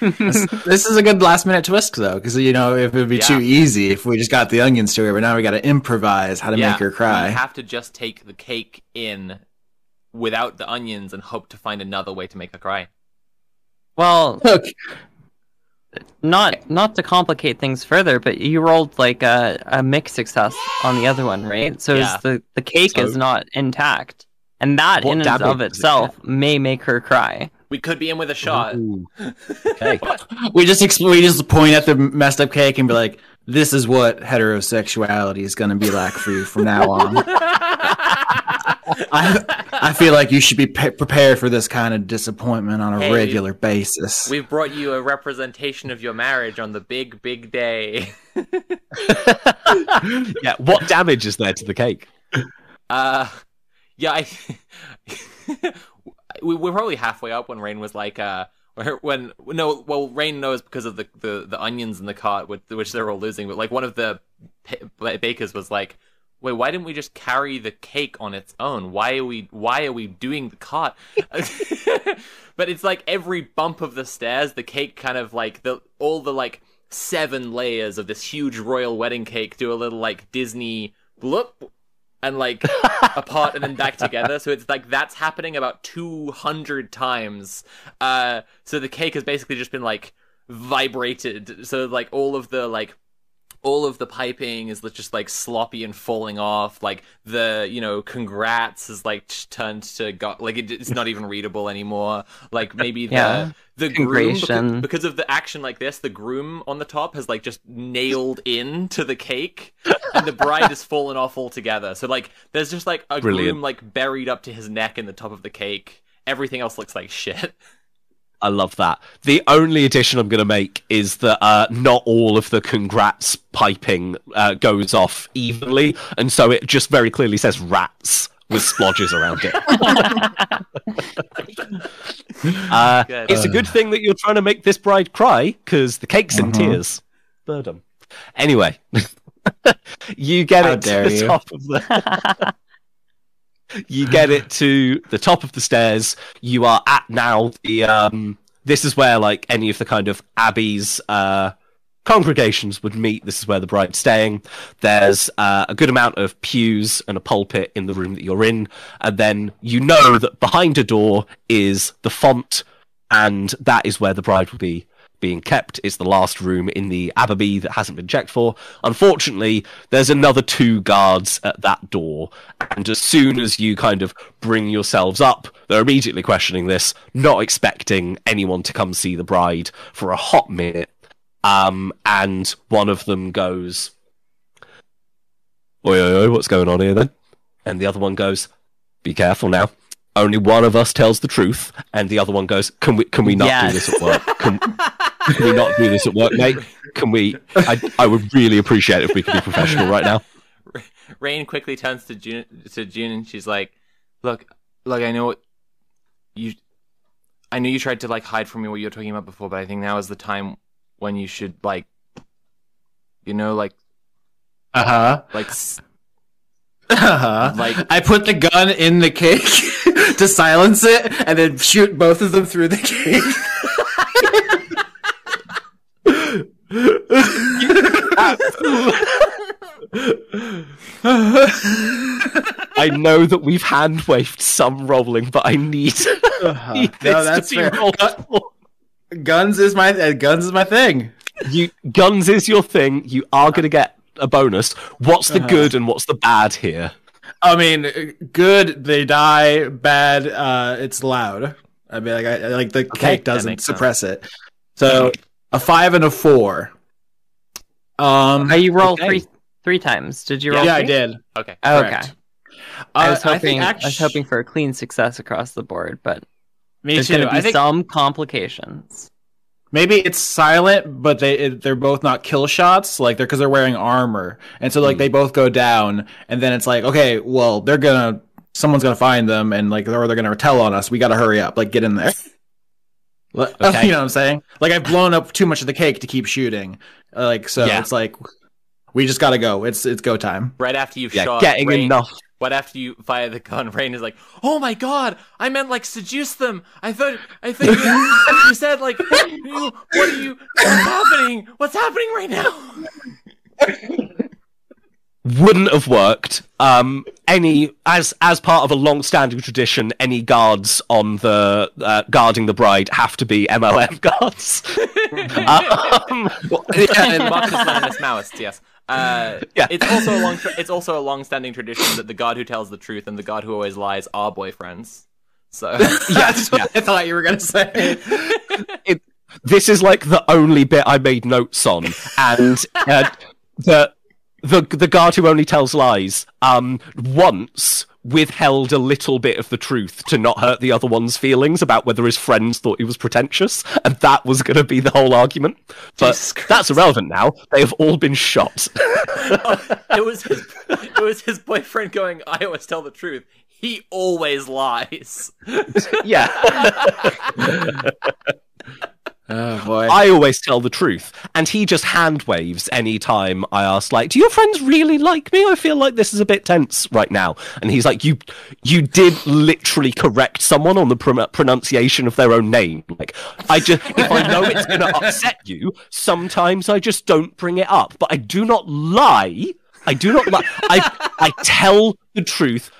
*laughs* this is a good last minute twist though, because you know if it would be Yeah. too easy if we just got the onions to her, but now we got to improvise how to yeah. make her cry. We have to just take the cake in without the onions and hope to find another way to make her cry. Well, Look, not not to complicate things further, but you rolled like a, a mixed success on the other one, right? So Yeah. the the cake So- is not intact, and that What in and of does it itself may make her cry. We could be in with a shot. *laughs* Okay. we just ex- we just point at the messed up cake and be like, this is what heterosexuality is going to be like for you from now on. *laughs* I, I feel like you should be pe- prepared for this kind of disappointment on a Hey, regular basis. We've brought you a representation of your marriage on the big, big day. *laughs* yeah. What damage is there to the cake? Uh, yeah, I. *laughs* we we're probably halfway up when Rain was like, uh, when no, well, Rain knows because of the the, the onions in the cart, which, which they're all losing. But like one of the pa- bakers was like, "Wait, why didn't we just carry the cake on its own? Why are we why are we doing the cart?" *laughs* *laughs* but it's like every bump of the stairs, the cake kind of like the all the like seven layers of this huge royal wedding cake do a little like Disney bloop and like *laughs* apart and then back together. So it's like that's happening about 200 times. Uh, so the cake has basically just been like vibrated. So like all of the like all of the piping is just like sloppy and falling off. Like the you know congrats is like turned to go- like it, it's not even readable anymore. Like maybe *laughs* the Yeah. the groom because, because of the action like this, the groom on the top has like just nailed in to the cake, and the bride has fallen off altogether. So like there's just like a Brilliant. groom like buried up to his neck in the top of the cake. Everything else looks like shit. *laughs* I love that. The only addition I'm going to make is that uh, not all of the congrats piping uh, goes off evenly, and so it just very clearly says rats with splodges around it. *laughs* uh, it's a good thing that you're trying to make this bride cry because the cake's in Uh-huh. tears. Birdom. Anyway, *laughs* you get How it to dare the you. top of the. *laughs* you get it to the top of the stairs. You are at now the um this is where like any of the kind of abbeys uh congregations would meet. This is where the bride's staying. There's uh, a good amount of pews and a pulpit in the room that you're in, and then you know that behind a door is the font, and that is where the bride will be being kept. It's the last room in the abbey that hasn't been checked for. Unfortunately, there's another two guards at that door, and as soon as you kind of bring yourselves up, they're immediately questioning this, not expecting anyone to come see the bride for a hot minute. Um, and one of them goes, Oi, oi, oi, what's going on here then? And the other one goes, Be careful now. Only one of us tells the truth. And the other one goes, Can we can we not do this at work? Can, *laughs* can we not do this at work, mate? Can we I I would really appreciate it if we could be professional right now. *laughs* Rain quickly turns to June to June and she's like, "Look, look, I know what you I know you tried to like hide from me what you were talking about before, but I think now is the time when you should like you know like Uh huh. like s- Uh-huh. Like- I put the gun in the cake *laughs* to silence it, and then shoot both of them through the cake. I know that we've hand waved some rolling, but I need, *laughs* need this no, that's fair. rolled for. Guns is my uh, guns is my thing. You guns is your thing. You are going to get a bonus. What's the Uh-huh. good and what's the bad here? I mean, good they die. Bad, uh, it's loud. I mean, like, I, like the cake doesn't makes suppress it. So a five and a four. Um, Oh, you roll Okay. three three times. Did you roll? yeah, I did. okay. Oh, okay. Correct. I Uh, was hoping. I, think was hoping for a clean success across the board, but Me there's going to be I think some complications. Maybe it's silent, but they it, they're both not kill shots. Like they're because they're wearing armor, and so like Hmm. they both go down, and then it's like okay, well they're gonna someone's gonna find them, and like or they're gonna tell on us. We gotta hurry up. Like get in there. *laughs* *laughs* Okay. you know what I'm saying? Like I've blown up too much of the cake to keep shooting. Like so, Yeah. it's like we just gotta go. It's it's go time. Right after you've Yeah, shot getting Rain, enough. Right after you fire the gun, *laughs* Rain is like, "Oh my god! I meant like seduce them. I thought, I thought you, *laughs* you said like, you, what are you? What's happening? What's happening right now?" Wouldn't have worked. Um, any as as part of a long-standing tradition, any guards on the uh, guarding the bride have to be MLM guards. *laughs* um, and Marxist Leninist Maoists, yes. Uh, Yeah. It's also a long. It's also a long-standing tradition that the god who tells the truth and the god who always lies are boyfriends. So *laughs* *laughs* That's what I thought you were gonna say. *laughs* it, this is like the only bit I made notes on, and uh, that the the guard who only tells lies um once withheld a little bit of the truth to not hurt the other one's feelings about whether his friends thought he was pretentious, and that was going to be the whole argument. But that's irrelevant now. They have all been shot. *laughs* it was his, it was his boyfriend going. I always tell the truth. He always lies. yeah, *laughs* Oh boy. I always tell the truth, and he just hand waves any time I ask, like, "Do your friends really like me? I feel like this is a bit tense right now." And he's like, "You, you did literally correct someone on the pron- pronunciation of their own name. Like, I just, if I know it's going to upset you, sometimes I just don't bring it up, but I do not lie. I do not lie. I, I tell the truth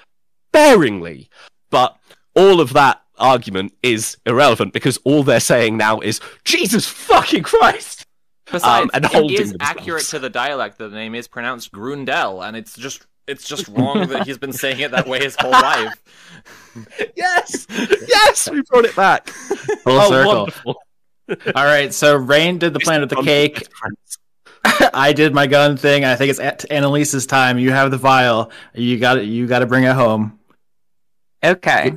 sparingly, but all of that." Argument is irrelevant because all they're saying now is Jesus fucking Christ. Besides, Um, and it holding is themselves. accurate to the dialect. The name is pronounced Grundel, and it's just it's just wrong that he's been saying it that way his whole *laughs* life. Yes, yes, we brought it back. *laughs* Full oh, circle. wonderful. All right, so Rain did the plan with the cake. *laughs* I did my gun thing. I think it's at Annalise's time. You have the vial. You got it. You got to bring it home. Okay.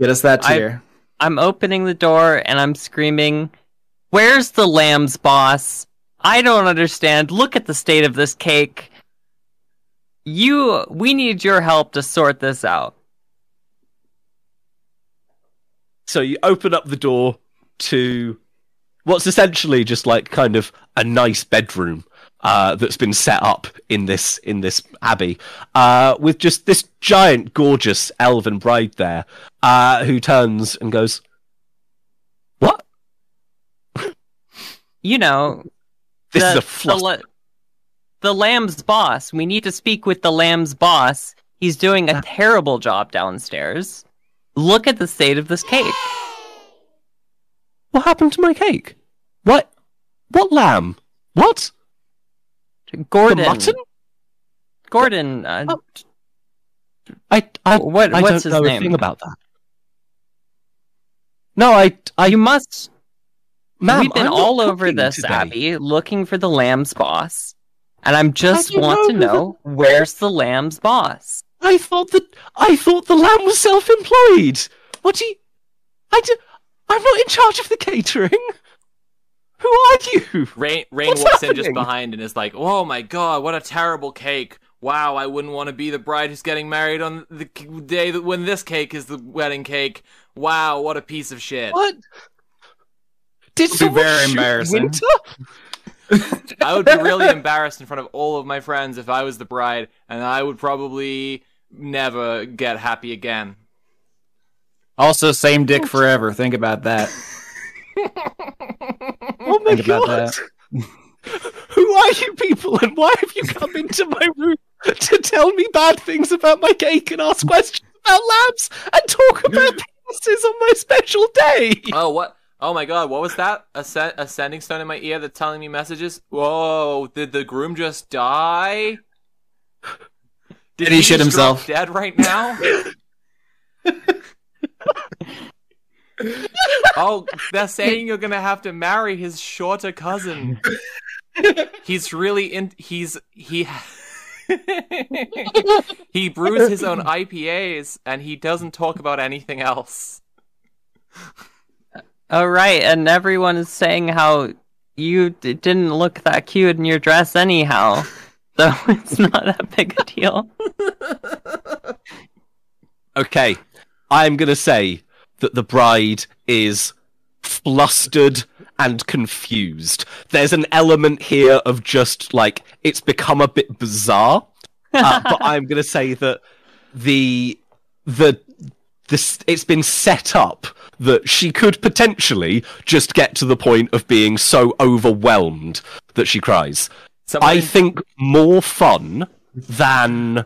Get us that I- I'm opening the door and I'm screaming, Where's the lamb's boss? I don't understand. Look at the state of this cake. You, we need your help to sort this out. So you open up the door to what's essentially just like kind of a nice bedroom uh, that's been set up in this in this abbey uh, with just this giant, gorgeous elven bride there uh, who turns and goes, "What? You know, This the, is a the, fluster." la- the lamb's boss. We need to speak with the lamb's boss. He's doing a terrible job downstairs. Look at the state of this cake. What happened to my cake? What? What lamb? What? Gordon. The mutton? Gordon. Uh, Oh. I I, What- I what's don't his know a thing about that. No, I I you must. ma'am, We've been I'm all over this, today. Abby, looking for the lamb's boss. And I'm just do you want to know know where's the lamb's boss? I thought that I thought the lamb was self-employed. What do you? I do. I'm not in charge of the catering. Who are you? Rain Rain What's walks in just behind and is like, "Oh my god, what a terrible cake! Wow, I wouldn't want to be the bride who's getting married on the day that when this cake is the wedding cake. Wow, what a piece of shit! What? Did be someone very shoot embarrassing. Winter? *laughs* I would be really embarrassed in front of all of my friends if I was the bride, and I would probably never get happy again. Also, same dick forever. Think about that. *laughs* Oh my god! *laughs* Who are you people, and why have you come into my room to tell me bad things about my cake and ask questions about labs and talk about *laughs* penises on my special day? Oh what? Oh my god, what was that? A, se- a sending stone in my ear that's telling me messages? Whoa, did the groom just die? Did Did he shit just himself? Dead right now? *laughs* oh, they're saying you're gonna have to marry his shorter cousin. He's really in. He's he. *laughs* he brews his own IPAs and he doesn't talk about anything else. Oh, right. And everyone is saying how you d- didn't look that cute in your dress anyhow. *laughs* So it's not that big a deal. *laughs* Okay, I'm gonna say that the bride is flustered and confused. There's an element here of just like it's become a bit bizarre, uh, *laughs* but I'm gonna say that the the this it's been set up that she could potentially just get to the point of being so overwhelmed that she cries. Someone, I think more fun than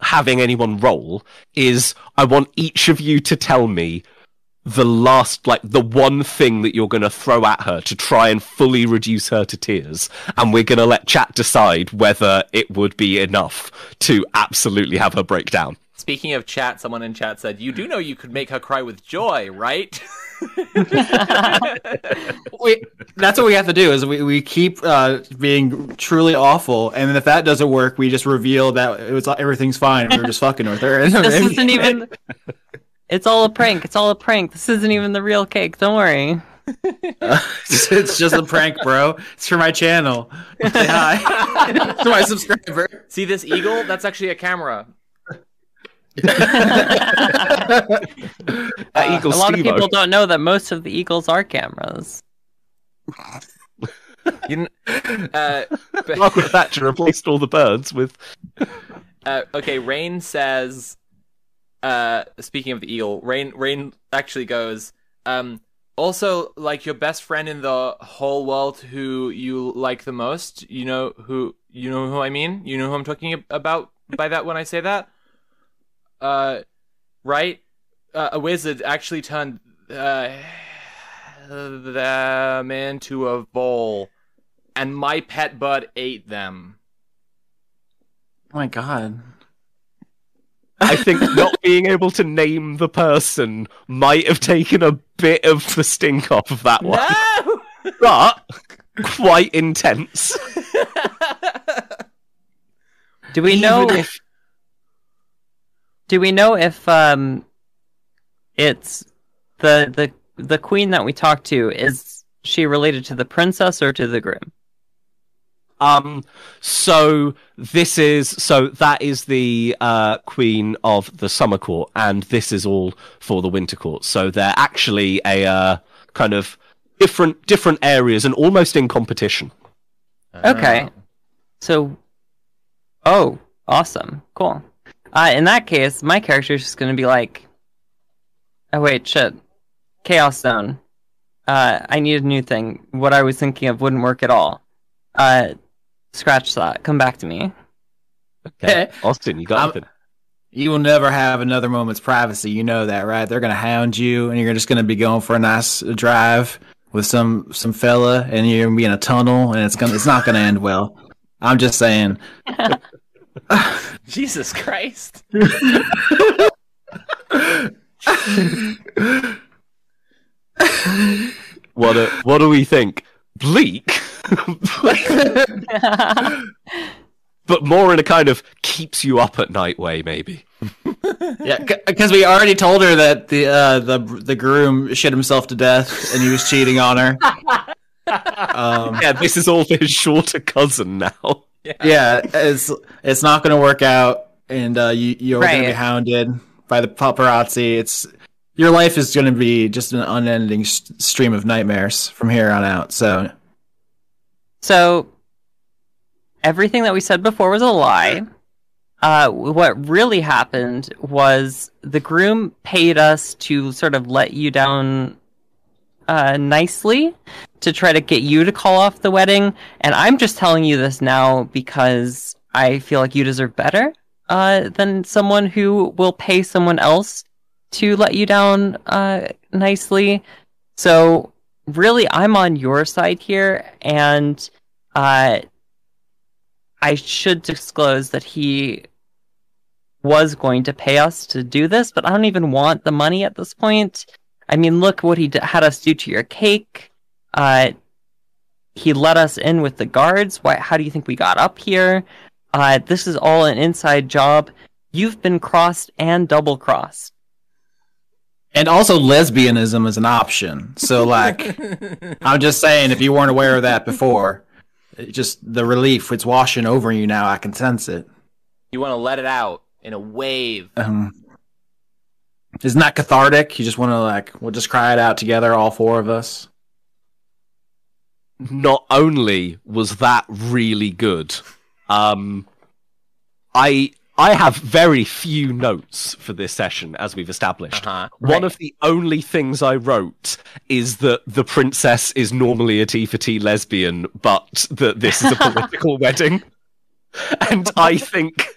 having anyone roll is I want each of you to tell me the last, like, the one thing that you're going to throw at her to try and fully reduce her to tears. And we're going to let chat decide whether it would be enough to absolutely have her break down. speaking of chat, someone in chat said, "You do know you could make her cry with joy, right?" *laughs* *laughs* we, that's what we have to do is we, we keep uh, being truly awful and then if that doesn't work we just reveal that it was everything's fine we are just fucking with her *laughs* this isn't even. It's all a prank. It's all a prank. This isn't even the real cake. Don't worry. *laughs* it's just a prank bro it's for my channel Say hi to my subscriber See this eagle? That's actually a camera. That eagle a lot of Steve-O. people don't know that most of the eagles are cameras. You kn- uh, but- Margaret Thatcher replaced all the birds with. *laughs* uh, okay, Rain says. Uh, speaking of the eagle, Rain Rain actually goes. Um, also, like your best friend in the whole world, who you like the most. You know who you know who I mean. You know who I'm talking about by that when I say that. Uh, right. Uh, a wizard actually turned uh, them into a bowl, and my pet bird ate them. oh my god I think *laughs* not being able to name the person might have taken a bit of the stink off of that one, No. *laughs* but quite intense. *laughs* Do we know? Even if- Do we know if um, it's the the the queen that we talked to? Is she related to the princess or to the groom? Um, so this is so that is the uh, queen of the summer court, and this is all for the winter court. So they're actually a uh, kind of different different areas and almost in competition. Okay. So, oh, awesome, cool. Uh, in that case, my character is just going to be like, oh wait, shit, Chaos Zone. Uh, I need a new thing. What I was thinking of wouldn't work at all. Uh, scratch that. Come back to me. Okay. *laughs* Austin, you got I'm- anything? You will never have another moment's privacy. You know that, right? They're gonna hound you, and you're just gonna be going for a nice drive with some some fella, and you're gonna be in a tunnel, and it's gonna it's not gonna end well. I'm just saying. *laughs* *laughs* Jesus Christ. What do, what do we think? Bleak, but more in a kind of keeps you up at night way, maybe. Yeah, because we already told her that the uh, the the groom shit himself to death, and he was cheating on her. Um, *laughs* Yeah, this is all his shorter cousin now. Yeah, it's it's not going to work out, and uh, you you're going to be hounded by the paparazzi. It's your life is going to be just an unending stream of nightmares from here on out. So So, everything that we said before was a lie. Uh, what really happened was the groom paid us to sort of let you down uh, nicely to try to get you to call off the wedding. And I'm just telling you this now because I feel like you deserve better uh, than someone who will pay someone else to let you down uh, nicely. So, really, I'm on your side here, and uh, I should disclose that he was going to pay us to do this, but I don't even want the money at this point. I mean, look what he d- had us do to your cake. Uh, he let us in with the guards. Why? How do you think we got up here? Uh, this is all an inside job. You've been crossed and double crossed. and also lesbianism is an option. So like, *laughs* I'm just saying, if you weren't aware of that before, it just the relief it's washing over you now. I can sense it. You want to let it out in a wave. Um, isn't that cathartic? You just want to like, we'll just cry it out together, all four of us. Not only was that really good, um, I I have very few notes for this session, as we've established. Uh-huh. One of the only things I wrote is that the princess is normally a T for T lesbian, but that this is a *laughs* political wedding. And I think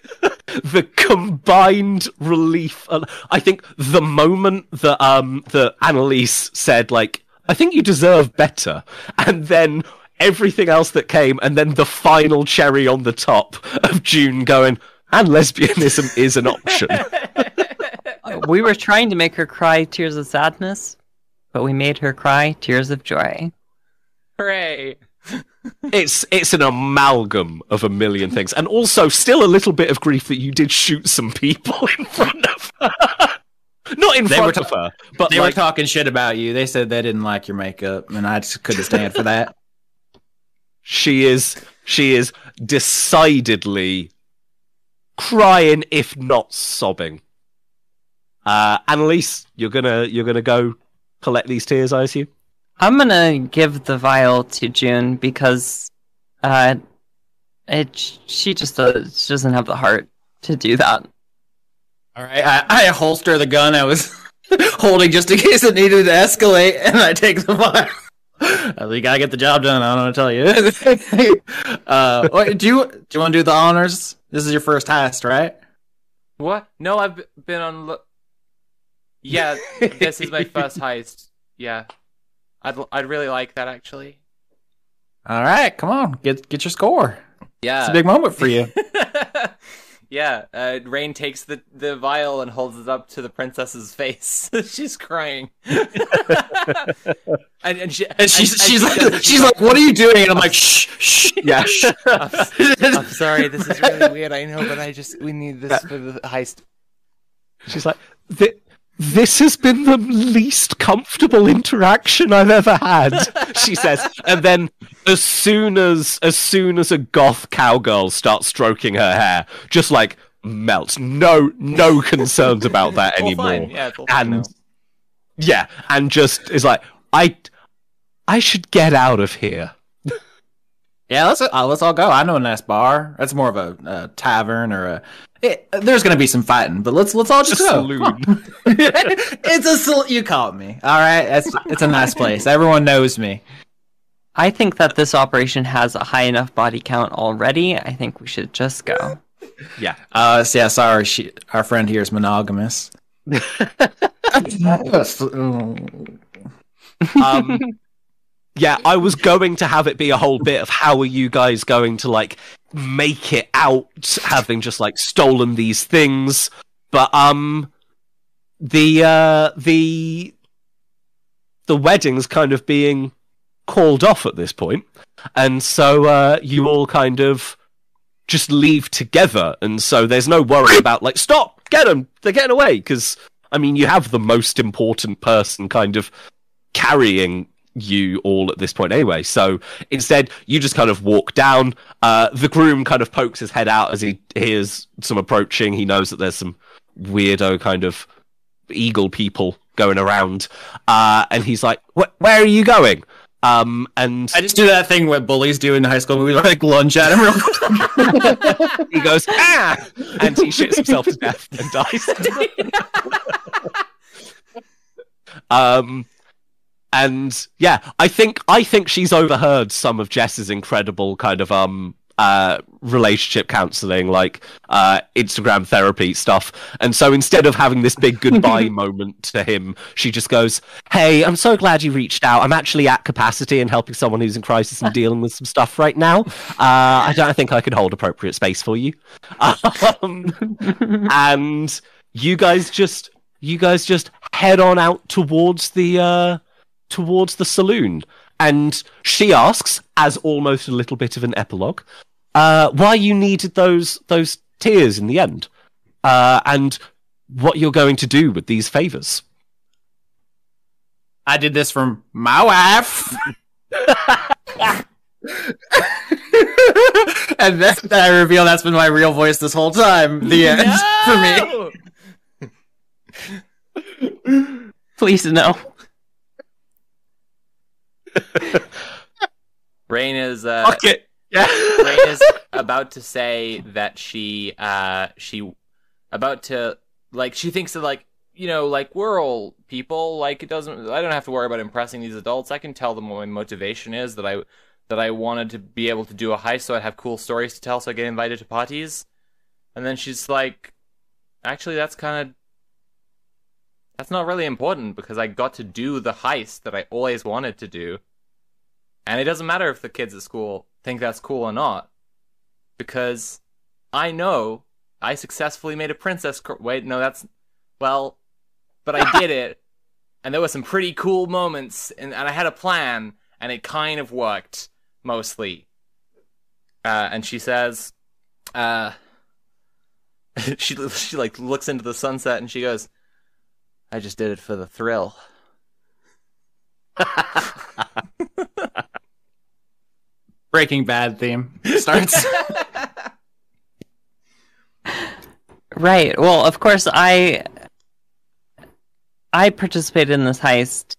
the combined relief, I think the moment that um that Annalise said like, I think you deserve better, and then everything else that came, and then the final cherry on the top of June going, and lesbianism *laughs* is an option. *laughs* we were trying to make her cry tears of sadness. but we made her cry tears of joy. Hooray! *laughs* it's it's an amalgam of a million things, and also still a little bit of grief that you did shoot some people in front of her. Not in They front were of her, but They like, were talking shit about you. They said they didn't like your makeup, and I just couldn't stand for that. *laughs* she is she is decidedly crying, if not sobbing. Uh, Annalise, you're gonna you're gonna go collect these tears, I assume. I'm gonna give the vial to June because uh, it she just does, she doesn't have the heart to do that. All right, I, I holster the gun I was *laughs* holding just in case it needed to escalate, and I take the vial. Uh, you gotta get the job done. I don't want to tell you. *laughs* uh, wait, do you do you want to do the honors? This is your first heist, right? What? No, I've been on. Lo- yeah, this is my first *laughs* heist. Yeah, I'd l- I'd really like that actually. All right, come on, get get your score. Yeah, It's a big moment for you. Yeah, uh, Rain takes the, the vial and holds it up to the princess's face. *laughs* she's crying. *laughs* and, and, she, And she's and- and she's like she's like, what are you doing? And I'm like, shh, shh, *laughs* Yeah. I'm, I'm sorry, this is really weird. I know, but I just we need this for the heist. She's like, "Thi- this has been the least comfortable interaction I've ever had. she says, and then as soon as as soon as a goth cowgirl starts stroking her hair, just like melts. No, no concerns about that anymore. Yeah, and now. yeah, and just is like, I, I should get out of here. Yeah, let's uh, let's all go. I know a nice bar. That's more of a, a tavern or a. It, there's gonna be some fighting, but let's let's all just A go. saloon. *laughs* It's a sal- you caught me. All right, it's it's a nice place. Everyone knows me. I think that this operation has a high enough body count already. I think we should just go. *laughs* Yeah. Uh, so yeah, sorry, she, our friend here is monogamous. *laughs* um yeah i was going to have it be a whole bit of how are you guys going to like make it out having just like stolen these things. But um the uh the the wedding's kind of being called off at this point. And so uh you all kind of just leave together. And so there's no worry about like stop get them they're getting away. Because i mean you have the most important person kind of carrying you all at this point anyway. So instead, you just kind of walk down. Uh, the groom kind of pokes his head out as he hears some approaching. He knows that there's some weirdo kind of eagle people going around, uh, and he's like, "Where are you going?" Um, and I just do that thing what bullies do in high school movies, where I, like lunge at him real quick. *laughs* he goes, "Ah!" and he shits himself to death and dies. *laughs* um, and yeah, I think I think she's overheard some of Jess's incredible kind of um uh relationship counseling, like uh Instagram therapy stuff. And so instead of having this big goodbye *laughs* moment to him, she just goes, "Hey, I'm so glad you reached out. I'm actually at capacity and helping someone who's in crisis and *laughs* dealing with some stuff right now. Uh, I don't think I could hold appropriate space for you." Um, and you guys just you guys just head on out towards the uh towards the saloon and she asks as almost a little bit of an epilogue uh why you needed those those tears in the end uh and what you're going to do with these favors I did this from my wife. *laughs* and then I reveal that's been my real voice this whole time. The end for me. *laughs* Please no. Rain is uh, Fuck it. Yeah. Rain is about to say that she uh she about to like she thinks that like you know like we're all people. Like it doesn't I don't have to worry about impressing these adults. I can tell them what my motivation is that I that I wanted to be able to do a heist so I'd have cool stories to tell so I get invited to parties. And then she's like actually that's kind of that's not really important because I got to do the heist that I always wanted to do and it doesn't matter if the kids at school think that's cool or not. Because I know I successfully made a princess. Cr- Wait, no, that's. Well, but I did it. and there were some pretty cool moments, and, and I had a plan, and it kind of worked mostly. Uh, and she says, uh, *laughs* she she like looks into the sunset and she goes, "I just did it for the thrill." *laughs* Breaking Bad theme starts. *laughs* Right. Well, of course, I I participated in this heist.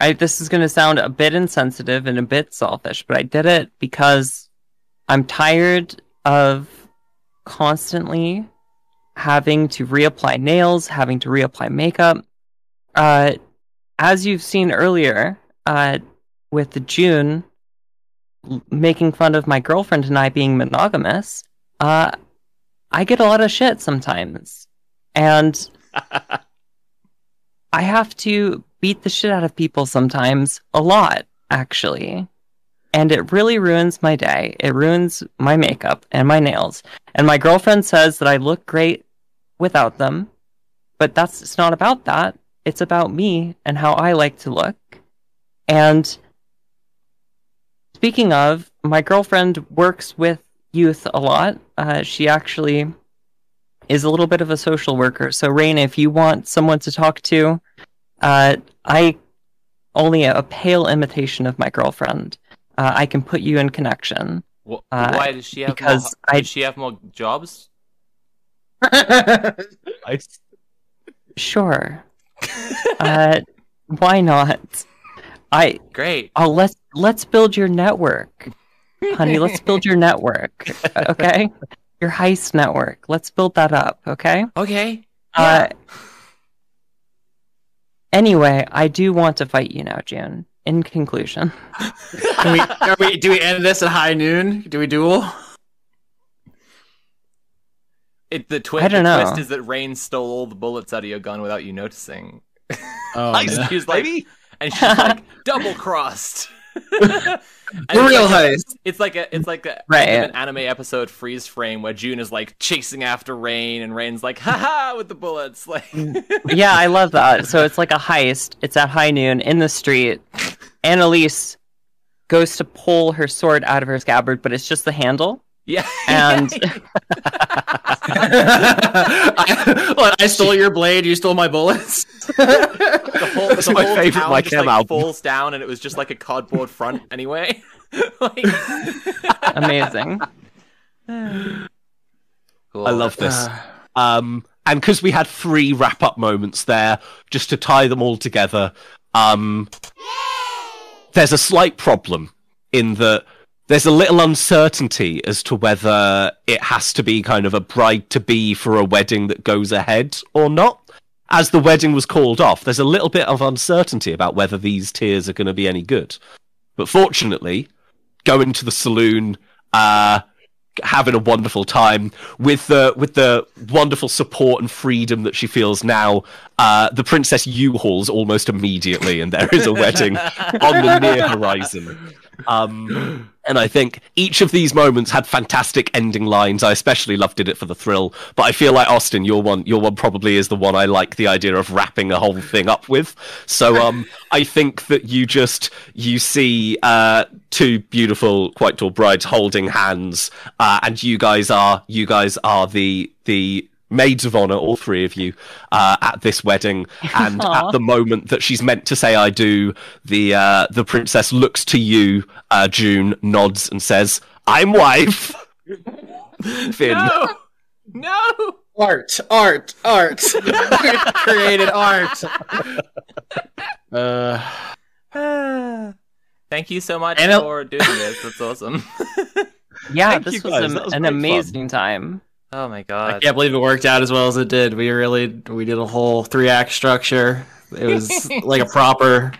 I this is going to sound a bit insensitive and a bit selfish, but I did it because I'm tired of constantly having to reapply nails, having to reapply makeup. Uh, as you've seen earlier, uh, with the June making fun of my girlfriend and I being monogamous, uh, I get a lot of shit sometimes. And *laughs* I have to beat the shit out of people sometimes, a lot, actually. And it really ruins my day. It ruins my makeup and my nails. And my girlfriend says that I look great without them. But that's it's not about that. It's about me and how I like to look. And speaking of, my girlfriend works with youth a lot. Uh, she actually is a little bit of a social worker. So, Rain, if you want someone to talk to, uh, I only a pale imitation of my girlfriend. Uh, I can put you in connection. Uh, Why does she have because more? I- Does she have more jobs? *laughs* I, Sure. uh, why not? I Great. oh let's let's build your network, honey. Let's build your network. *laughs* Okay, your heist network. Let's build that up. Okay. Okay. Uh, anyway, I do want to fight you now, June. In conclusion, *laughs* Can we, are we, do we end this at high noon? Do we duel? It, the, twi- I don't the know. twist is that Rain stole all the bullets out of your gun without you noticing. Oh, *laughs* Nice. yeah. She's like, baby. and she's like *laughs* double crossed. *laughs* The real heist. It's like a it's like a Right. an anime episode freeze frame where June is like chasing after Rain and Rain's like haha with the bullets like mm, yeah, I love that. So it's like a heist. It's at high noon in the street. Annalise goes to pull her sword out of her scabbard, but it's just the handle. yeah And I, *laughs* what, I stole your blade. You stole my bullets. *laughs* the whole, That's the my whole favorite town Mike just, M like, album. falls down and it was just like a cardboard front anyway. *laughs* like, amazing. cool. I love this. Um, and because we had three wrap up moments there, just to tie them all together, um, there's a slight problem in that there's a little uncertainty as to whether it has to be kind of a bride to be for a wedding that goes ahead or not. As the wedding was called off, there's a little bit of uncertainty about whether these tears are going to be any good. But fortunately, going to the saloon, uh, having a wonderful time with the with the wonderful support and freedom that she feels now. Uh, the princess U-hauls almost immediately, and there is a wedding *laughs* on the near horizon. Um, and I think each of these moments had fantastic ending lines. I especially loved it for the thrill, but I feel like Austin, your one, your one probably is the one I like the idea of wrapping a whole thing up with. So um, *laughs* I think that you just you see uh, two beautiful, quite tall brides holding hands, uh, and you guys are you guys are the the maids of honor, all three of you, uh, at this wedding. *laughs* And Aw. at the moment that she's meant to say "I do," the uh, the princess looks to you, uh, June, nods, and says, "I'm wife." *laughs* Finn. no, no. Art, art, art. *laughs* Created art. Uh, *sighs* Thank you so much And it- for doing this. That's awesome. Yeah, Thank this was, guys. an, That was an great fun. amazing time. Oh my god! I can't believe it worked out as well as it did. We really we did a whole three act structure. It was *laughs* like a proper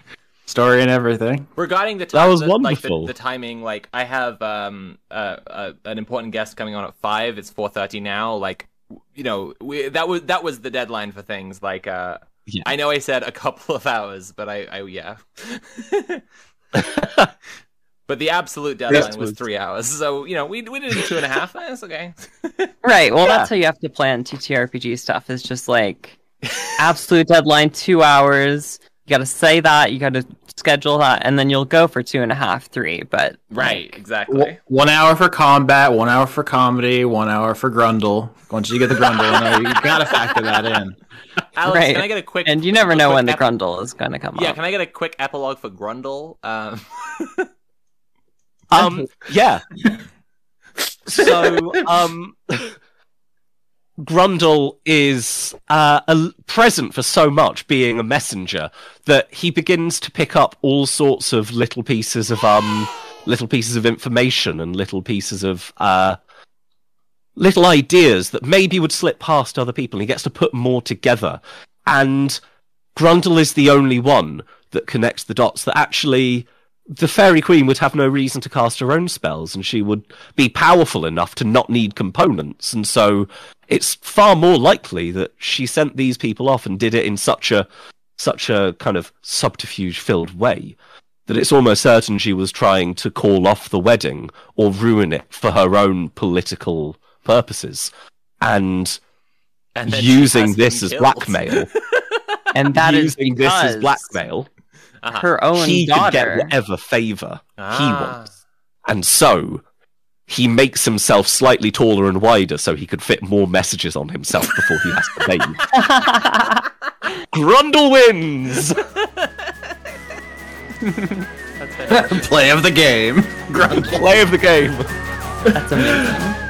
story and everything. Regarding the That was the, like the, wonderful. the timing, like I have um uh, uh an important guest coming on at five. It's four thirty now. Like you know, we, that was that was the deadline for things. Like uh, Yeah. I know I said a couple *laughs* of hours, but I, I yeah. *laughs* but the absolute deadline was was- three hours. So you know, we we did it two and a half. It's okay. *laughs* Right. Well, Yeah. that's how you have to plan TTRPG stuff. Is just like absolute deadline two hours. You got to say that. You got to schedule that, and then you'll go for two and a half, three. But Right, like, exactly. W- One hour for combat, one hour for comedy, one hour for Grundle. Once you get the Grundle in there, you gotta factor that in. *laughs* Alex, right. can I get a quick? and you never know quick when the ep- grundle is going to come Yeah, up. can I get a quick epilogue for Grundle? Um, *laughs* Um, *laughs* yeah. so, um, Grundle is uh, a, present for so much, being a messenger, that he begins to pick up all sorts of little pieces of um, little pieces of information and little pieces of uh, little ideas that maybe would slip past other people. And he gets to put more together, and Grundle is the only one that connects the dots that actually the fairy queen would have no reason to cast her own spells and she would be powerful enough to not need components. And so it's far more likely that she sent these people off and did it in such a such a kind of subterfuge filled way that it's almost certain she was trying to call off the wedding or ruin it for her own political purposes. And, and using this as blackmail. *laughs* And that is using this as blackmail Uh-huh. Her own he can get whatever favor he Ah. wants. And so he makes himself slightly taller and wider so he could fit more messages on himself before he has to leave. *laughs* Grundle wins! *laughs* That's. *laughs* Play of the game. Play of the game. That's amazing.